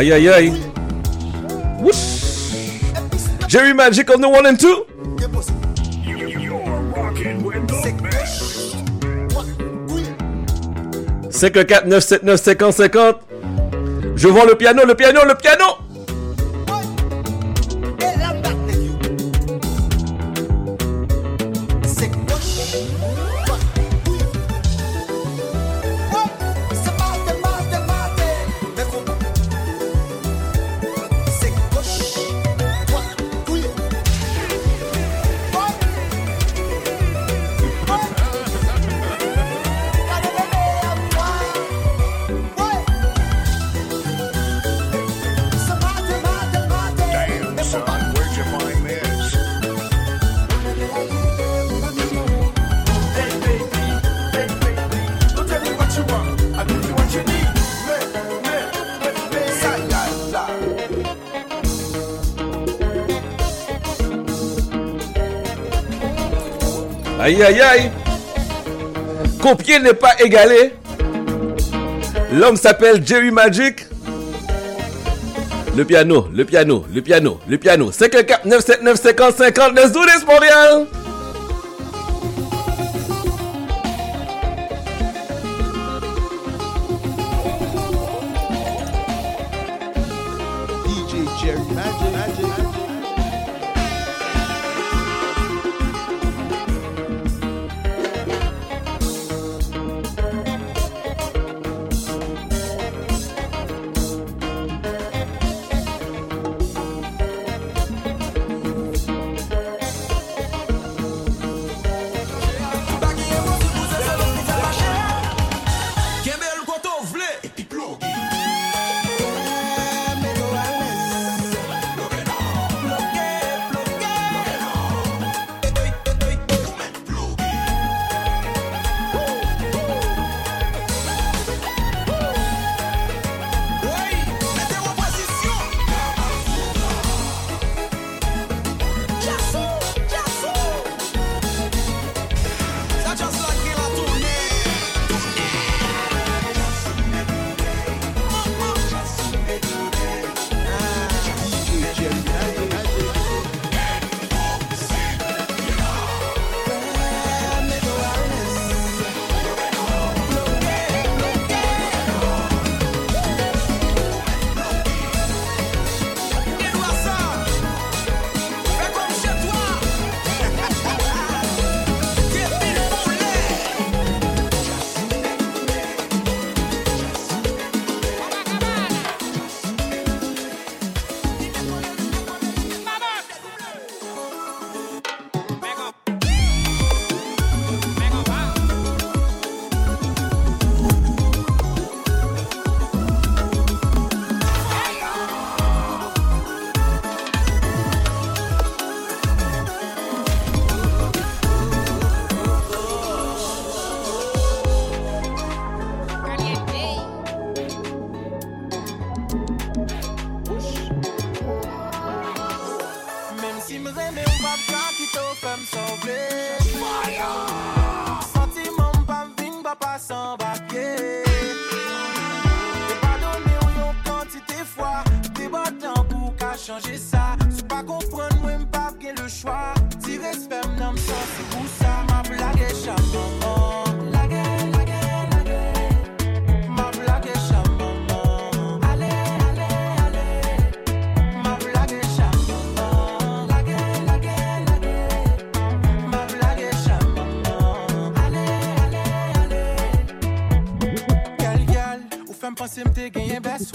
Speaker 7: Aïe aïe aïe. Whoosh. Jerry Magic on the one and two. C'est que 4 9 7 9 50 50. Je vois le piano, le piano, le piano.
Speaker 2: Aïe aïe aïe. Qu'au pied n'est pas égalé. L'homme s'appelle Jerry Magic. Le piano, le piano, le piano, le piano. 549 79 50 50 des Zoulis Montréal.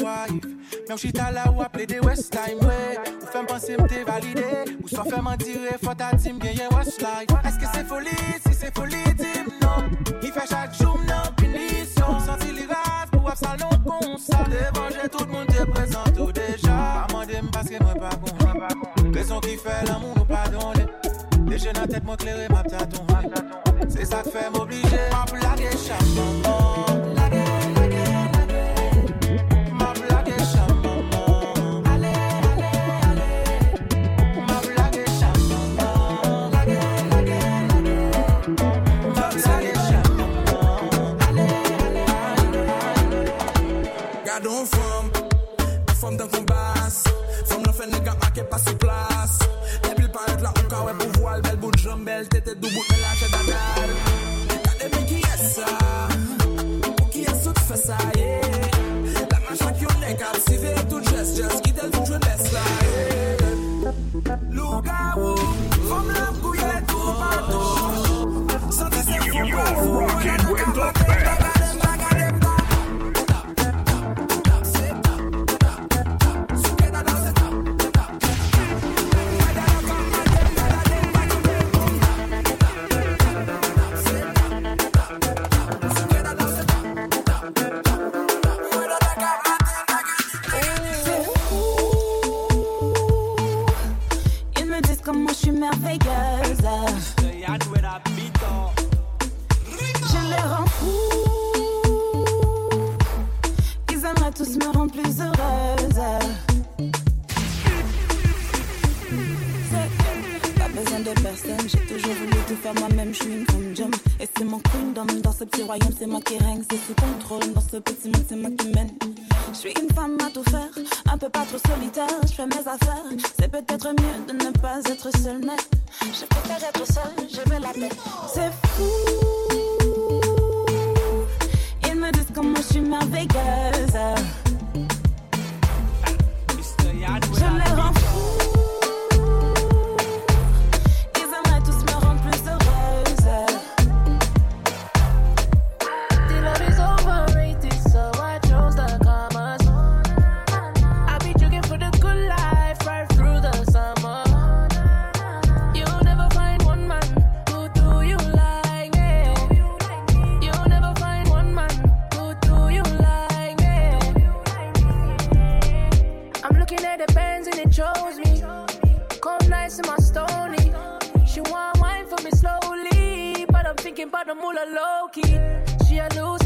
Speaker 54: wife. Mèm chita la ou aple de west time we Ou fèm panse mte valide Ou so fèm an dire fota tim genye west life? Eske se foli, si se foli tim nan I fè chak joum nan pinisyon Santi li raf pou ap sal nan konsa Devanje tout moun te prezento deja Amande m paske mwen pa kon Rezon ki fè la moun ou pa donle Deje nan tèt mwen klerè map taton Se sak fè
Speaker 44: mou The
Speaker 21: bands and it chose me. Come nice in my stony. She want wine for me slowly, but I'm thinking about the moolah low key. She a lose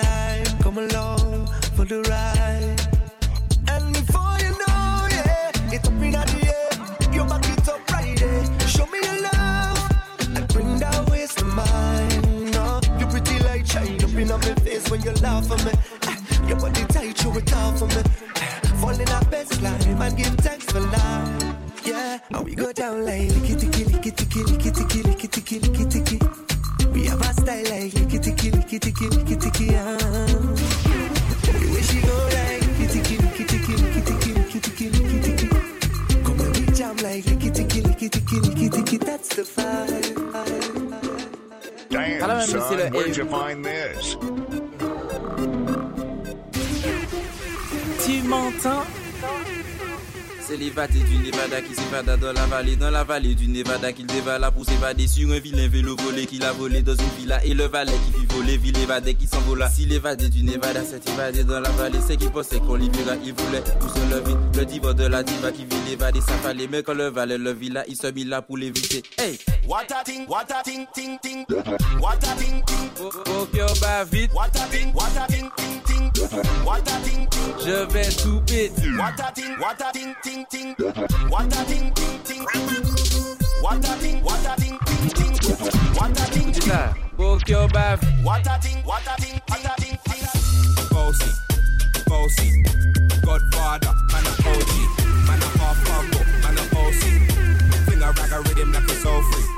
Speaker 7: time. Come along for the ride. And before you know, yeah, it's up in the air. You back it up right there. Show me your love and bring that waste of mine. No, you pretty like shine up in my face when you laugh at me. Ah, Your body tight, you it all for me. Ah, Fall in our best line and give thanks for life. Yeah, and we go down like ticky licky ticky licky ticky licky ticky licky Ah. The way she go like. Come on, we jam like. That's the vibe.
Speaker 44: Damn, son, where'd you find this?
Speaker 55: Tu m'entends C'est l'évadé du Nevada qui s'évada dans la vallée, dans la vallée du Nevada qu'il dévala pour s'évader sur un vilain vélo volé qu'il a volé dans une villa et le valet qui fit voler, ville évadé qui s'envola. Si l'évadé du Nevada s'est évadé dans la vallée, c'est qu'il pensait qu'on verra, il voulait tout se lever. Le diva de la diva qui vit l'évadé, ça fallait, mais quand le valet le vit là, il se mit là pour l'éviter. Hey!
Speaker 7: What a thing, what a thing, ting, ting. What a thing, ting.
Speaker 55: Faut que bas vite.
Speaker 7: What a thing, what a thing, ting, ting. What a thing, ting.
Speaker 55: Je vais tout péter.
Speaker 7: What a thing, what a thing, ting, ting. What a thing, ting, ting. What a thing, what a thing, ting, ting. What a thing.
Speaker 55: Faut que bas vite.
Speaker 7: What a thing, what a thing, what a thing, a thing.
Speaker 9: Bossy, bossy, Godfather, man a OG, man a half humble, man a. Fling a rag a rhythm like it's all free.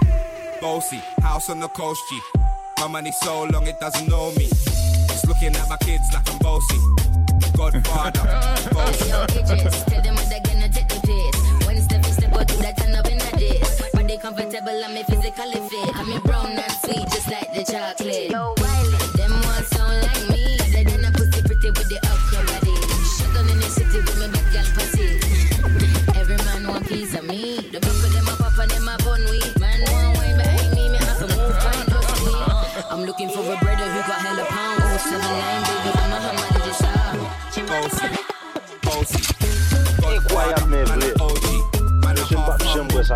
Speaker 9: Bossy, house on the coast G. My money so long it doesn't know me. It's looking at my kids like I'm bossy. Godfather, bossy.
Speaker 56: Yo, bitches, tell them what they're gonna take the piss. When step and step out, do that turn up in a. But they comfortable, I'm physically fit. I'm in brown and sweet, just like the chocolate. Yo,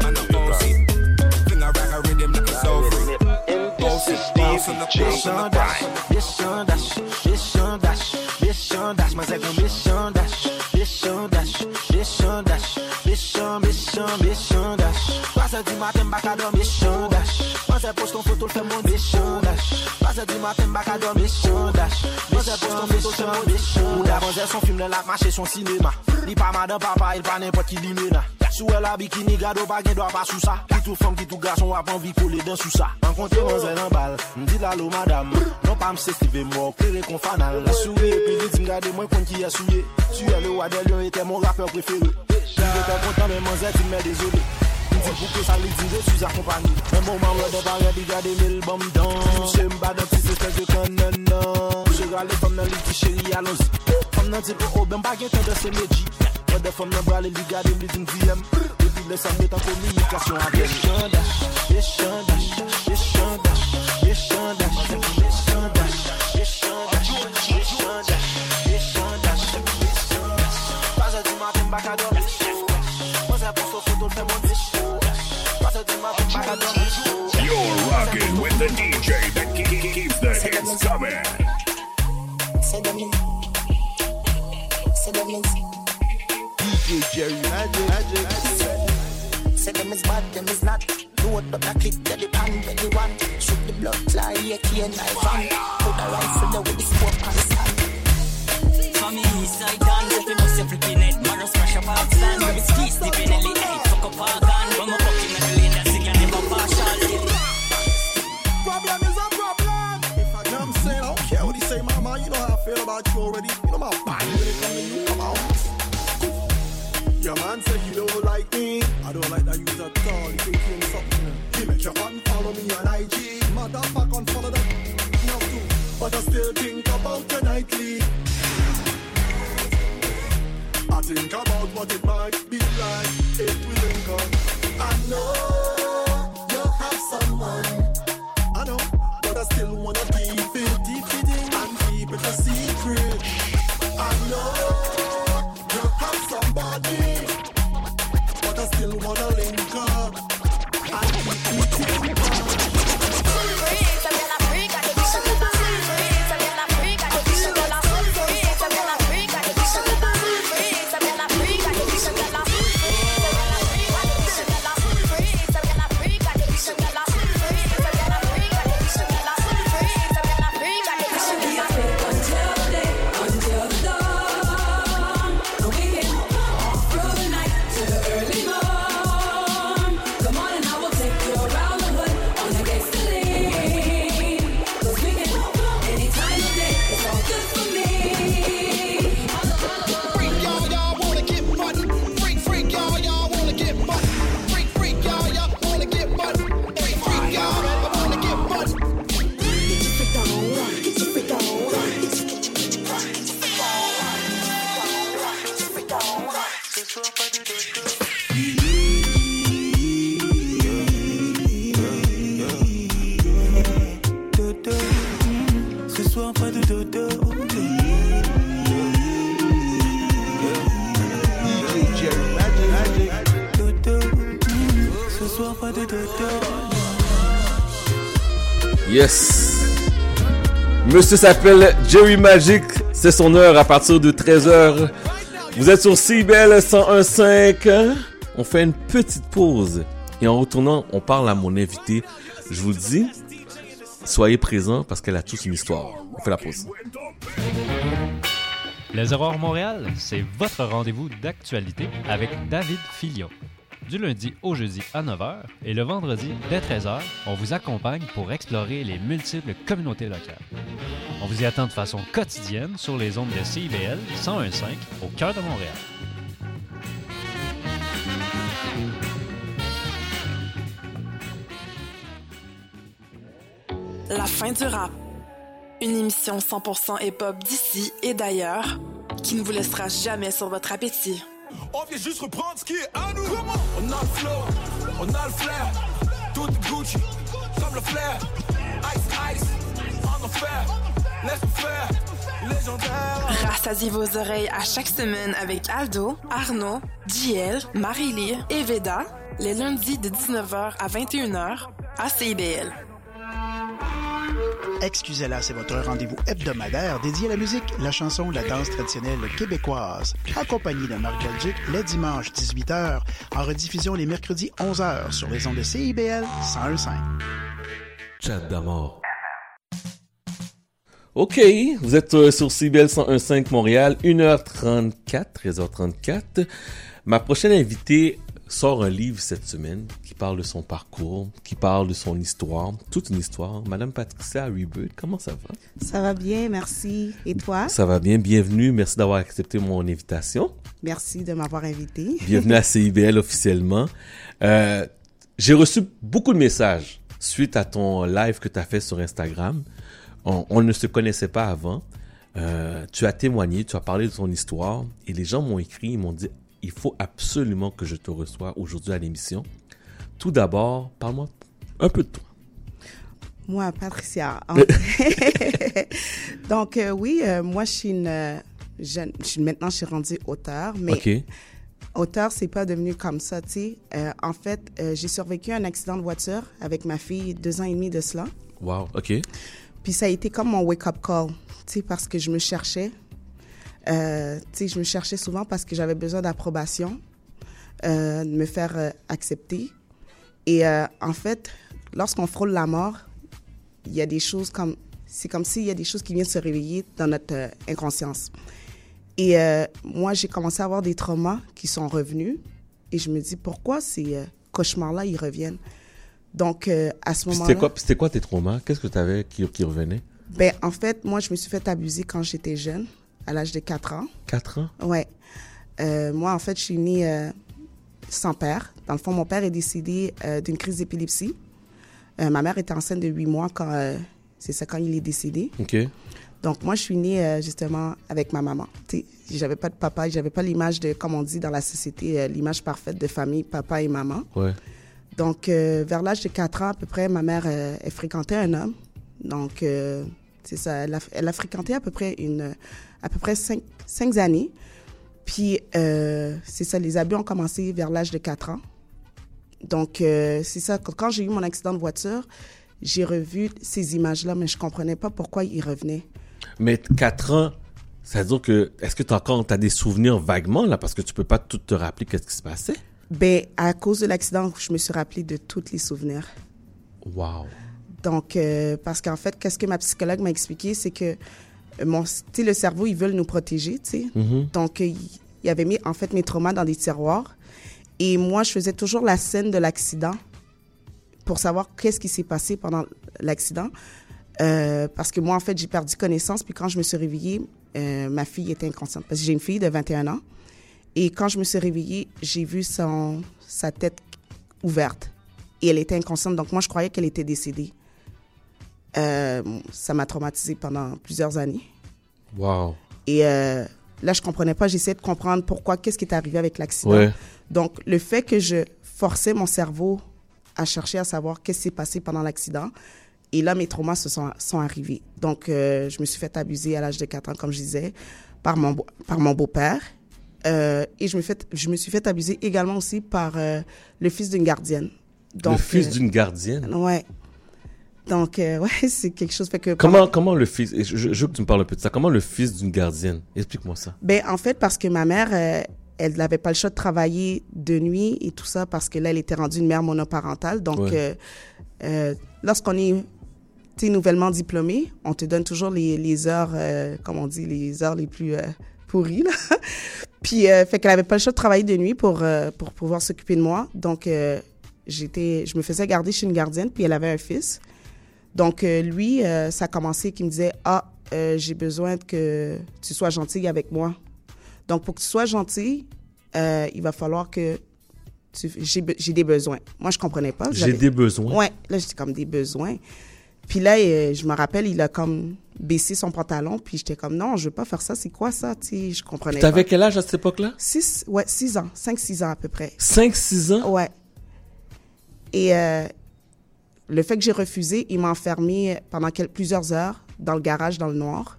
Speaker 23: j'aime voir ça me vivre
Speaker 9: Fling a rag a rhythm like it's all free. Bossy, house on the coast on the grind.
Speaker 23: Mission dash, mission dash, mission dash, mas é com mission dash, mission dash, mission dash, mission, mission, mission dash. Passa de mata embacador, mission dash. Mas é posto um futuro, foi mon mission dash. Passa de mata embacador, mission dash. Mas é posto um futuro, foi mon mission dash. Ou d'avant, son film, la marché, son cinéma. Il pas madame papa, il pas n'importe qui l'imena. Sou el a bikini gado pa gen do pa sou sa Ki tou fom ki tou gason wap anvi pou le den sou sa An konte man zè nan bal, mdi lalo madam Non pa mse stive mò, kere kon fanal La souye, pi li din gade mwen kon ki ya souye le wadel yon ete mon rapper prefere Mwen ete kontan men man zè ti mè dezode Mdi pou ke sa li din de sou akompani Mwen bon man wè de barè di gade mil bom dan Mse mba de pise se je kon nan nan Mse gale fom nan li ti cheri alonzi Fom nan ti de se meji Mwen de fom nan brale li gade m li din diyem E pi le san met an komunikasyon avèm Yeshan dash, yeshan dash, yeshan dash, yeshan dash, yeshan dash, yeshan dash, yeshan dash, yeshan dash, yeshan dash. Pase di matin baka dormi Mwen se pou so foto l fè mon dish Pase di matin baka dormi
Speaker 44: You're rocking with the DJ that ke- ke- keeps the hits coming.
Speaker 23: Jerry Magic, Magic
Speaker 8: Say them is bad, them is not. Load up the clip, get the pan, get the one. Shoot the blood fly, AK and knife on. Put a rifle there with the scope on the stand.
Speaker 57: For me, side dance, if you must have flipping it, Mara smash up our stand, grab his keys, deep in LA, hey, fuck up our gun, from a fucking in the lane, that's the guy never partial.
Speaker 23: Problem is a problem. If I, you know I'm saying? I don't care what he say, mama. You know how I feel about you already. You know my body when it come Your man said he don't like me. I don't like that you at all. You think you something. He make your unfollow me on IG. Motherfucker, unfollow that. No, too. But I still think about your nightly. I think about what it might be like
Speaker 2: Monsieur s'appelle Jerry Magic. C'est son heure à partir de 13h. Vous êtes sur CBL 101.5. On fait une petite pause. Et en retournant, on parle à mon invité. Je vous dis, soyez présents parce qu'elle a toute une histoire. On fait la pause.
Speaker 58: Les Aurores Montréal, c'est votre rendez-vous d'actualité avec David Fillion. Du lundi au jeudi à 9h et le vendredi dès 13h, on vous accompagne pour explorer les multiples communautés locales. On vous y attend de façon quotidienne sur les ondes de CIBL 101.5 au cœur de Montréal.
Speaker 29: La fin du rap. Une émission 100% hip-hop d'ici et d'ailleurs qui ne vous laissera jamais sur votre appétit.
Speaker 23: On vient juste reprendre ce qui est à nous. On a le flow, on a le flair. Tout est Gucci, comme le flair. Ice, ice, en enfer. Laisse-nous faire, légendaire.
Speaker 29: Rassasiez vos oreilles à chaque semaine avec Aldo, Arnaud, JL, Marie-Lee et Veda, les lundis de 19h à 21h à CIBL.
Speaker 7: Excusez-la, c'est votre rendez-vous hebdomadaire dédié à la musique, la chanson, la danse traditionnelle québécoise. Accompagné de Marc Belgique les dimanches 18h, en rediffusion les mercredis 11h sur les ondes de CIBL 101.5.
Speaker 2: Chat d'amour. Ok, vous êtes euh, sur CBL 101.5 Montréal, 1h34, 13h34. Ma prochaine invitée sort un livre cette semaine qui parle de son parcours, qui parle de son histoire, toute une histoire. Madame Patricia Rebirth, comment ça va?
Speaker 59: Ça va bien, merci. Et toi?
Speaker 2: Ça va bien, bienvenue. Merci d'avoir accepté mon invitation.
Speaker 59: Merci de m'avoir invité.
Speaker 2: Bienvenue à CIBL officiellement. Euh, J'ai reçu beaucoup de messages suite à ton live que tu as fait sur Instagram. On, on ne se connaissait pas avant. Euh, tu as témoigné, tu as parlé de ton histoire et les gens m'ont écrit, ils m'ont dit il faut absolument que je te reçoive aujourd'hui à l'émission. Tout d'abord, parle-moi un peu de toi.
Speaker 59: Moi, Patricia. Donc, euh, oui, euh, moi, je suis une jeune. Je suis, maintenant, je suis rendue auteur, mais
Speaker 2: Ok.
Speaker 59: auteur, c'est pas devenu comme ça, tu sais. En fait, j'ai survécu à un accident de voiture avec ma fille deux ans et demi de cela.
Speaker 2: Wow, ok.
Speaker 59: Puis ça a été comme mon wake-up call, tu sais, parce que je me cherchais. Euh, tu sais, je me cherchais souvent parce que j'avais besoin d'approbation, euh, de me faire euh, accepter. Et en fait, lorsqu'on frôle la mort, il y a des choses comme... C'est comme s'il y a des choses qui viennent se réveiller dans notre inconscience. Et moi, j'ai commencé à avoir des traumas qui sont revenus. Et je me dis, pourquoi ces cauchemars-là, ils reviennent? Donc, euh, à ce moment-là...
Speaker 2: C'était quoi, c'était quoi tes traumas? Qu'est-ce que tu avais qui, qui revenait?
Speaker 59: Ben, en fait, moi, je me suis fait abuser quand j'étais jeune, à l'âge de 4 ans.
Speaker 2: 4 ans?
Speaker 59: Ouais. Euh, moi, en fait, je suis née euh, sans père. Dans le fond, mon père est décédé d'une crise d'épilepsie. Ma mère était enceinte de 8 mois quand, c'est ça, quand il est décédé.
Speaker 2: Ok.
Speaker 59: Donc, moi, je suis née justement avec ma maman. Tu j'avais pas de papa, j'avais pas l'image de, comme on dit dans la société, l'image parfaite de famille, papa et maman.
Speaker 2: Ouais.
Speaker 59: Donc, euh, vers l'âge de 4 ans à peu près, ma mère, euh, elle fréquentait un homme. Donc, euh, c'est ça, elle a, fréquenté à peu près une, à peu près 5, années. Puis, euh, c'est ça, les abus ont commencé vers l'âge de 4 ans. Donc, c'est ça, quand, j'ai eu mon accident de voiture, j'ai revu ces images-là, mais je comprenais pas pourquoi ils revenaient.
Speaker 2: Mais 4 ans, ça veut dire que, est-ce que tu as encore des souvenirs vaguement, là, parce que tu peux pas tout te rappeler qu'est-ce qui se passait?
Speaker 59: Ben, à cause de l'accident, je me suis rappelé de tous les souvenirs.
Speaker 2: Wow.
Speaker 59: Donc, euh, parce qu'en fait, qu'est-ce que ma psychologue m'a expliqué, c'est que euh, mon, le cerveau, ils veulent nous protéger, tu sais.
Speaker 2: Mhm.
Speaker 59: Donc, euh, il il avait mis, en fait, mes traumas dans des tiroirs. Et moi, je faisais toujours la scène de l'accident pour savoir qu'est-ce qui s'est passé pendant l'accident. Euh, parce que moi, en fait, j'ai perdu connaissance. Puis quand je me suis réveillée, euh, ma fille était inconsciente. Parce que j'ai une fille de 21 ans. Et quand je me suis réveillée, j'ai vu son, sa tête ouverte. Et elle était inconsciente. Donc moi, je croyais qu'elle était décédée. Euh, ça m'a traumatisée pendant plusieurs années.
Speaker 2: Wow.
Speaker 59: Et euh, là, je comprenais pas. J'essayais de comprendre pourquoi, qu'est-ce qui est arrivé avec l'accident.
Speaker 2: Ouais.
Speaker 59: Donc, le fait que je forçais mon cerveau à chercher à savoir qu'est-ce qui s'est passé pendant l'accident, et là, mes traumas se sont, sont arrivés. Donc, euh, je me suis fait abuser à l'âge de 4 ans, comme je disais, par mon, par mon beau-père. Euh, et je me, fait, je me suis fait abuser également aussi par euh, le fils d'une gardienne.
Speaker 2: le fils
Speaker 59: euh,
Speaker 2: d'une gardienne?
Speaker 59: Ouais. Donc, ouais, c'est quelque chose. Fait que
Speaker 2: Comment, comment le fils, je, veux que tu me parles un peu de ça, comment le fils d'une gardienne, explique-moi ça.
Speaker 59: Ben, en fait, parce que ma mère, elle n'avait pas le choix de travailler de nuit et tout ça parce que là, elle était rendue une mère monoparentale. Donc,
Speaker 2: Ouais.
Speaker 59: lorsqu'on est tu sais, nouvellement diplômé, on te donne toujours les, les heures, comme on dit, les heures les plus Là. Puis, euh, fait qu'elle avait pas le choix de travailler de nuit pour, euh, pour pouvoir s'occuper de moi. Donc, euh, j'étais, je me faisais garder chez une gardienne, puis elle avait un fils. Donc, euh, lui, ça a commencé qu'il me disait Ah, j'ai besoin que tu sois gentille avec moi. Donc, pour que tu sois gentil, euh, il va falloir que j'ai des besoins. Moi, je comprenais pas.
Speaker 2: J'ai des besoins?
Speaker 59: Ouais, là, j'étais comme des besoins. Puis là, euh, je me rappelle, il a comme baissé son pantalon, puis j'étais comme non, je veux pas faire ça. C'est quoi ça Tu sais, je comprenais pas.
Speaker 2: T'avais quel âge à cette époque-là?
Speaker 59: Six, ouais, six ans, cinq, six ans à peu près.
Speaker 2: 5-6 ans?
Speaker 59: Ouais. Et euh, le fait que j'ai refusé, il m'a enfermé pendant plusieurs heures dans le garage dans le noir.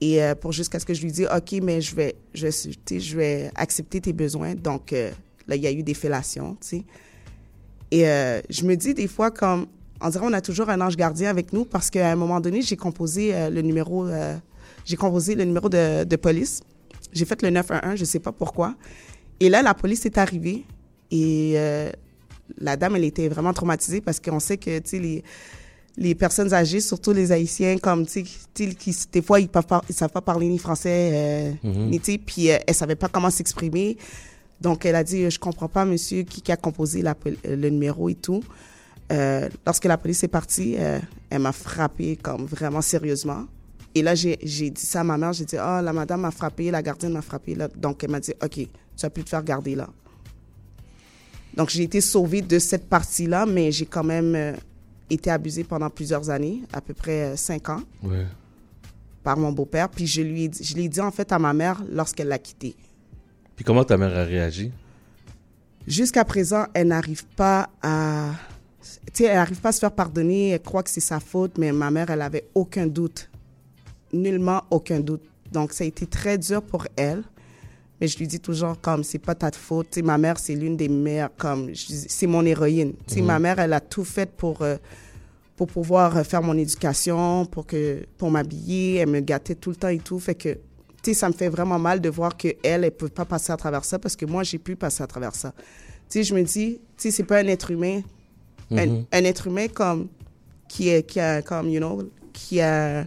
Speaker 59: Et euh, pour jusqu'à ce que je lui dise, OK, mais je vais, je, je vais accepter tes besoins. Donc euh, là, il y a eu des fellations, tu sais. Et je me dis des fois comme, on dirait on a toujours un ange gardien avec nous parce qu'à un moment donné, j'ai composé euh, le numéro, euh, j'ai composé le numéro de, de police. J'ai fait le 911, je sais pas pourquoi. Et là, la police est arrivée et euh, la dame, elle était vraiment traumatisée parce qu'on sait que, tu sais, les, les personnes âgées, surtout les Haïtiens, comme, tu sais, qui, des fois, ils peuvent pas, ils savent pas parler ni français,
Speaker 2: Mhm.
Speaker 59: ni, tu sais, puis elle savait pas comment s'exprimer. Donc, elle a dit, je comprends pas, monsieur, qui, qui a composé la le numéro et tout. Euh, lorsque la police est partie, euh, elle m'a frappé comme vraiment sérieusement. Et là, j'ai dit ça à ma mère. J'ai dit, ah, la madame m'a frappé, la gardienne m'a frappé. Là. Donc, elle m'a dit, OK, tu vas plus te faire garder là. Donc, j'ai été sauvée de cette partie-là, mais j'ai quand même euh, été abusée pendant plusieurs années, à peu près cinq ans,
Speaker 2: Ouais.
Speaker 59: par mon beau-père. Puis, je lui ai dit, je l'ai dit en fait à ma mère lorsqu'elle l'a quitté.
Speaker 2: Puis comment ta mère a réagi?
Speaker 59: Jusqu'à présent, elle n'arrive pas à. Sais, elle n'arrive pas à se faire pardonner. Elle croit que c'est sa faute, mais ma mère, elle avait aucun doute. Nullement aucun doute. Donc, ça a été très dur pour elle. Mais je lui dis toujours, comme, c'est pas ta faute. Tu sais, ma mère, c'est l'une des meilleures, comme, c'est mon héroïne. Tu sais,
Speaker 60: Mhm.
Speaker 59: ma mère, elle a tout fait pour, euh, pour pouvoir euh, faire mon éducation, pour, que, pour m'habiller. Elle me gâtait tout le temps et tout. Fait que, tu sais, ça me fait vraiment mal de voir qu'elle, elle ne peut pas passer à travers ça parce que moi, j'ai pu passer à travers ça. Tu sais, je me dis, tu sais, c'est pas un être humain. Un,
Speaker 60: Mhm.
Speaker 59: un être humain comme, qui, est, qui a, comme, you know, qui a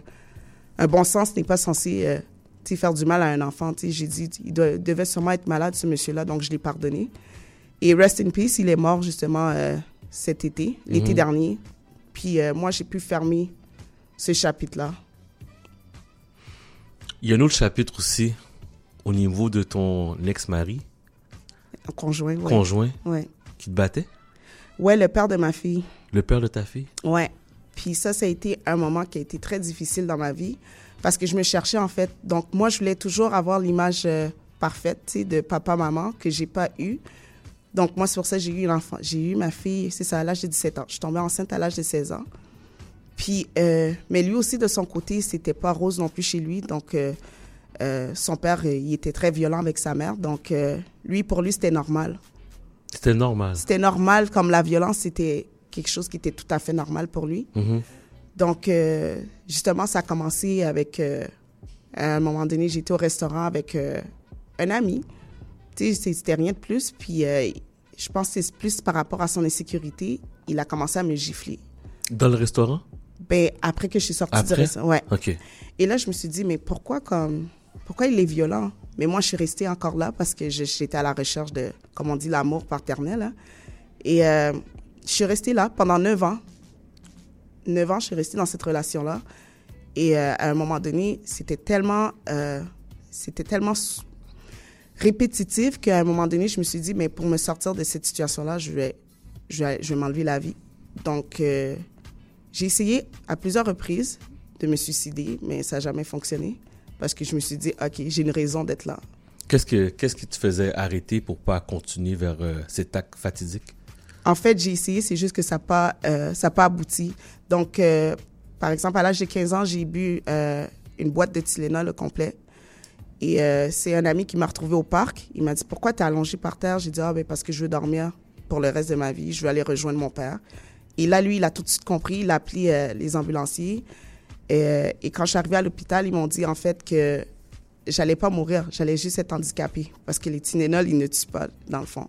Speaker 59: un bon sens n'est pas censé euh, faire du mal à un enfant. J'ai dit, il doit- devait sûrement être malade, ce monsieur-là, donc je l'ai pardonné. Et rest in peace, il est mort justement euh, cet été, l'été
Speaker 2: Mhm.
Speaker 59: dernier. Puis euh, moi, j'ai pu fermer ce chapitre-là.
Speaker 2: Il y a un autre chapitre aussi au niveau de ton ex-mari,
Speaker 59: Un conjoint, ouais.
Speaker 2: conjoint,
Speaker 59: Ouais.
Speaker 2: qui te battait,
Speaker 59: Ouais, le père de ma fille.
Speaker 2: le père de ta fille?
Speaker 59: Ouais. Puis ça, ça a été un moment qui a été très difficile dans ma vie parce que je me cherchais en fait. Donc moi, je voulais toujours avoir l'image euh, parfaite, tu sais, de papa-maman que j'ai pas eu. Donc moi, c'est pour ça que j'ai eu l'enfant. J'ai eu ma fille, c'est ça, à l'âge de 17 ans. Je suis tombée enceinte à l'âge de 16 ans. Puis, euh, mais lui aussi, de son côté, c'était pas rose non plus chez lui. Donc, euh, euh, son père, il était très violent avec sa mère. Donc, lui, pour lui, c'était normal.
Speaker 2: C'était normal.
Speaker 59: C'était normal, comme la violence, c'était quelque chose qui était tout à fait normal pour lui.
Speaker 2: Mhm.
Speaker 59: Donc, euh, justement, ça a commencé avec. euh, à un moment donné, j'étais au restaurant avec euh, un ami. Tu sais, c'était rien de plus. Puis, je pense que c'est plus par rapport à son insécurité. Il a commencé à me gifler.
Speaker 2: Dans le restaurant?
Speaker 59: Ben, après que je suis sortie du
Speaker 2: Après?
Speaker 59: restaurant. Ouais.
Speaker 2: OK.
Speaker 59: Et là, je me suis dit, mais pourquoi comme pourquoi il est violent? Mais moi, je suis restée encore là parce que j'étais à la recherche de, comme on dit, l'amour paternel. hein. Et euh, je suis restée là pendant neuf ans. Neuf ans, je suis restée dans cette relation-là. Et euh, à un moment donné, c'était tellement, euh, c'était tellement répétitif qu'à un moment donné, je me suis dit, mais pour me sortir de cette situation-là, je vais, je vais, je vais m'enlever la vie. Donc, j'ai essayé à plusieurs reprises de me suicider, mais ça n'a jamais fonctionné parce que je me suis dit, OK, j'ai une raison d'être là.
Speaker 2: Qu'est-ce que qu'est-ce qui te faisait arrêter pour pas continuer vers euh, cet acte fatidique?
Speaker 59: En fait, j'ai essayé, c'est juste que ça n'a pas, euh, ça pas abouti. Donc, euh, par exemple, à l'âge de 15 ans, j'ai bu une boîte de Tylenol au complet. Et c'est un ami qui m'a retrouvé au parc. Il m'a dit Pourquoi tu es allongé par terre? J'ai dit Ah, ben parce que je veux dormir pour le reste de ma vie. Je veux aller rejoindre mon père. Et là, lui, il a tout de suite compris. Il a appelé les ambulanciers. Et, euh, et quand je suis arrivée à l'hôpital, ils m'ont dit en fait que j'allais pas mourir, j'allais juste être handicapée parce que les Tylenol, ils ne tuent pas, dans le fond.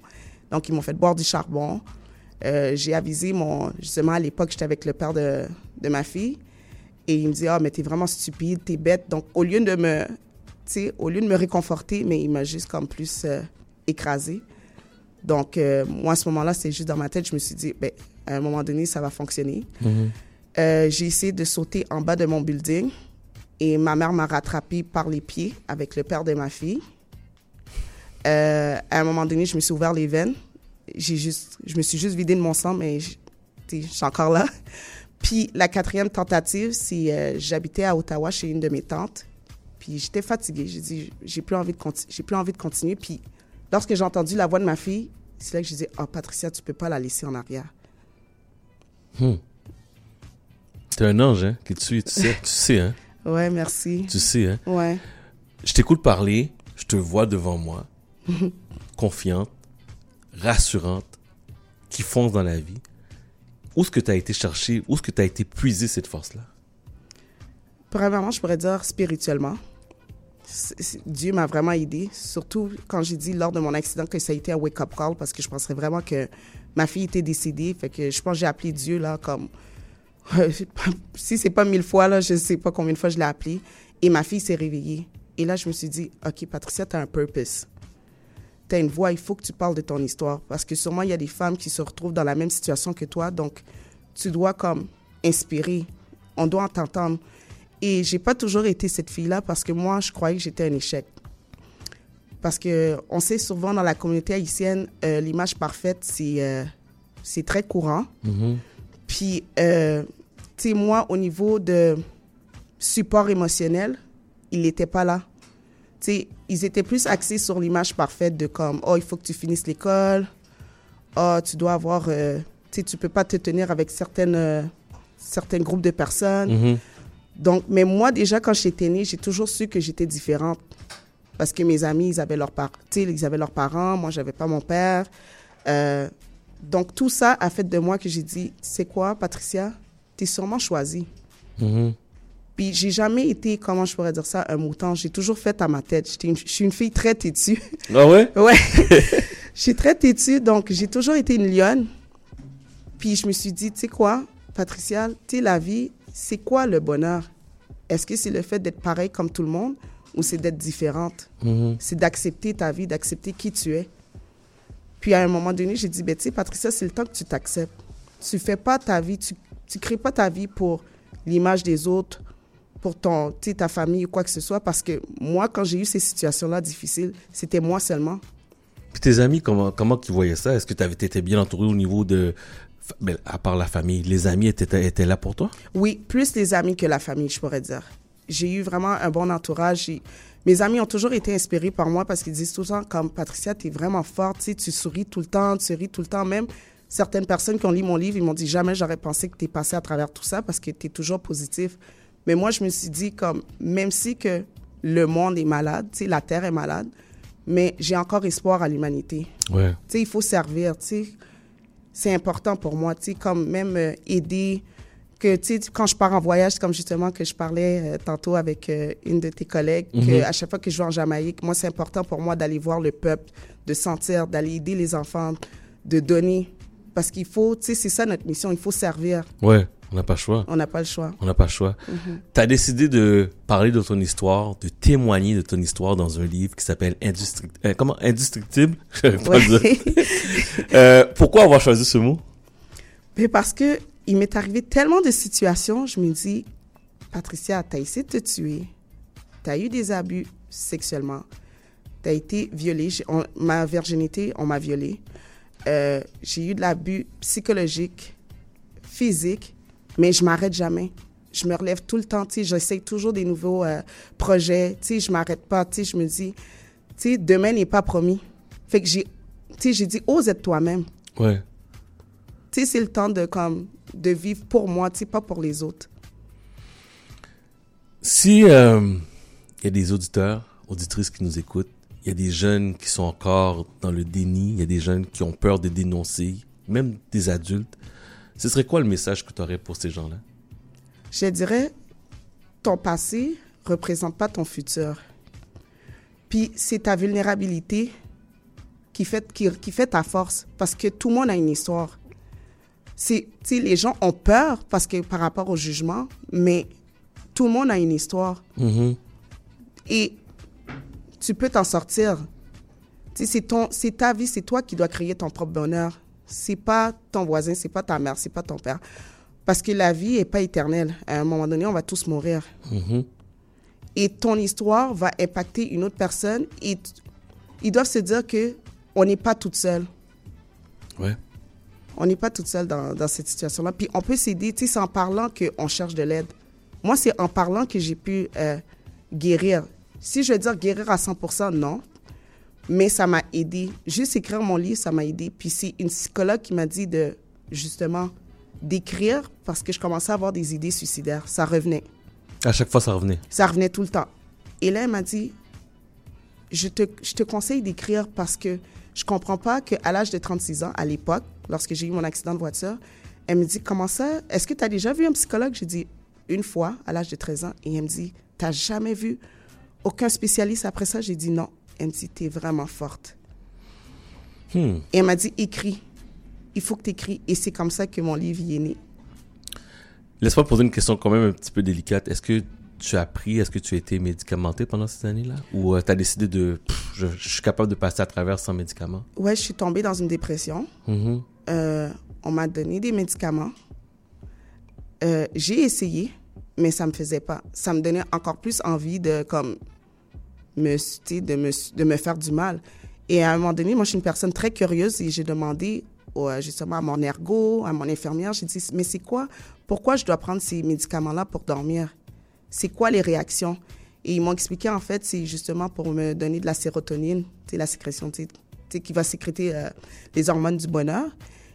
Speaker 59: Donc, ils m'ont fait boire du charbon. Euh, j'ai avisé mon. Justement, à l'époque, j'étais avec le père de, de ma fille. Et il me dit Ah, mais t'es vraiment stupide, t'es bête. Donc, au lieu de me. Au lieu de me réconforter, mais il m'a juste comme plus euh, écrasée. Donc, moi, à ce moment-là, c'est juste dans ma tête, je me suis dit, ben, à un moment donné, ça va fonctionner.
Speaker 2: Mhm.
Speaker 59: Euh, j'ai essayé de sauter en bas de mon building et ma mère m'a rattrapé par les pieds avec le père de ma fille. Euh, à un moment donné, je me suis ouvert les veines. J'ai juste, je me suis juste vidé de mon sang, mais je suis encore là. Puis la quatrième tentative, c'est euh, j'habitais à Ottawa chez une de mes tantes. Puis j'étais fatiguée. J'ai dit, j'ai plus envie de j'ai plus envie de continuer. Puis lorsque j'ai entendu la voix de ma fille, c'est là que je disais, oh Patricia, tu peux pas la laisser en arrière.
Speaker 2: Hmm. T'es un ange, hein, qui te suit, tu sais, tu sais, hein?
Speaker 59: Ouais, merci.
Speaker 2: Tu sais, hein?
Speaker 59: Ouais.
Speaker 2: Je t'écoute parler, je te vois devant moi, confiante, rassurante, qui fonce dans la vie. Où est-ce que tu as été chercher, où est-ce que tu as été puiser cette force-là?
Speaker 59: Premièrement, je pourrais dire spirituellement. Dieu m'a vraiment aidé, surtout quand j'ai dit lors de mon accident que ça a été un wake-up call parce que je penserais vraiment que ma fille était décédée. Fait que je pense que j'ai appelé Dieu là comme si c'est pas mille fois là, je sais pas combien de fois je l'ai appelé et ma fille s'est réveillée. Et là, je me suis dit, ok, Patricia, t'as un purpose. tu as une voix, il faut que tu parles de ton histoire. Parce que sûrement, il y a des femmes qui se retrouvent dans la même situation que toi. Donc, tu dois comme inspirer. On doit t'entendre. Et j'ai pas toujours été cette fille-là parce que moi, je croyais que j'étais un échec. Parce que on sait souvent dans la communauté haïtienne, euh, l'image parfaite, c'est euh, c'est très courant.
Speaker 2: Mhm.
Speaker 59: Puis, euh, tu moi, au niveau de support émotionnel, il n'était pas là. Ils étaient plus axés sur l'image parfaite de comme, oh, il faut que tu finisses l'école. Oh, tu dois avoir, euh, tu tu peux pas te tenir avec certaines, euh, certains groupes de personnes.
Speaker 2: Mhm.
Speaker 59: Donc, mais moi, déjà, quand j'étais née, j'ai toujours su que j'étais différente. Parce que mes amis, ils avaient leurs par- ils avaient leurs parents, moi, j'avais pas mon père. Euh, donc, tout ça a fait de moi que j'ai dit, c'est quoi, Patricia? T'es sûrement choisie.
Speaker 2: Mhm.
Speaker 59: Puis, j'ai jamais été, comment je pourrais dire ça, un mouton. J'ai toujours fait à ma tête. J'étais une- Je suis une fille très têtue.
Speaker 2: Ah ouais?
Speaker 59: Ouais. je suis très têtue, donc j'ai toujours été une lionne. Puis je me suis dit, tu sais quoi, Patricia, tu sais, la vie, c'est quoi le bonheur? Est-ce que c'est le fait d'être pareil comme tout le monde ou c'est d'être différente?
Speaker 2: Mhm.
Speaker 59: C'est d'accepter ta vie, d'accepter qui tu es. Puis à un moment donné, j'ai dit, ben, tu sais, Patricia, c'est le temps que tu t'acceptes. Tu fais pas ta vie, tu, tu crées pas ta vie pour l'image des autres, pour ton, tu ta famille ou quoi que ce soit. Parce que moi, quand j'ai eu ces situations-là difficiles, c'était moi seulement.
Speaker 2: Puis tes amis, comment, comment qu'ils voyaient ça? Est-ce que tu avais été bien entouré au niveau de. Ben, à part la famille, les amis étaient, étaient là pour toi?
Speaker 59: Oui, plus les amis que la famille, je pourrais dire. J'ai eu vraiment un bon entourage. Mes amis ont toujours été inspirés par moi parce qu'ils disent tout le temps comme Patricia, tu es vraiment forte, tu tu souris tout le temps, tu ris tout le temps. Même certaines personnes qui ont lu mon livre, ils m'ont dit jamais j'aurais pensé que tu es passé à travers tout ça parce que tu es toujours positif. Mais moi, je me suis dit comme même si que le monde est malade, tu sais, la terre est malade, mais j'ai encore espoir à l'humanité.
Speaker 2: Ouais.
Speaker 59: Tu sais, il faut servir, tu sais. C'est important pour moi, tu sais, comme même euh, aider, que, tu sais, quand je pars en voyage, comme justement que je parlais euh, tantôt avec euh, une de tes collègues, que
Speaker 2: Mhm.
Speaker 59: à chaque fois que je vais en Jamaïque, moi, c'est important pour moi d'aller voir le peuple, de sentir, d'aller aider les enfants, de donner. Parce qu'il faut, tu sais, c'est ça notre mission, il faut servir.
Speaker 2: Ouais, on n'a pas le choix.
Speaker 59: On n'a pas le choix.
Speaker 2: On n'a pas le choix.
Speaker 59: Mhm.
Speaker 2: Tu as décidé de parler de ton histoire, de témoigner de ton histoire dans un livre qui s'appelle Industri- euh, comment? Indestructible?
Speaker 59: Ouais.
Speaker 2: Euh, pourquoi avoir choisi ce mot?
Speaker 59: Mais parce que il m'est arrivé tellement de situations, je me dis, Patricia, t'as essayé de te tuer, t'as eu des abus sexuellement, t'as été violée, on- ma virginité, on m'a violée, Euh, j'ai eu de l'abus psychologique, physique, mais je m'arrête jamais. Je me relève tout le temps, tu sais, j'essaye toujours des nouveaux euh, projets, tu sais, je m'arrête pas, tu sais, je me dis, tu sais, demain n'est pas promis. Fait que j'ai, tu sais, j'ai dit, ose être toi-même
Speaker 2: Ouais.
Speaker 59: tu sais, c'est le temps de, comme, de vivre pour moi, tu sais, pas pour les autres.
Speaker 2: Si euh, il y a des auditeurs, auditrices qui nous écoutent, y a des jeunes qui sont encore dans le déni, il y a des jeunes qui ont peur de dénoncer, même des adultes, ce serait quoi le message que tu aurais pour ces gens-là?
Speaker 59: Je dirais, ton passé représente pas ton futur. Puis c'est ta vulnérabilité qui fait, qui, qui fait ta force, parce que tout le monde a une histoire. C'est, les gens ont peur parce que par rapport au jugement, mais tout le monde a une histoire.
Speaker 2: Mhm.
Speaker 59: Et tu peux t'en sortir. C'est ton, c'est ta vie, c'est toi qui dois créer ton propre bonheur. C'est pas ton voisin, c'est pas ta mère, c'est pas ton père. Parce que la vie est pas éternelle. À un moment donné, on va tous mourir.
Speaker 2: Mhm.
Speaker 59: Et ton histoire va impacter une autre personne. Et ils doivent se dire que on n'est pas toute seule.
Speaker 2: Ouais.
Speaker 59: On n'est pas toute seule dans, dans cette situation-là. Puis on peut s'aider. C'est en parlant qu'on cherche de l'aide. Moi, c'est en parlant que j'ai pu euh, guérir. Si je veux dire guérir à 100%, non. Mais ça m'a aidé. Juste écrire mon livre, ça m'a aidé. Puis c'est une psychologue qui m'a dit de, justement, d'écrire parce que je commençais à avoir des idées suicidaires. Ça revenait.
Speaker 2: À chaque fois, ça revenait.
Speaker 59: Ça revenait tout le temps. Et là, elle m'a dit, je te, je te conseille d'écrire parce que je comprends pas qu'à l'âge de 36 ans, à l'époque, lorsque j'ai eu mon accident de voiture, elle me dit, comment ça, est-ce que tu as déjà vu un psychologue? J'ai dit, une fois, à l'âge de 13 ans. Et elle me dit, t'as jamais vu aucun spécialiste après ça? J'ai dit non. Elle me dit, t'es vraiment forte.
Speaker 2: Hmm.
Speaker 59: Et elle m'a dit, écris. Il faut que tu écris. Et c'est comme ça que mon livre y est né.
Speaker 2: Laisse-moi poser une question quand même un petit peu délicate. Est-ce que tu as pris, est-ce que tu as été médicamenté pendant ces années-là? Ou tu as décidé de, pff, je, je suis capable de passer à travers sans médicaments?
Speaker 59: Ouais, je suis tombée dans une dépression.
Speaker 2: Mhm.
Speaker 59: Euh, on m'a donné des médicaments. Euh, j'ai essayé, mais ça me faisait pas. Ça me donnait encore plus envie de comme me, de me, de me faire du mal. Et à un moment donné, moi, je suis une personne très curieuse et j'ai demandé euh, justement à mon ergo, à mon infirmière, j'ai dit, mais c'est quoi, pourquoi je dois prendre ces médicaments-là pour dormir? C'est quoi les réactions? Et ils m'ont expliqué, en fait, c'est justement pour me donner de la sérotonine, la sécrétion, tu sais, tu sais, qui va sécréter euh, les hormones du bonheur.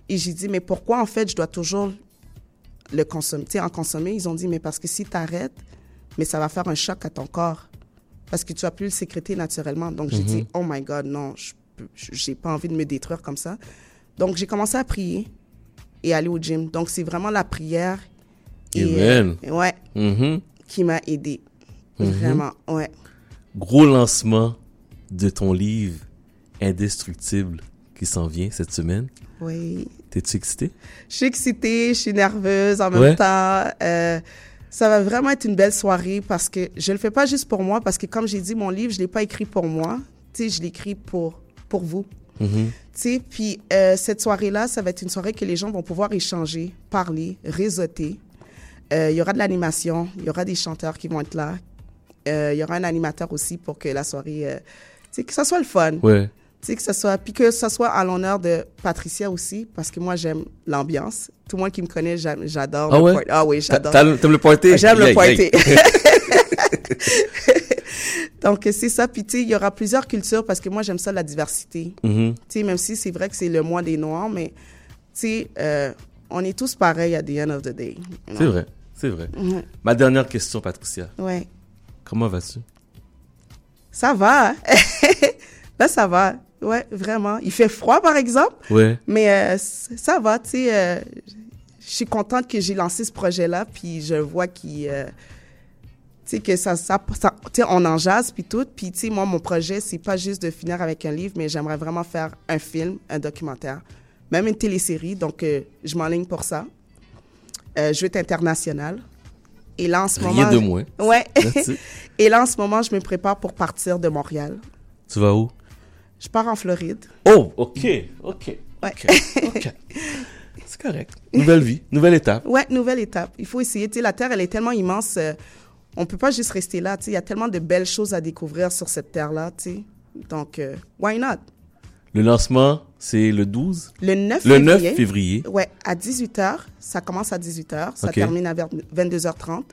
Speaker 59: Et j'ai dit, mais pourquoi, en fait, je dois toujours le en consommer? Ils ont dit, mais parce que si tu arrêtes, mais ça va faire un choc à ton corps. Parce que tu vas plus le sécréter naturellement. Donc, j'ai
Speaker 2: Mhm.
Speaker 59: dit, oh my God, non, j'ai pas envie de me détruire comme ça. Donc, j'ai commencé à prier et aller au gym. Donc, c'est vraiment la prière. et,
Speaker 2: Amen.
Speaker 59: euh, ouais,
Speaker 2: Mhm.
Speaker 59: qui m'a aidé.
Speaker 2: Mhm.
Speaker 59: Vraiment, ouais.
Speaker 2: Gros lancement de ton livre Indestructible qui s'en vient cette semaine.
Speaker 59: Oui.
Speaker 2: T'es-tu excité?
Speaker 59: Je suis excitée, je suis nerveuse en même
Speaker 2: Ouais.
Speaker 59: temps. Euh, ça va vraiment être une belle soirée parce que je le fais pas juste pour moi, parce que comme j'ai dit, mon livre, je l'ai pas écrit pour moi. Tu sais, je l'écris pour, pour vous.
Speaker 2: Mhm.
Speaker 59: Tu sais, puis euh, cette soirée-là, ça va être une soirée que les gens vont pouvoir échanger, parler, réseauter. Euh, Il y aura de l'animation, il y aura des chanteurs qui vont être là. Il y aura un animateur aussi pour que la soirée, tu sais, que ça soit le fun.
Speaker 2: Ouais.
Speaker 59: Que ça soit, puis que ça soit à l'honneur de Patricia aussi, parce que moi, j'aime l'ambiance. Tout le monde qui me connaît, j'adore
Speaker 2: Ah ouais?
Speaker 59: Ah oui, j'adore.
Speaker 2: t'aimes le pointé?
Speaker 59: J'aime le pointé. Donc, c'est ça. Puis, tu sais, il y aura plusieurs cultures parce que moi, j'aime ça, la diversité. Tu sais, même si c'est vrai que c'est le mois des Noirs, mais, tu sais, euh, on est tous pareils à the end of the day.
Speaker 2: C'est vrai, c'est vrai. Ma dernière question, Patricia.
Speaker 59: Ouais.
Speaker 2: Comment vas-tu?
Speaker 59: Ça va. hein? Là, ça va. Ouais, vraiment. Il fait froid, par exemple.
Speaker 2: Ouais.
Speaker 59: Mais euh, ça va, tu sais. euh, je suis contente que j'ai lancé ce projet-là, puis je vois qu'il. euh, tu sais, que ça. ça, ça- tu sais, on en jase, puis tout. Puis, tu sais, moi, mon projet, c'est pas juste de finir avec un livre, mais j'aimerais vraiment faire un film, un documentaire, même une télésérie. Donc, je m'enligne pour ça. Je veux être international. Et là, en ce
Speaker 2: Rien
Speaker 59: moment.
Speaker 2: de moins.
Speaker 59: Ouais. Et là, en ce moment, je me prépare pour partir de Montréal.
Speaker 2: Tu vas où?
Speaker 59: Je pars en Floride.
Speaker 2: Oh, ok, ok.
Speaker 59: Ouais.
Speaker 2: ok. C'est correct. Nouvelle vie, nouvelle étape.
Speaker 59: Ouais, nouvelle étape. Il faut essayer. Tu sais, la Terre, elle est tellement immense. euh, on peut pas juste rester là. Il y a tellement de belles choses à découvrir sur cette Terre-là. Donc, euh, why not?
Speaker 2: Le lancement, c'est le 12?
Speaker 59: Le 9
Speaker 2: Le 9
Speaker 59: février.
Speaker 2: février.
Speaker 59: Ouais, à 18h. Ça commence à 18h. Ça termine à vers- 22h30.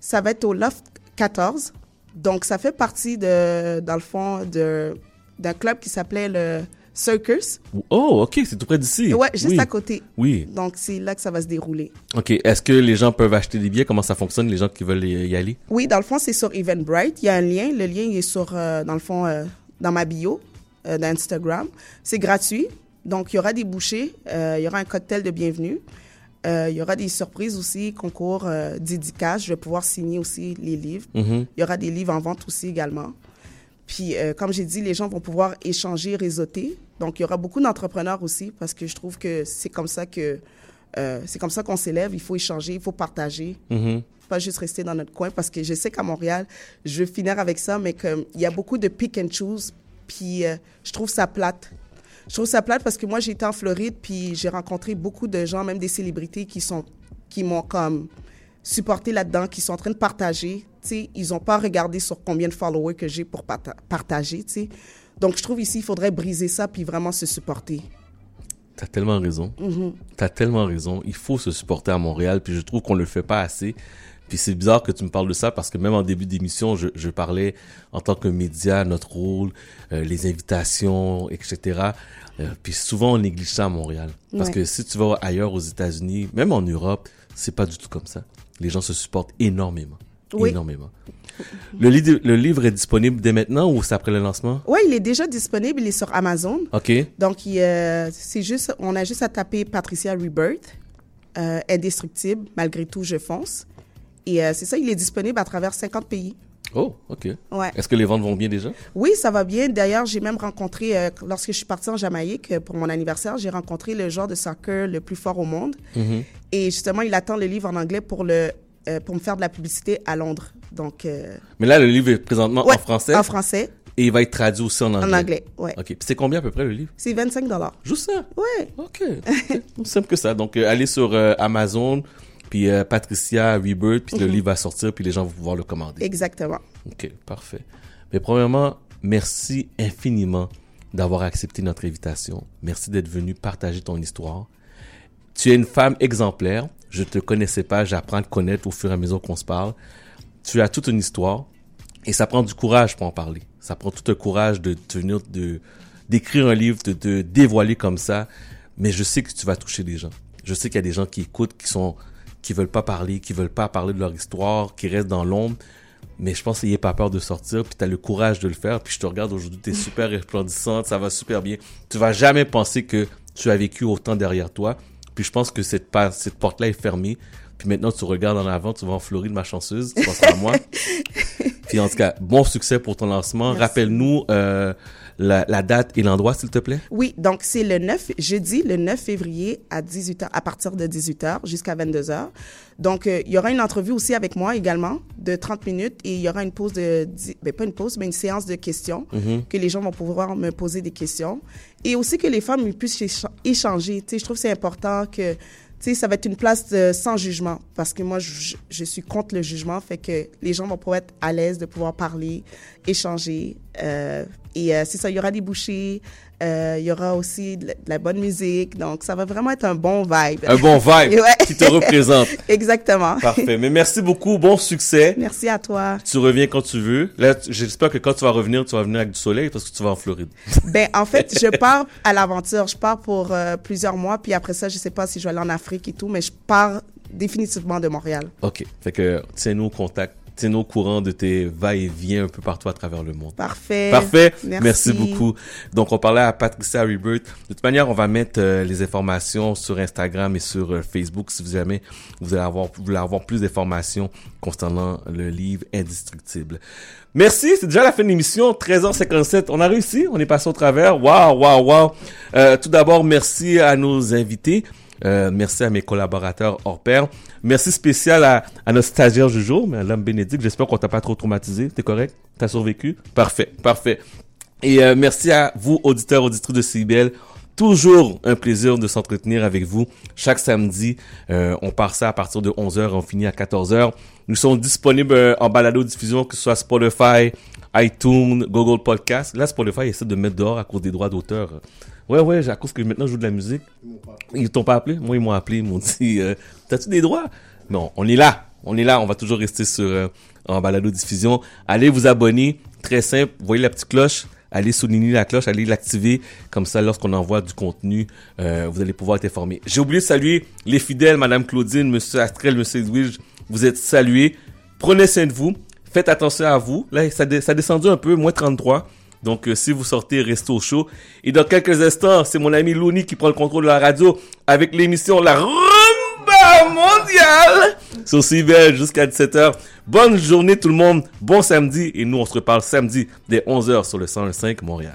Speaker 59: Ça va être au Loft 14. Donc, ça fait partie de, dans le fond, de, d'un club qui s'appelait le Circus.
Speaker 2: Oh, ok, c'est tout près d'ici.
Speaker 59: Ouais, juste
Speaker 2: Oui.
Speaker 59: à côté.
Speaker 2: Oui.
Speaker 59: Donc, c'est là que ça va se dérouler.
Speaker 2: Ok, est-ce que les gens peuvent acheter des billets? Comment ça fonctionne, les gens qui veulent y aller?
Speaker 59: Oui, dans le fond, c'est sur Eventbrite. Il y a un lien. Le lien il est sur, euh, dans le fond, euh, dans ma bio euh, d'Instagram. C'est gratuit. Donc, il y aura des bouchées. il y aura un cocktail de bienvenue. Euh, il y aura des surprises aussi, concours, euh, dédicaces. Je vais pouvoir signer aussi les livres.
Speaker 2: Mhm.
Speaker 59: Il y aura des livres en vente aussi également. Puis, euh, comme j'ai dit, les gens vont pouvoir échanger, réseauter. Donc, il y aura beaucoup d'entrepreneurs aussi parce que je trouve que c'est comme ça que euh, c'est comme ça qu'on s'élève. Il faut échanger, il faut partager
Speaker 2: Mhm.
Speaker 59: pas juste rester dans notre coin parce que je sais qu'à Montréal, je vais finir avec ça, mais comme il y a beaucoup de pick and choose, puis euh, je trouve ça plate. Je trouve ça plate parce que moi j'étais en Floride puis j'ai rencontré beaucoup de gens, même des célébrités qui sont qui m'ont comme supporté là-dedans, qui sont en train de partager. Tu sais, ils n'ont pas regardé sur combien de followers que j'ai pour parta- partager. Tu sais. Donc je trouve ici il faudrait briser ça puis vraiment se supporter.
Speaker 2: T'as tellement raison.
Speaker 59: Mhm.
Speaker 2: T'as tellement raison. Il faut se supporter à Montréal, puis je trouve qu'on le fait pas assez. Puis c'est bizarre que tu me parles de ça parce que même en début d'émission, je, je parlais en tant que média, notre rôle, euh, les invitations, etc. Euh, puis souvent on néglige ça à Montréal. Parce
Speaker 59: Ouais.
Speaker 2: que si tu vas ailleurs aux États-Unis, même en Europe, c'est pas du tout comme ça. Les gens se supportent énormément.
Speaker 59: Oui.
Speaker 2: Énormément. Le, livre- le livre est disponible dès maintenant ou c'est après le lancement?
Speaker 59: Ouais, il est déjà disponible, il est sur Amazon.
Speaker 2: OK.
Speaker 59: Donc, euh, c'est juste, on a juste à taper Patricia Rebirth, euh, indestructible, malgré tout, je fonce. Et euh, c'est ça, il est disponible à travers 50 pays.
Speaker 2: Oh, OK.
Speaker 59: Ouais.
Speaker 2: Est-ce que les ventes vont bien déjà?
Speaker 59: Oui, ça va bien. D'ailleurs, j'ai même rencontré, euh, lorsque je suis partie en Jamaïque euh, pour mon anniversaire, j'ai rencontré le joueur de soccer le plus fort au monde.
Speaker 2: Mhm.
Speaker 59: Et justement, il attend le livre en anglais pour, le, euh, pour me faire de la publicité à Londres. Donc, euh,
Speaker 2: Mais là, le livre est présentement
Speaker 59: ouais,
Speaker 2: en français.
Speaker 59: En français.
Speaker 2: Et il va être traduit aussi en anglais.
Speaker 59: anglais, ouais.
Speaker 2: OK. Puis c'est combien à peu près le livre?
Speaker 59: C'est 25 dollars.
Speaker 2: Juste ça?
Speaker 59: Ouais.
Speaker 2: OK. Aussi simple que ça. Donc, allez sur Amazon, puis euh, Patricia Rebirth, puis le
Speaker 59: Mhm.
Speaker 2: livre va sortir, puis les gens vont pouvoir le commander.
Speaker 59: Exactement.
Speaker 2: OK, parfait. Mais premièrement, merci infiniment d'avoir accepté notre invitation. Merci d'être venu partager ton histoire. Tu es une femme exemplaire. Je te connaissais pas, j'apprends à te connaître au fur et à mesure qu'on se parle. Tu as toute une histoire et ça prend du courage pour en parler. Ça prend tout un courage de te venir de d'écrire un livre, de te dévoiler comme ça. Mais je sais que tu vas toucher des gens. Je sais qu'il y a des gens qui écoutent, qui sont qui veulent pas parler, qui veulent pas parler de leur histoire, qui restent dans l'ombre. Mais je pense qu'il a pas peur de sortir, puis tu as le courage de le faire. Puis je te regarde aujourd'hui, tu es super resplendissante, ça va super bien. Tu vas jamais penser que tu as vécu autant derrière toi. Puis je pense que cette, porte-là est fermée. Puis maintenant, tu regardes en avant, tu vas en Floride, ma chanceuse, tu penseras à moi. Puis en tout cas, bon succès pour ton lancement. Rappelle-nous euh, la, la date et l'endroit, s'il te plaît?
Speaker 59: Oui, donc c'est le 9, jeudi, le 9 février à 18h, à partir de 18h jusqu'à 22h. Donc, euh, il y aura une entrevue aussi avec moi également de 30 minutes et il y aura une pause de, ben pas une pause, mais une séance de questions
Speaker 2: Mhm.
Speaker 59: que les gens vont pouvoir me poser des questions et aussi que les femmes puissent écha- échanger. Tu sais, je trouve que c'est important que, tu sais, ça va être une place de- sans jugement parce que moi, je, je suis contre le jugement, fait que les gens vont pouvoir être à l'aise de pouvoir parler, échanger. euh, et euh, c'est ça, il y aura des bouchées, euh, il y aura aussi de la, de la bonne musique, donc ça va vraiment être un bon vibe.
Speaker 2: Un bon vibe
Speaker 59: Ouais.
Speaker 2: qui te représente.
Speaker 59: Exactement.
Speaker 2: Parfait. Mais merci beaucoup. Bon succès.
Speaker 59: Merci à toi.
Speaker 2: Tu reviens quand tu veux. Là, j'espère que quand tu vas revenir, tu vas venir avec du soleil parce que tu vas en Floride.
Speaker 59: Ben, en fait, je pars à l'aventure. Je pars pour euh, plusieurs mois, puis après ça, je sais pas si je vais aller en Afrique et tout, mais je pars définitivement de Montréal.
Speaker 2: OK. Fait que tiens-nous au contact. Tiens-nous au courant de tes va-et-vient un peu partout à travers le monde.
Speaker 59: Parfait.
Speaker 2: Parfait.
Speaker 59: Merci.
Speaker 2: beaucoup. Donc, on parlait à Patricia Rebirth. De toute manière, on va mettre euh, les informations sur Instagram et sur euh, Facebook si vous jamais vous allez avoir, vous voulez avoir plus d'informations concernant le livre Indestructible. Merci. C'est déjà la fin de l'émission. 13h57. On a réussi. On est passé au travers. Waouh, waouh, waouh. Euh, tout d'abord, merci à nos invités. Euh, merci à mes collaborateurs hors pair. Merci spécial à, à notre stagiaire du jour, Madame Bénédicte. J'espère qu'on t'a pas trop traumatisé. T'es correct? T'as survécu? Parfait, parfait. Et euh, merci à vous, auditeurs, auditrices de CIBL. Toujours un plaisir de s'entretenir avec vous. Chaque samedi, euh, on part ça à partir de 11h, on finit à 14h. Nous sommes disponibles euh, en balado-diffusion, que ce soit Spotify, iTunes, Google Podcast. Là, Spotify essaie de me mettre dehors à cause des droits d'auteur. Ouais, ouais, à cause que maintenant je joue de la musique. Ils t'ont pas appelé? Moi, ils m'ont appelé, ils m'ont dit, euh, t'as-tu des droits? Non, on est là. On est là, on va toujours rester sur euh, en balado diffusion. Allez vous abonner, très simple. Voyez la petite cloche, allez souligner la cloche, allez l'activer. Comme ça, lorsqu'on envoie du contenu, euh, vous allez pouvoir être informé. J'ai oublié de saluer les fidèles, Madame Claudine, Monsieur Astrel, Monsieur Edwige. Vous êtes salués. Prenez soin de vous. Faites attention à vous. Là, ça, ça a descendu un peu, moins 33. Donc, euh, si vous sortez, restez au chaud. Et dans quelques instants, c'est mon ami Looney qui prend le contrôle de la radio avec l'émission La Rumba Mondiale sur CBL jusqu'à 17h. Bonne journée tout le monde. Bon samedi. Et nous, on se reparle samedi dès 11h sur le 101.5 Montréal.